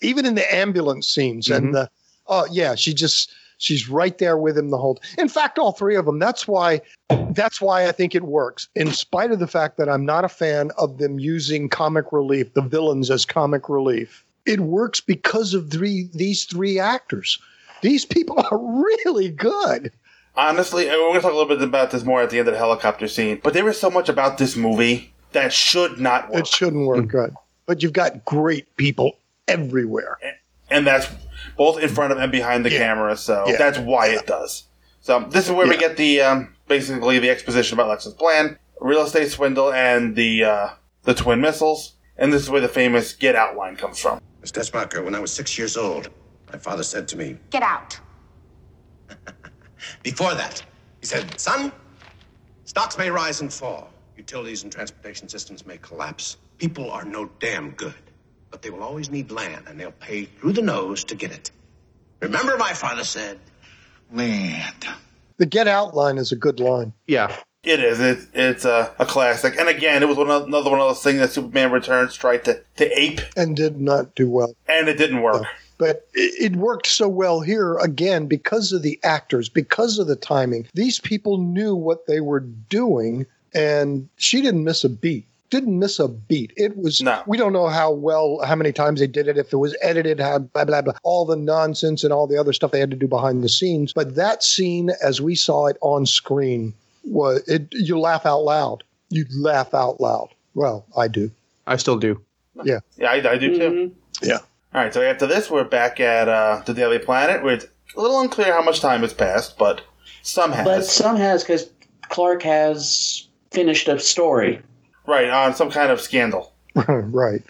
even in the ambulance scenes Mhm. and the oh yeah, she just she's right there with him the whole. In fact, all three of them. That's why that's why I think it works. In spite of the fact that I'm not a fan of them using comic relief, the villains as comic relief, it works because of three these three actors. These people are really good. Honestly, and we're going to talk a little bit about this more at the end of the helicopter scene, but there is so much about this movie that should not work. It shouldn't work good, but you've got great people everywhere. and that's both in front of and behind the Yeah. camera. So Yeah. that's why it does. So this is where we get the um, basically the exposition about Lex's plan, real estate swindle, and the uh, the twin missiles. And this is where the famous "Get Out" line comes from. Miss Tessmacher, when I was six years old, my father said to me, Get out. before that, he said, Son, stocks may rise and fall, utilities and transportation systems may collapse. People are no damn good, but they will always need land, and they'll pay through the nose to get it. Remember, my father said, Land. The Get Out line is a good line. Yeah. It is. It, it's a, a classic. And again, it was one of, another one of those things that Superman Returns tried to, to ape, and did not do well. and it didn't work. Uh, but it, it worked so well here again because of the actors, because of the timing. These people knew what they were doing, and she didn't miss a beat. Didn't miss a beat. It was. No. We don't know how well, how many times they did it. If it was edited, how blah blah blah, all the nonsense and all the other stuff they had to do behind the scenes. But that scene, as we saw it on screen, was it. You laugh out loud. You laugh out loud. Well, I do. I still do. Yeah. Yeah, I, I do too. Yeah. All right, so after this, we're back at uh, the Daily Planet. Where it's a little unclear how much time has passed, but some has. but some has because Clark has finished a story. Right, on some kind of scandal. right.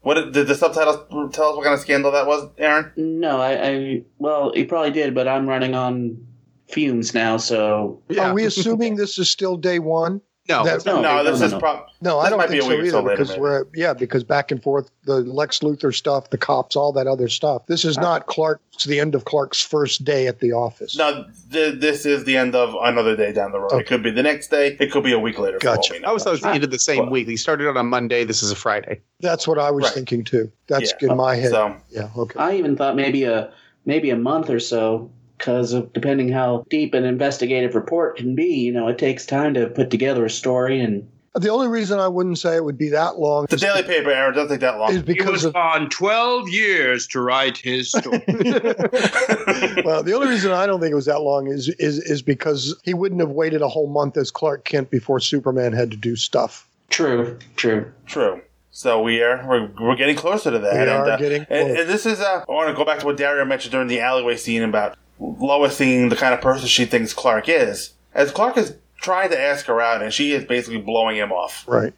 What did, did the subtitles tell us what kind of scandal that was, Aaron? No, I, I well, he probably did, but I'm running on fumes now, so Are we assuming this is still day one? No, That- No, no, this no, is no. prob- No, I don't might think be a so week or either so later, because we're yeah because back and forth the Lex Luthor stuff, the cops, all that other stuff. This is not Clark's it's the end of Clark's first day at the office. No, th- this is the end of another day down the road. It could be the next day. It could be a week later. for all Gotcha. we know. I was thought it was the end of the same week. He started on a Monday. This is a Friday. That's what I was Right. thinking too. That's Yeah. in my head. So yeah, okay. I even thought maybe a maybe a month or so because of depending how deep an investigative report can be. You know, it takes time to put together a story and The only reason I wouldn't say it would be that long The daily paper, Aaron, doesn't take that long. is He because was of gone 12 years to write his story. well, the only reason I don't think it was that long is is is because he wouldn't have waited a whole month as Clark Kent before Superman had to do stuff. True, true. True. So we are we're, we're getting closer to that. We and, are uh, getting and, and this is uh, I want to go back to what Dario mentioned during the alleyway scene about Lois seeing the kind of person she thinks Clark is. As Clark is trying to ask her out, and she is basically blowing him off. Right.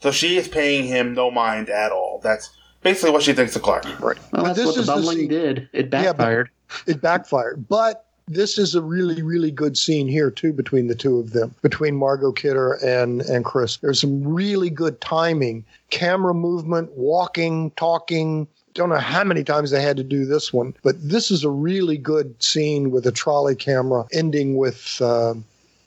So she is paying him no mind at all. That's basically what she thinks of Clark. Right. Well, that's this what the is the bumbling scene- did. It Yeah, backfired. It backfired. But this is a really, really good scene here too between the two of them, between Margot Kidder and and Chris. There's some really good timing, camera movement, walking, talking. Don't know how many times they had to do this one, but this is a really good scene with a trolley camera ending with. Uh,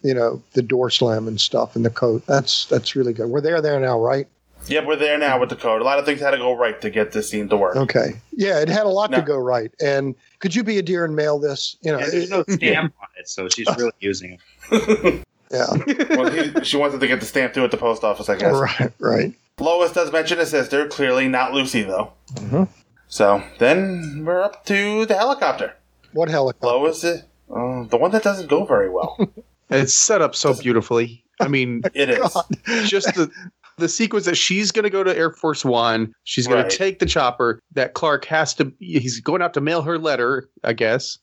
you know the door slam and stuff and the coat. That's that's really good. We're there there now, right? Yep, we're there now with the code. A lot of things had to go right to get this scene to work. Okay. Yeah, it had a lot No. to go right. And could you be a dear and mail this? You know, Yeah, there's no stamp on it, so she's really using it. yeah. well, he, she wanted to get the stamp through at the post office, I guess. Right, right. Lois does mention a sister, clearly not Lucy though. Mhm. So then we're up to the helicopter. What helicopter? Lois, is, uh, the one that doesn't go very well. It's set up so beautifully. I mean, It is. just the the sequence that she's going to go to Air Force One. She's going Right. to take the chopper. That Clark has to. He's going out to mail her letter. I guess.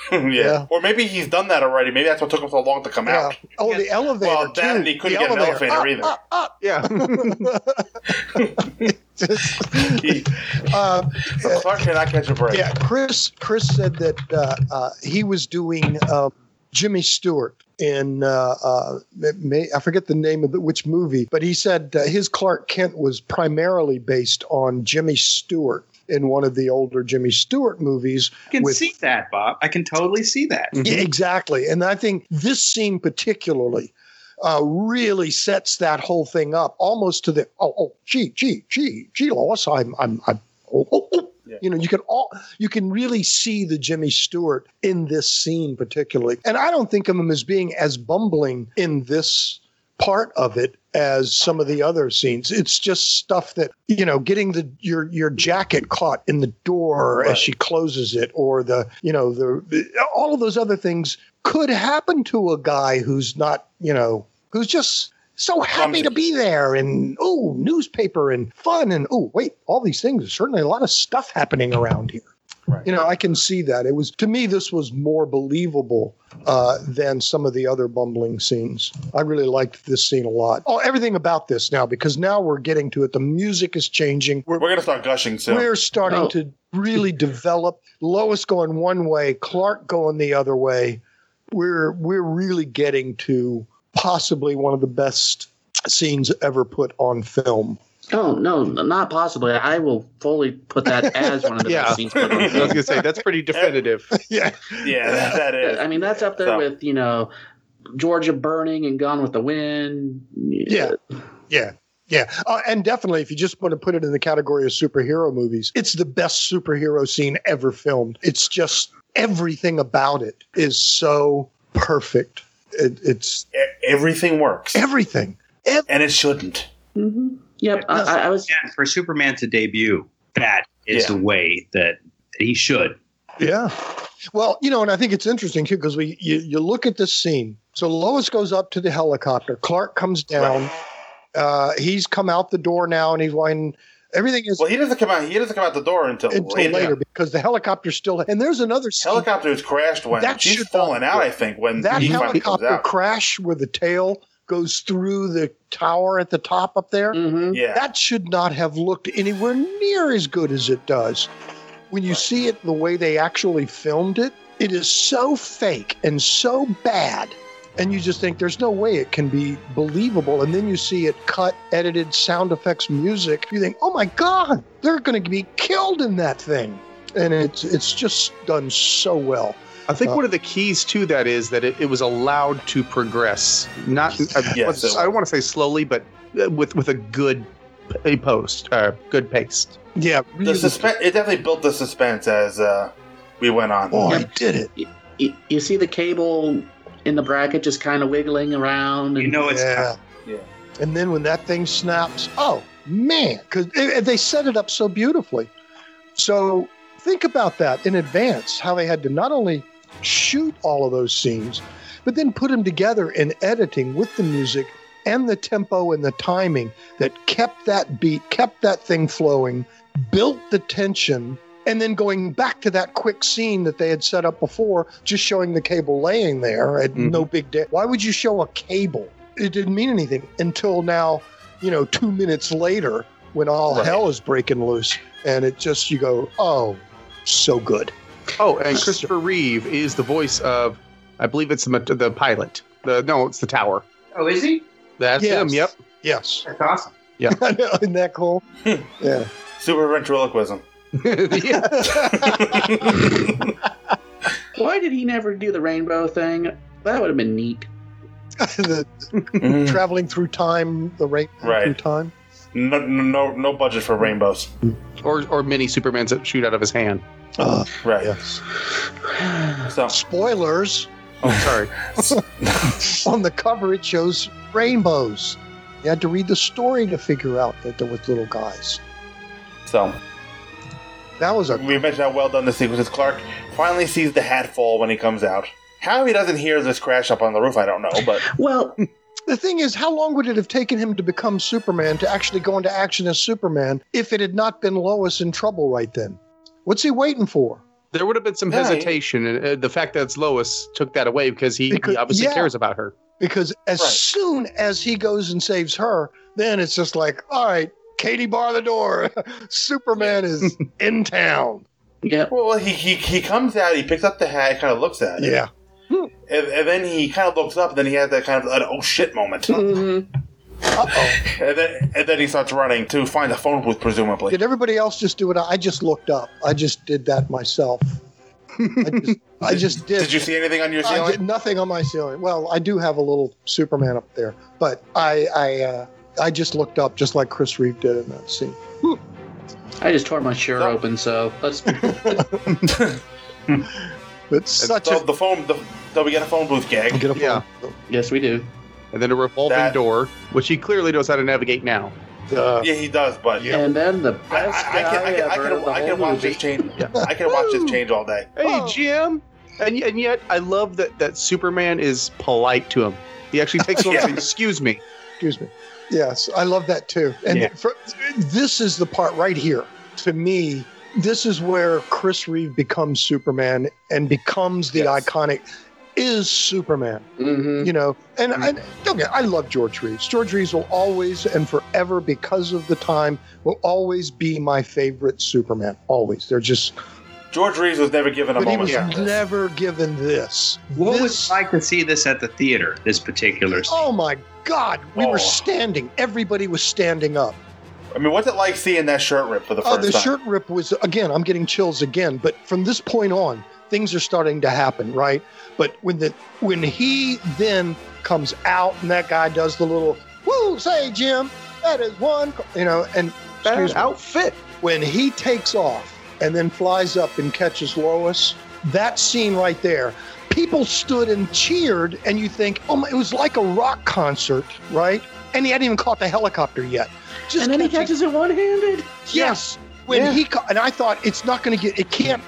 yeah. Yeah. Or maybe he's done that already. Maybe that's what took him so long to come Yeah. out. Oh, the elevator. Well, that too. and he couldn't The get an elevator Up, either. up, up. Yeah. He- Uh, so Clark cannot catch a break. yeah, Chris. Chris said that uh, uh, he was doing um, Jimmy Stewart in uh, uh, may, I forget the name of the, which movie, but he said uh, his Clark Kent was primarily based on Jimmy Stewart in one of the older Jimmy Stewart movies. I can with- see that, Bob. I can totally see that. Yeah, exactly. And I think this scene particularly uh, really sets that whole thing up almost to the oh oh gee gee gee gee Lois I'm I'm I'm oh, oh, oh. Yeah. You know, you can all you can really see the Jimmy Stewart in this scene particularly, and I don't think of him as being as bumbling in this part of it as some of the other scenes. It's just stuff that you know, getting the your your jacket caught in the door Right. as she closes it, or the you know the, all of those other things could happen to a guy who's not you know who's just so happy to be there and oh newspaper and fun and oh wait all these things there's certainly a lot of stuff happening around here Right. you know i can see that it was to me this was more believable uh, than some of the other bumbling scenes i really liked this scene a lot oh everything about this now because now we're getting to it the music is changing We're, we're going to start gushing soon. we're starting Oh. to really develop Lois going one way, Clark going the other way. We're we're really getting to possibly one of the best scenes ever put on film. Oh no, not possibly. I will fully put that as one of the Yeah. best scenes. I was going to say that's pretty definitive. yeah. yeah, that, that is. I mean, that's up there So- with you know Georgia burning and Gone with the Wind. Yeah. Yeah. Yeah. Uh, and definitely, if you just want to put it in the category of superhero movies, it's the best superhero scene ever filmed. It's just everything about it is so perfect. It, it's Everything works. everything. and it shouldn't. Mm-hmm. Yep. I, I- I was. Yeah, for Superman to debut, that is Yeah. the way that he should. Yeah. Well, you know, and I think it's interesting too because we you, you look at this scene. So Lois goes up to the helicopter. Clark comes down. Uh, he's come out the door now, and he's going. Everything is Well, he doesn't come out. He doesn't come out the door until, until later. later because the helicopter's still. And there's another scene. Helicopter's crashed when That she's should falling not- out. I think when that he finally comes helicopter out. crash with the tail goes through the tower at the top up there. Mhm. Yeah, That should not have looked anywhere near as good as it does. When you see it the way they actually filmed it, it is so fake and so bad. And you just think there's no way it can be believable. And then you see it cut, edited, sound effects, music. You think, oh my God, they're going to be killed in that thing. And it's it's just done so well. I think Uh, one of the keys to that is that it, it was allowed to progress. Not, I, Yes, it I don't want to say slowly, but uh, with with a good a post, uh, good pace. Yeah, the really. suspense. It definitely built the suspense as uh, we went on. Oh, I did it. You, you see the cable in the bracket just kind of wiggling around. And, You know it's Yeah. Yeah. And then when that thing snaps, oh man, because they set it up so beautifully. So think about that in advance, how they had to not only shoot all of those scenes, but then put them together in editing with the music and the tempo and the timing that kept that beat, kept that thing flowing, built the tension, and then going back to that quick scene that they had set up before, just showing the cable laying there at mm-hmm. no big deal. Why would you show a cable? It didn't mean anything until now, you know, two minutes later when all Right. hell is breaking loose. And it just, you go, oh, so good. Oh, and Christopher Reeve is the voice of, I believe it's the the pilot. The no, it's the tower. Oh, is he? That's him. Yep. Yes. That's awesome. Yeah. Isn't that cool? yeah. Super ventriloquism. Why did he never do the rainbow thing? That would have been neat. the, mm-hmm. traveling through time, the rainbow Right. through time. No, no, no budget for rainbows. Or or mini Supermans that shoot out of his hand. Uh, Right. yes. So, Spoilers. Oh, sorry. On the cover, it shows rainbows. You had to read the story to figure out that there was little guys. so That was a we mentioned how well done the sequence is. Clark finally sees the hat fall when he comes out. How he doesn't hear this crash up on the roof, I don't know. But Well, The thing is, how long would it have taken him to become Superman to actually go into action as Superman if it had not been Lois in trouble right then? What's he waiting for? There would have been some Yeah, he- hesitation, and uh, the fact that it's Lois took that away because he, Because- he obviously yeah. cares about her. Because as soon as he goes and saves her, then it's just like, all right, Katie, bar the door. Superman is in town. Yeah. well, he, he he comes out, he picks up the hat, kind of looks at it, Yeah. and, and then he kind of looks up, and then he has that kind of an oh shit moment, Mm-hmm. Uh oh. and then and then he starts running to find the phone booth, presumably. Did everybody else just do it? I just looked up. I just did that myself. I just, I just did. Did you see anything on your I ceiling? did nothing on my ceiling. Well, I do have a little Superman up there, but I I uh, I just looked up just like Chris Reeve did in that scene. I just tore my shirt open, so let's. It's such so a the phone, the, so we get a phone booth gag. get a phone. Yeah. yes, we do. And then a revolving That- door, which he clearly knows how to navigate now. Uh, Yeah, he does, but yeah. And then the best I, I can, I guy can, I can, I can watch this change. I can watch this change all day. Hey, Oh. Jim. And, and yet, I love that, that Superman is polite to him. He actually takes over Yeah. and says, Excuse me. Excuse me. Yes, I love that too. And Yeah. for, this is the part right here. To me, this is where Chris Reeve becomes Superman and becomes the Yes. iconic is Superman. Mhm. You know, and, and don't get I love George Reeves. George Reeves will always and forever, because of the time, will always be my favorite Superman. Always. They're just George Reeves was never given a but he was like this. never given this. What was This- it like to see this at the theater? This particular scene? Oh my God! We Oh. were standing. Everybody was standing up. I mean, what's it like seeing that shirt rip for the Oh, first the time? shirt rip was again. I'm getting chills again. But from this point on, things are starting to happen, right? But when the when he then comes out and that guy does the little woo, say Jim, that is one, you know, and excuse Bad outfit. when he takes off and then flies up and catches Lois, that scene right there, people stood and cheered, and you think, oh my, it was like a rock concert, right? And he hadn't even caught the helicopter yet. Just And then he catches it one handed. Yes. When Yeah. he ca- and I thought it's not going to get it can't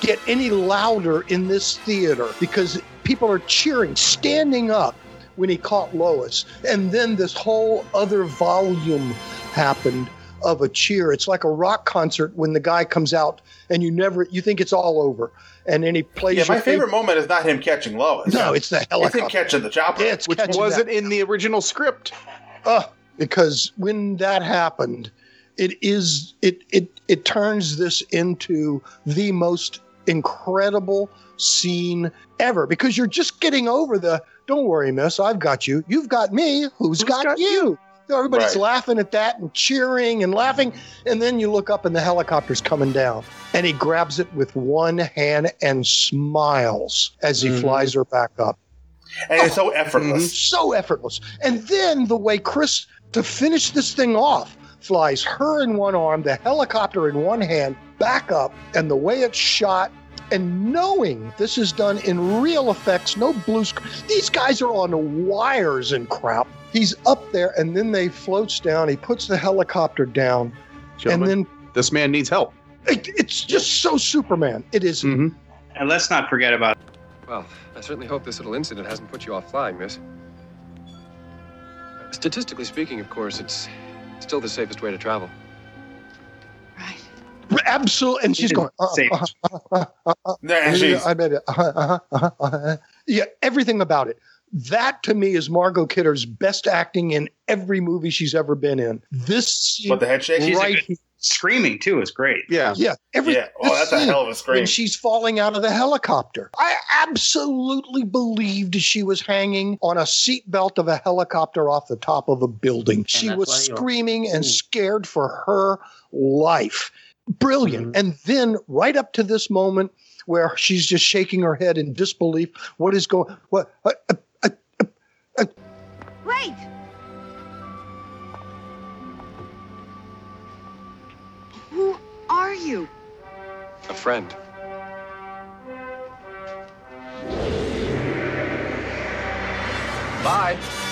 get any louder in this theater because people are cheering, standing up when he caught Lois, and then this whole other volume happened of a cheer. It's like a rock concert when the guy comes out and you never you think it's all over, and then he plays. Yeah, my your favorite moment is not him catching Lois. No, it's the It's him helicopter. catching the chopper. Yeah, it's Which catching wasn't that. in the original script. Uh, because when that happened, it is it it it turns this into the most incredible scene ever. Because you're just getting over the don't worry miss i've got you. You've got me. Who's got, got you? So everybody's Right. laughing at that and cheering and laughing. And then you look up and the helicopter's coming down. And he grabs it with one hand and smiles as he Mhm. flies her back up. And it's so effortless. so effortless. And then the way Chris, to finish this thing off, flies her in one arm, the helicopter in one hand, back up, and the way it's shot, and knowing this is done in real effects, no blue screen. These guys are on wires and crap. He's up there, and then they floats down. He puts the helicopter down, Gentlemen, and then this man needs help. it, it's just so Superman. It is. Mm-hmm. And let's not forget about Well, I certainly hope this little incident hasn't put you off flying, miss. Statistically speaking, of course, it's still the safest way to travel. Absolutely, and she's going. Uh, Safe. uh, uh, uh, uh, uh, There she is. I bet it. Uh, uh, uh, uh, uh. Yeah, everything about it. That to me is Margot Kidder's best acting in every movie she's ever been in. This scene, What, the head shake? She's right good- screaming too is great. Yeah. Yeah, every Yeah. Oh, this that's a hell of a scream. When she's falling out of the helicopter, I absolutely believed she was hanging on a seatbelt of a helicopter off the top of a building. She was screaming and scared for her life. Brilliant. Mm-hmm. And then right up to this moment where she's just shaking her head in disbelief. What is going? What? Uh, uh, Wait! Who are you? A friend. Bye.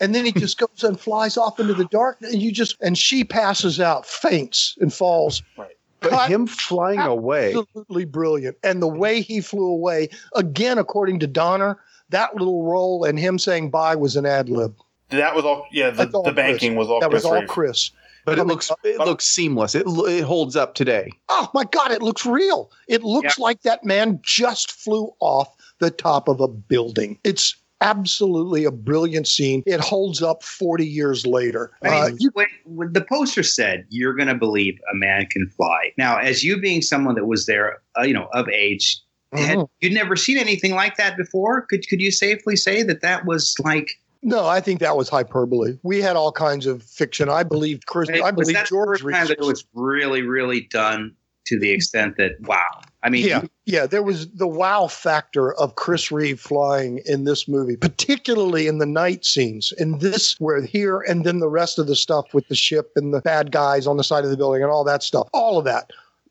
And then he just goes and flies off into the darkness, and you just and she passes out, faints, and falls. Right. But Cut. him flying away. Absolutely brilliant. And the way he flew away, again, according to Donner, that little role and him saying bye was an ad lib. That was all. Yeah, the, all the banking Chris. was all. That Chris was all Chris. But it looks up- it looks seamless. It it holds up today. Oh my God, it looks real. It looks like that man just flew off the top of a building. It's absolutely a brilliant scene. It holds up 40 years later. I Uh, mean, when, when the poster said you're going to believe a man can fly. Now, as you being someone that was there, uh, you know, of age, had Mhm. you'd never seen anything like that before? Could could you safely say that that was like? no, I think that was hyperbole. We had all kinds of fiction. I believed Chris. I believe George time that it was really, really done to the extent that wow? I mean, yeah, yeah. There was the wow factor of Chris Reeve flying in this movie, particularly in the night scenes. In this, where here and then the rest of the stuff with the ship and the bad guys on the side of the building and all that stuff, all of that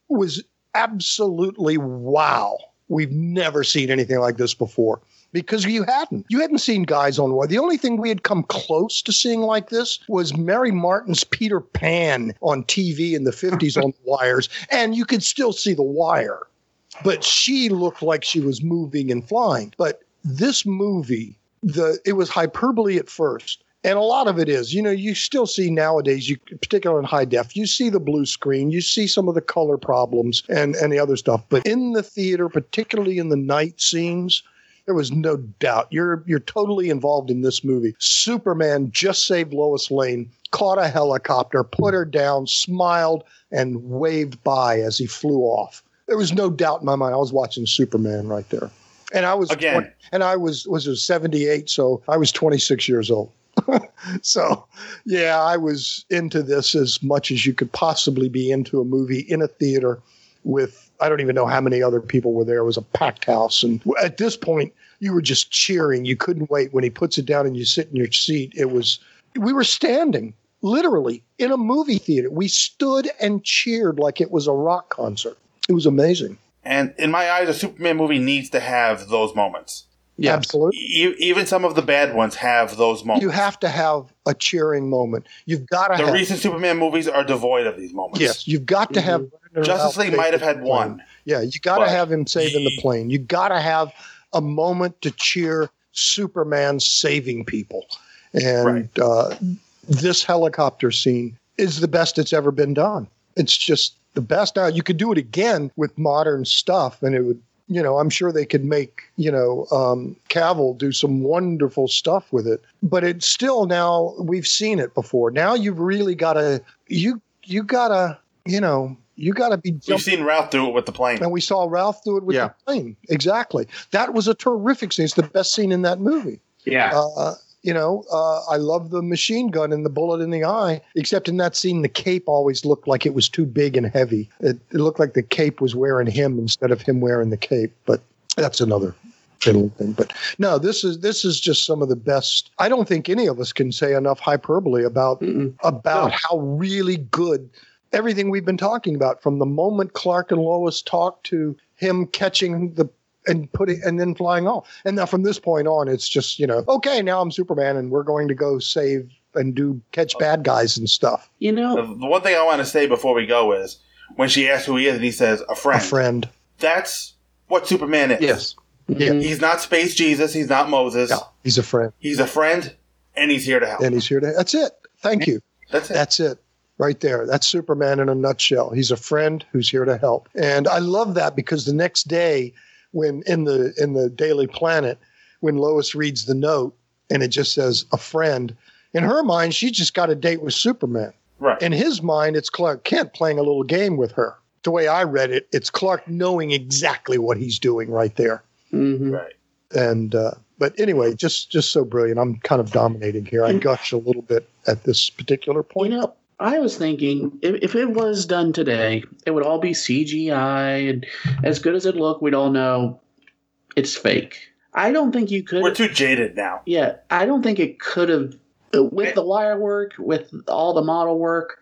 was absolutely wow. We've never seen anything like this before because you hadn't. You hadn't seen guys on wire. The only thing we had come close to seeing like this was Mary Martin's Peter Pan on TV in the 50s on the wires, and you could still see the wire. But she looked like she was moving and flying. But this movie, the it was hyperbole at first. And a lot of it is, you know, you still see nowadays, you particularly in high def, you see the blue screen, you see some of the color problems and, and the other stuff. But in the theater, particularly in the night scenes, there was no doubt you're you're totally involved in this movie. Superman just saved Lois Lane, caught a helicopter, put her down, smiled, and waved by as he flew off. There was no doubt in my mind. I was watching Superman right there, and I was Again. 20 and I was was it 78, so I was 26 years old. so, yeah, I was into this as much as you could possibly be into a movie in a theater with I don't even know how many other people were there. It was a packed house, and at this point, you were just cheering. You couldn't wait when he puts it down and you sit in your seat. It was we were standing literally in a movie theater. We stood and cheered like it was a rock concert. It was amazing. And in my eyes, a Superman movie needs to have those moments. Yeah, absolutely. E- even some of the bad ones have those moments. You have to have a cheering moment. You've got to the have recent Superman movies are devoid of these moments. Yes, you've got to have Justice League might have had one. Yeah, you got to have him saving the plane. You got to have a moment to cheer Superman saving people. And uh, this helicopter scene is the best it's ever been done. It's just the best. Now, you could do it again with modern stuff, and it would, you know, I'm sure they could make, you know, um, Cavill do some wonderful stuff with it. But it's still now, we've seen it before. Now you've really got to, you, you got to, you know, you got to be We've seen Ralph do it with the plane. and we saw Ralph do it with the plane. Exactly. That was a terrific scene. It's the best scene in that movie. Yeah. Uh, you know, uh, I love the machine gun and the bullet in the eye, except in that scene, the cape always looked like it was too big and heavy. It, it looked like the cape was wearing him instead of him wearing the cape. But that's another fiddly thing. But no, this is this is just some of the best. I don't think any of us can say enough hyperbole about about how really good everything we've been talking about from the moment Clark and Lois talk to him catching the and putting and then flying off. And now from this point on, it's just you know, okay, now I'm Superman, and we're going to go save and do catch bad guys and stuff. You know, The, the one thing I want to say before we go is when she asks who he is and he says a friend. A friend. That's what Superman is. Yes. Yeah. He's not Space Jesus. He's not Moses. No, He's a friend, He's a friend, and he's here to help. and he's here to. That's it. Thank you. That's it. That's it. Right there. That's Superman in a nutshell. He's a friend who's here to help. And I love that because the next day when in the in the Daily Planet, when Lois reads the note and it just says a friend, in her mind, she just got a date with Superman. Right. In his mind, it's Clark Kent playing a little game with her. The way I read it, it's Clark knowing exactly what he's doing right there. Mm-hmm. Right. And uh, but anyway, just just so brilliant. I'm kind of dominating here. I gush a little bit at this particular point. You know, I was thinking if, if it was done today, it would all be CGI, and as good as it looked, we'd all know it's fake. I don't think you could. We're too jaded now. Yeah, I don't think it could have uh, with the wire work, with all the model work.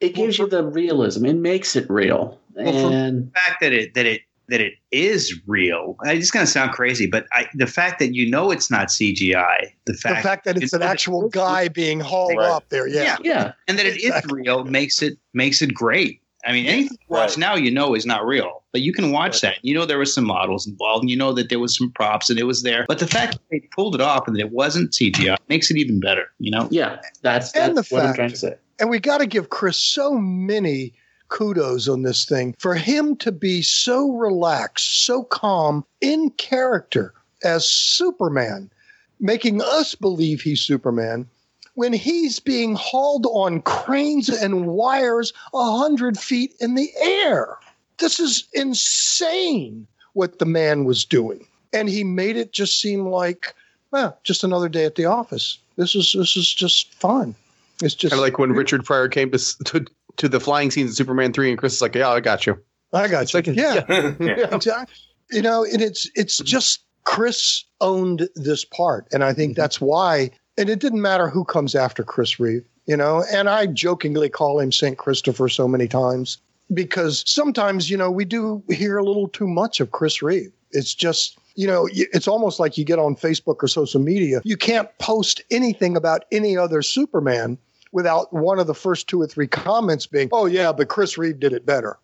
It gives you the realism. It makes it real. Well, and the fact that it that it that it is real, it's going to sound crazy, but I, the fact that you know it's not CGI, the The fact fact that it's an know actual guy being hauled Right. up there, yeah, yeah, yeah, and that it is real makes it makes it great. I mean, anything you watch now, you know, is not real, but you can watch that. You know, there was some models involved, and you know that there was some props, and it was there. But the fact that they pulled it off and that it wasn't CGI makes it even better. You know? Yeah, that's and the that's what I'm fact, trying to say. and we got to give Chris so many kudos on this thing for him to be so relaxed, so calm in character as Superman, making us believe he's Superman when he's being hauled on cranes and wires a hundred feet in the air. This is insane what the man was doing. And he made it just seem like, well, just another day at the office. This is this is just fun. It's just Kind of like when Richard Pryor came to, to to the flying scenes in Superman three, and Chris is like, "Yeah, I got you." I got you. like- yeah. Yeah. Exactly. You know, and it's it's just Chris owned this part, and I think mm-hmm. that's why. And it didn't matter who comes after Chris Reeve, you know. And I jokingly call him Saint Christopher so many times because sometimes, you know, we do hear a little too much of Chris Reeve. It's just. You know, it's almost like you get on Facebook or social media. You can't post anything about any other Superman without one of the first two or three comments being, "Oh yeah, but Chris Reeve did it better."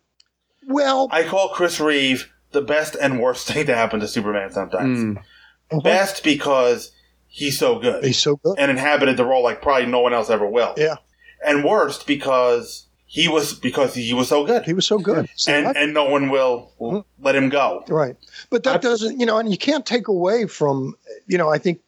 Well, I call Chris Reeve the best and worst thing to happen to Superman sometimes. Mhm. Best because he's so good. He's so good. And inhabited the role like probably no one else ever will. Yeah. And worst because he was because he was so good. He was so good. See, and I- and no one will, will let him go. Right. But that doesn't, you know, and you can't take away from, you know, I think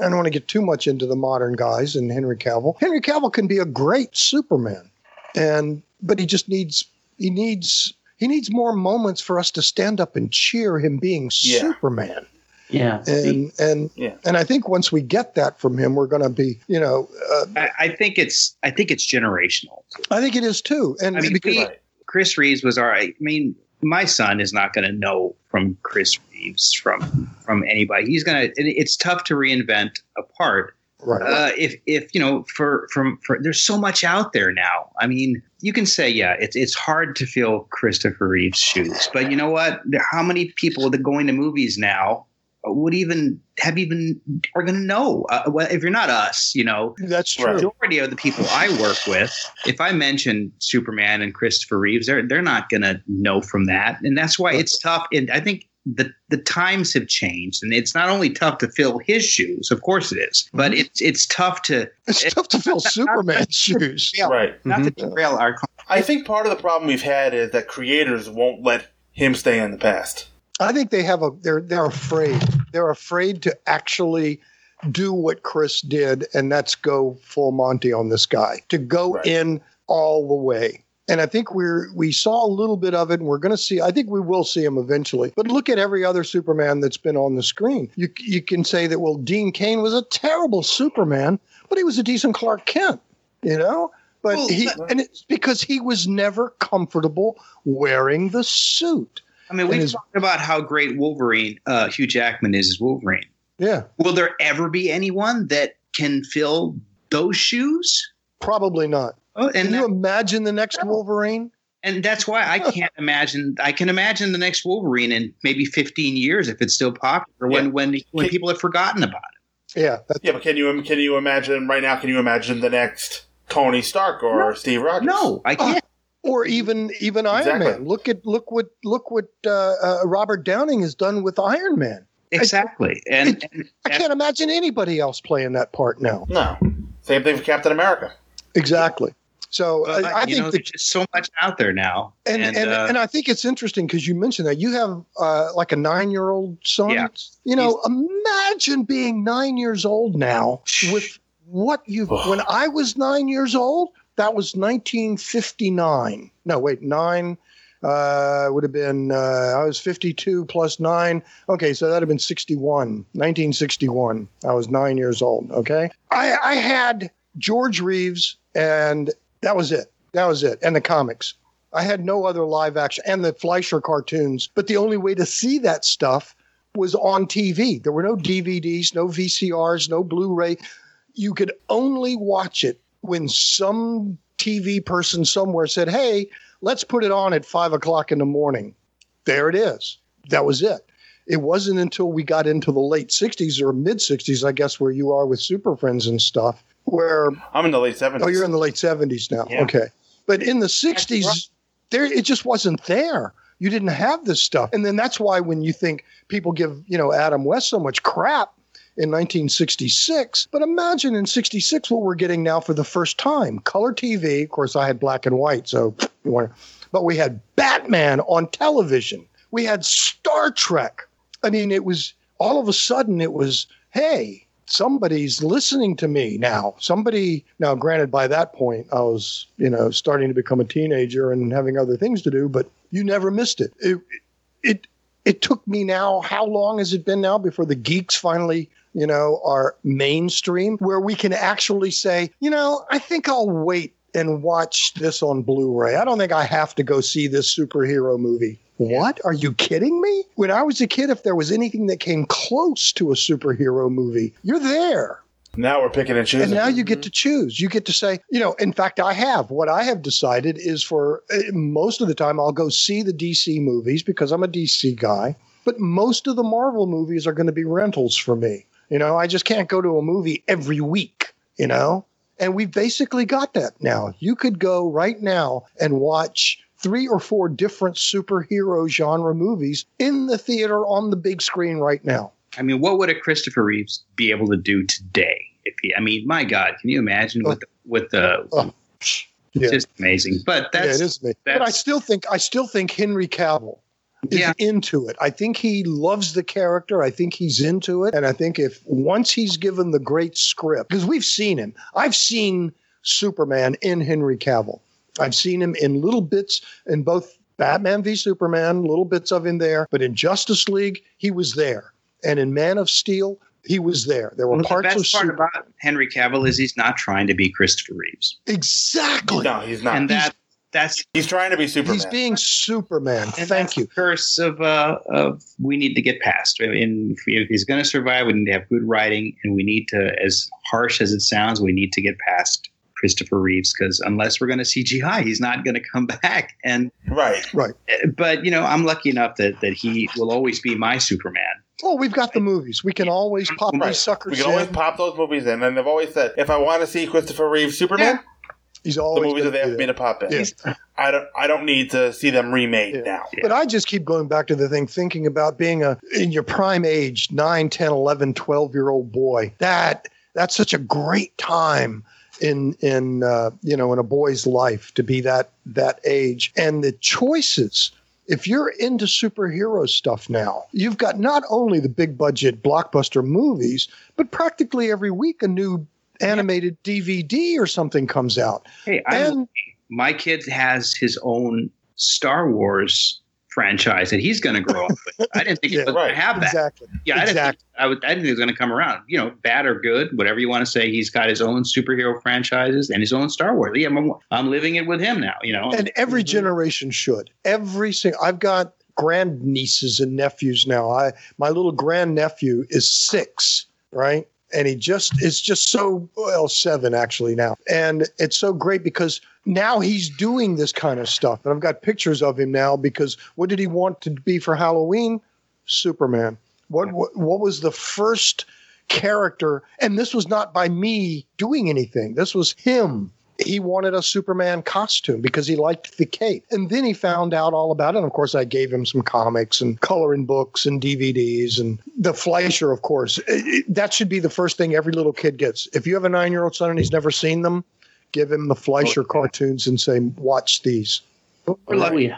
I don't want to get too much into the modern guys and Henry Cavill. Henry Cavill can be a great Superman. And but he just needs he needs he needs more moments for us to stand up and cheer him being Yeah. Superman. Yeah. And and Yeah. and I think once we get that from him, we're going to be, you know, uh, I, I think it's I think it's generational. I think it is too. And I mean, because we, Chris Reeves was all right. I mean, my son is not going to know from Chris Reeves from from anybody. He's going to. It's tough to reinvent a part. right. Uh, if if you know for from for there's so much out there now. I mean, you can say yeah, it's it's hard to fill Christopher Reeve's shoes, but you know what? How many people that going to movies now would even have even are going to know? Uh, well, if you're not us, you know, that's the true. majority of the people I work with, if I mention Superman and Christopher Reeves, they're they're not going to know from that, and that's why it's tough. And I think the the times have changed, and it's not only tough to fill his shoes, of course it is, but it's it's tough to It's tough to fill Superman's shoes. Right. not to derail our. I think part of the problem we've had is that creators won't let him stay in the past. I think they have a they're they're afraid. They're afraid to actually do what Chris did, and that's go full Monty on this guy. To go in all the way. And I think we're we saw a little bit of it, and we're going to see. I think we will see him eventually. But look at every other Superman that's been on the screen. You you can say that well, Dean Cain was a terrible Superman, but he was a decent Clark Kent. You know, but Well, he but- and it's because he was never comfortable wearing the suit. I mean, And we his- talked about how great Wolverine, uh, Hugh Jackman is as Wolverine. Yeah. Will there ever be anyone that can fill those shoes? Probably not. Oh, and Can you imagine the next Wolverine? And that's why I can't imagine. I can imagine the next Wolverine in maybe 15 years if it's still popular. When Yeah. when when people have forgotten about it. Yeah, yeah, but can you can you imagine right now? Can you imagine the next Tony Stark or Steve Rogers? No, I can't. Or even even Iron Man. Look at look what look what uh, uh, Robert Downing has done with Iron Man. Exactly, and, I can't imagine anybody else playing that part now. No, same thing for Captain America. Exactly. So But, I, I you think know, the, there's just so much out there now, and and, and, uh, I think it's interesting because you mentioned that you have uh, like a nine year old son. Yeah. You know, imagine being nine years old now with what you. when I was nine years old, that was 1959. No, wait, nine. Uh, would have been uh, I was 52 plus nine. Okay, so that'd have been 61. 1961. I was nine years old. Okay, I, I had George Reeves, and that was it. That was it, and the comics. I had no other live action and the Fleischer cartoons, but the only way to see that stuff was on TV. There were no DVDs, no VCRs, no Blu-ray. You could only watch it when some TV person somewhere said, "Hey, let's put it on at five o'clock in the morning." There it is. That was it. It wasn't until we got into the late '60s or mid '60s, I guess, where you are with Super Friends and stuff, where I'm in the late seventies. Oh, you're in the late seventies now. Yeah. Okay, but in the '60s, there it just wasn't there. You didn't have this stuff, and then that's why when you think people give you know Adam West so much crap in 1966, but imagine in '66 what we're getting now for the first time: color TV. Of course, I had black and white, so you want, but we had Batman on television. We had Star Trek. I mean, it was all of a sudden it was hey somebody's listening to me now. Somebody now, granted, by that point I was, you know, starting to become a teenager and having other things to do, but you never missed it. It it it took me now. How long has it been now before the geeks finally, you know, are mainstream, where we can actually say, you know, I think I'll wait and watch this on Blu-ray. I don't think I have to go see this superhero movie. What? Are you kidding me? When I was a kid, if there was anything that came close to a superhero movie, you're there. Now we're picking and choosing. And now you get to choose. You get to say, you know, in fact, I have. What I have decided is for uh, most of the time, I'll go see the DC movies because I'm a DC guy. But most of the Marvel movies are going to be rentals for me. You know, I just can't go to a movie every week, you know? And we've basically got that now. You could go right now and watch three or four different superhero genre movies in the theater on the big screen right now. I mean, what would a Christopher Reeves be able to do today? If he, I mean, my God, can you imagine with the, with the? Oh. Oh. it's yeah. just amazing. But that's yeah, it is amazing. But I still think I still think Henry Cavill is Yeah. into it. I think he loves the character. I think he's into it, and I think if once he's given the great script, because we've seen him, I've seen Superman in Henry Cavill. I've seen him in little bits in both Batman v Superman, little bits of him there, but in Justice League he was there, and in Man of Steel he was there. There were Well, the parts best of part Super- about Henry Cavill is he's not trying to be Christopher Reeves. exactly. No, he's not. And that that's he's trying to be Superman. He's being Superman. and Thank that's you. the curse of uh of we need to get past. I mean, if, if he's going to survive, we need to have good writing, and we need to, as harsh as it sounds, we need to get past Christopher Reeves because unless we're going to CGI, he's not going to come back. And right, right. But you know, I'm lucky enough that that he will always be my Superman. Oh, we've got the movies. We can always pop Right. these suckers We can always in. pop those movies in, and they've always said if I want to see Christopher Reeve Superman, He's the movies are there for me to pop in. Yeah. I don't. I don't need to see them remade now. But I just keep going back to the thing, thinking about being a in your prime age, 9, 10, 11, 12 year old boy. That that's such a great time in in uh, you know in a boy's life to be that that age and the choices if you're into superhero stuff now you've got not only the big budget blockbuster movies but practically every week a new animated dvd or something comes out. Hey, I'm, my kid has his own Star Wars franchise that he's going to grow up with. I didn't think he Yeah, was going to have that. Exactly. Yeah, I didn't, think, I, would, I didn't think it was going to come around. You know, bad or good, whatever you want to say. He's got his own superhero franchises and his own Star Wars. Yeah, I'm, I'm living it with him now. You know, and every mm-hmm. generation should. Every single. I've got grand nieces and nephews now. I my little grand nephew is six, right? and he just is just so well seven actually now and it's so great because now he's doing this kind of stuff and i've got pictures of him now because what did he want to be for halloween superman what what, what was the first character and this was not by me doing anything this was him he wanted a Superman costume because he liked the cape. And then he found out all about it. And of course, I gave him some comics and coloring books and DVDs and the Fleischer, of course. It- it- that should be the first thing every little kid gets. If you have a nine year old son and he's never seen them, give him the Fleischer cartoons and say, watch these. We're lucky.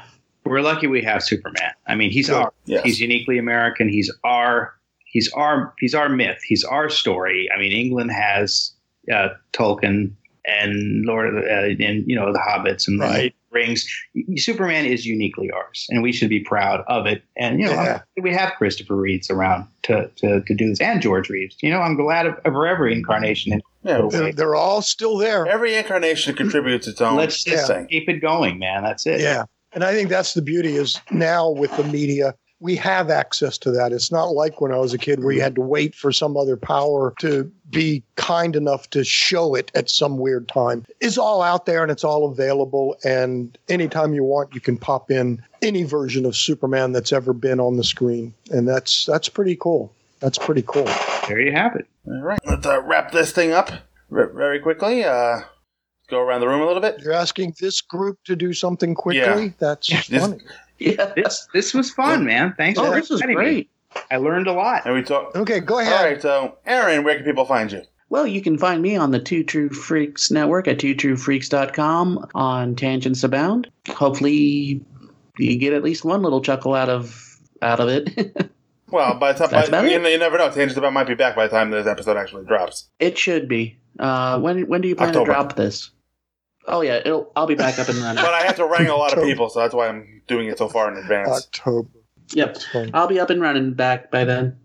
We're lucky we have Superman. I mean, he's Good. our, Yes. he's uniquely American. He's our he's our he's our myth. He's our story. I mean, England has uh, Tolkien and Lord of the, uh, and you know the Hobbits and Right. the Rings. Superman is uniquely ours, and we should be proud of it. And you know, Yeah. we have Christopher Reeves around to, to to do this, and George Reeves. You know, I'm glad of, of every incarnation. In Yeah, They're, they're all still there. Every incarnation contributes its own Let's just thing. keep it going, man. That's it. Yeah. And I think that's the beauty is now with the media, we have access to that. It's not like when I was a kid where you had to wait for some other power to be kind enough to show it at some weird time. It's all out there and it's all available. And anytime you want, you can pop in any version of Superman that's ever been on the screen. And that's that's pretty cool. That's pretty cool. There you have it. All right, let's uh, wrap this thing up r- very quickly. Uh, go around the room a little bit. You're asking this group to do something quickly? Yeah. That's This- funny. Yeah. This this was fun, man. Thanks Oh, for this was inviting me. Great. I learned a lot. And we talk. Okay, go ahead. right, so Aaron, where can people find you? Well, you can find me on the Two True Freaks Network at twotruefreaks.com on Tangents Abound. Hopefully, you get at least one little chuckle out of out of it. Well, by the time That's by, about you, it. you never know. Tangents Abound might be back by the time this episode actually drops. it should be. Uh, when when do you plan October. to drop this? Oh yeah, it'll, I'll be back up and running. But I have to wrangle a lot of people, so that's why I'm doing it so far in advance. October. Yep, I'll be up and running back by then.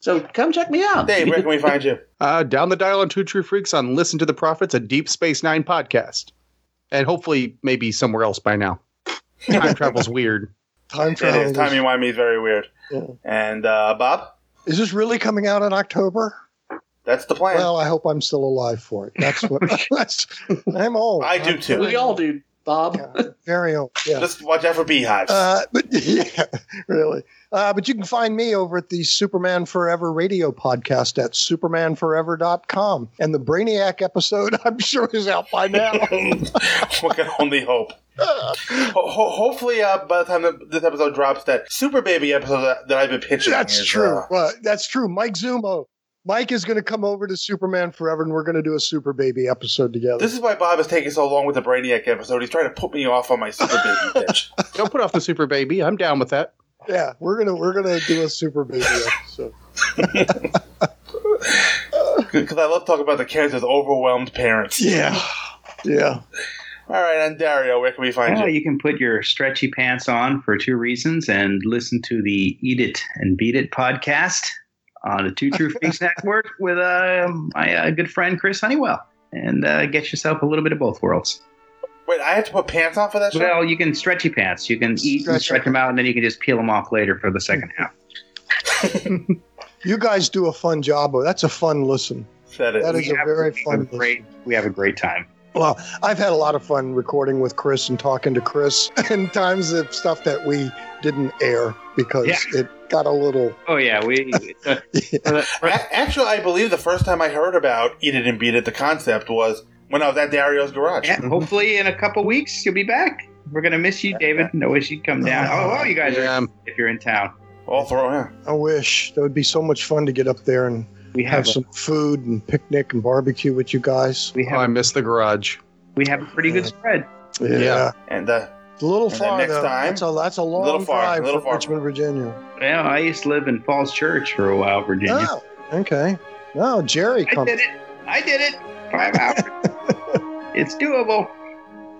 So come check me out. Dave, where can we find you? Uh, down the dial on Two True Freaks on Listen to the Prophets, a Deep Space Nine podcast. And hopefully, maybe somewhere else by now. Time travel's weird. Time It travel. is. Timey wimey is very weird. Yeah. And uh, Bob, Is this really coming out in October? that's the plan. Well, I hope I'm still alive for it. That's what. that's. I'm old. I do I'm too. We all do, Bob. very old. Yeah. Just watch out for beehives. Uh, but yeah, really. Uh, but you can find me over at the Superman Forever radio podcast at supermanforever.com. And the Brainiac episode, I'm sure, is out by now. we can only hope. Ho- ho- hopefully, uh, by the time that this episode drops, that Super Baby episode that, that I've been pitching. That's is, true. uh, Well, that's true. Mike Zummo. Mike is going to come over to Superman Forever, and we're going to do a Super Baby episode together. this is why Bob is taking so long with the Brainiac episode. He's trying to put me off on my Super Baby pitch. Don't put off the Super Baby. I'm down with that. Yeah, we're gonna we're gonna do a Super Baby episode. Because I love talking about the character's overwhelmed parents. Yeah, yeah. All right, and Dario, where can we find Yeah, you? you can put your stretchy pants on for two reasons and listen to the Eat It and Beat It podcast on the Two True Freaks Network with uh, my uh, good friend Chris Honeywell and uh, get yourself a little bit of both worlds. Wait, I have to put pants on for that show? Well, you can stretchy pants. You can eat and Stretch stretch them out, and then you can just peel them off later for the second half. You guys do a fun job. That's a fun listen. That is. That is a very fun a great. We have a great time. Well, I've had a lot of fun recording with Chris and talking to Chris, and times of stuff that we didn't air because Yeah. it got a little. Oh yeah, we. Uh, for the- for- A- Actually, I believe the first time I heard about Eat It and Beat It, the concept was when I was at Dario's garage. yeah, hopefully in a couple weeks you'll be back. We're gonna miss you, David. No wish you'd come down. Oh, oh, you guys Yeah. are if you're in town. All throw, yeah. I wish that would be so much fun to get up there and We have have a, some food and picnic and barbecue with you guys. we Oh, I miss the garage. we have a pretty good spread. Yeah, Yeah. And uh, it's a little And far next though. time- that's a that's a long Little far, drive little from far. Richmond, Virginia. Yeah, I used to live in Falls Church for a while, Virginia. Oh, okay. Oh, Jerry I comes. did it. I did it. Five hours. it's doable.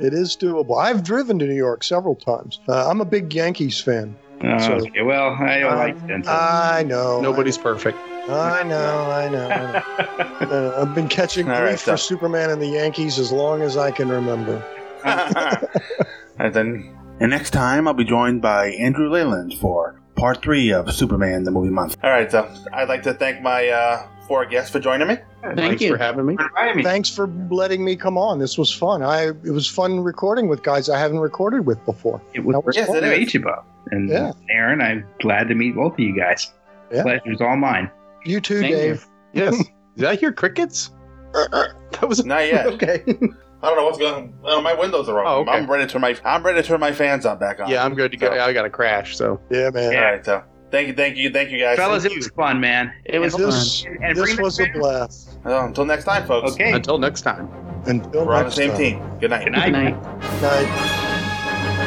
It is doable. I've driven to New York several times. Uh, I'm a big Yankees fan. Oh, So- okay. Well, I don't Uh, like Dental. I know. Nobody's perfect. I know, I know. I know. Uh, I've been catching All grief right, for Superman and the Yankees as long as I can remember. and then, and next time I'll be joined by Andrew Leyland for part three of Superman the Movie Month. All right, so I'd like to thank my uh, for our guest for joining me. Thank Thanks for having me. Thanks for letting me come on. This was fun. I it was fun recording with guys I haven't recorded with before. It was That was great fun. to meet. And Yeah. Aaron, I'm glad to meet both of you guys. Yeah. Pleasure's all mine. You too, Thank you. Dave. Yes. Did I hear crickets? That was Not yet. okay. I don't know what's going. on. my windows are open. Oh, okay. I'm ready to turn my. I'm ready to turn my fans on back on. Yeah, I'm good to go. I got a crash. So Yeah, man. All right, so thank you, thank you, thank you, guys. Fellas, it was fun, man. It was This, fun. And this was back a blast. Well, until next time, folks. Okay. until next time. Until We're on the same time. team. Good night. Good night. Good night. Night.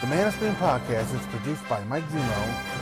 The Man of Screen podcast is produced by Mike Zummo, and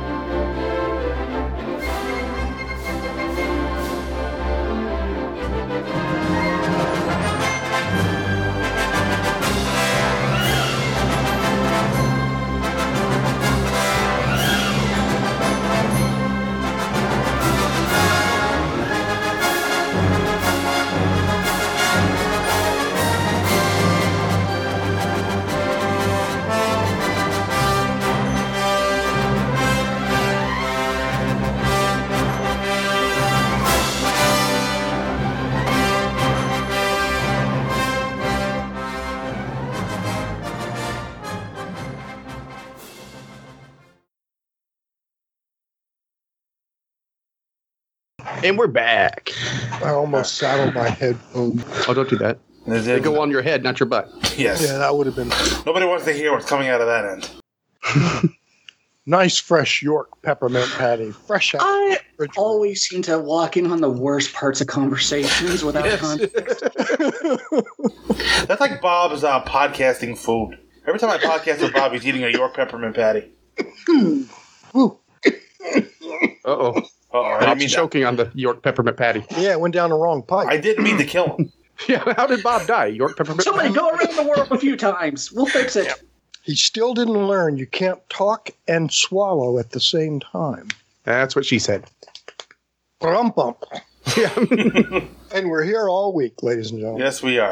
And we're back. I almost saddled my headphones. Oh, don't do that. Is They it- go on your head, not your butt. Yes. Yeah, that would have been Nobody wants to hear what's coming out of that end. nice, fresh York peppermint patty. Fresh out. I always seem to walk in on the worst parts of conversations without context. That's like Bob's uh, podcasting food. Every time I podcast with Bob, he's eating a York peppermint patty. Uh oh. Uh-oh, I didn't Bob's mean that. choking on the York peppermint patty. Yeah, it went down the wrong pipe. I didn't mean to kill him. Yeah, how did Bob die? York peppermint Somebody patty? go around the world a few times. We'll fix it. He still didn't learn you can't talk and swallow at the same time. That's what she said. Bump bump. Yeah. And we're here all week, ladies and gentlemen. Yes, we are.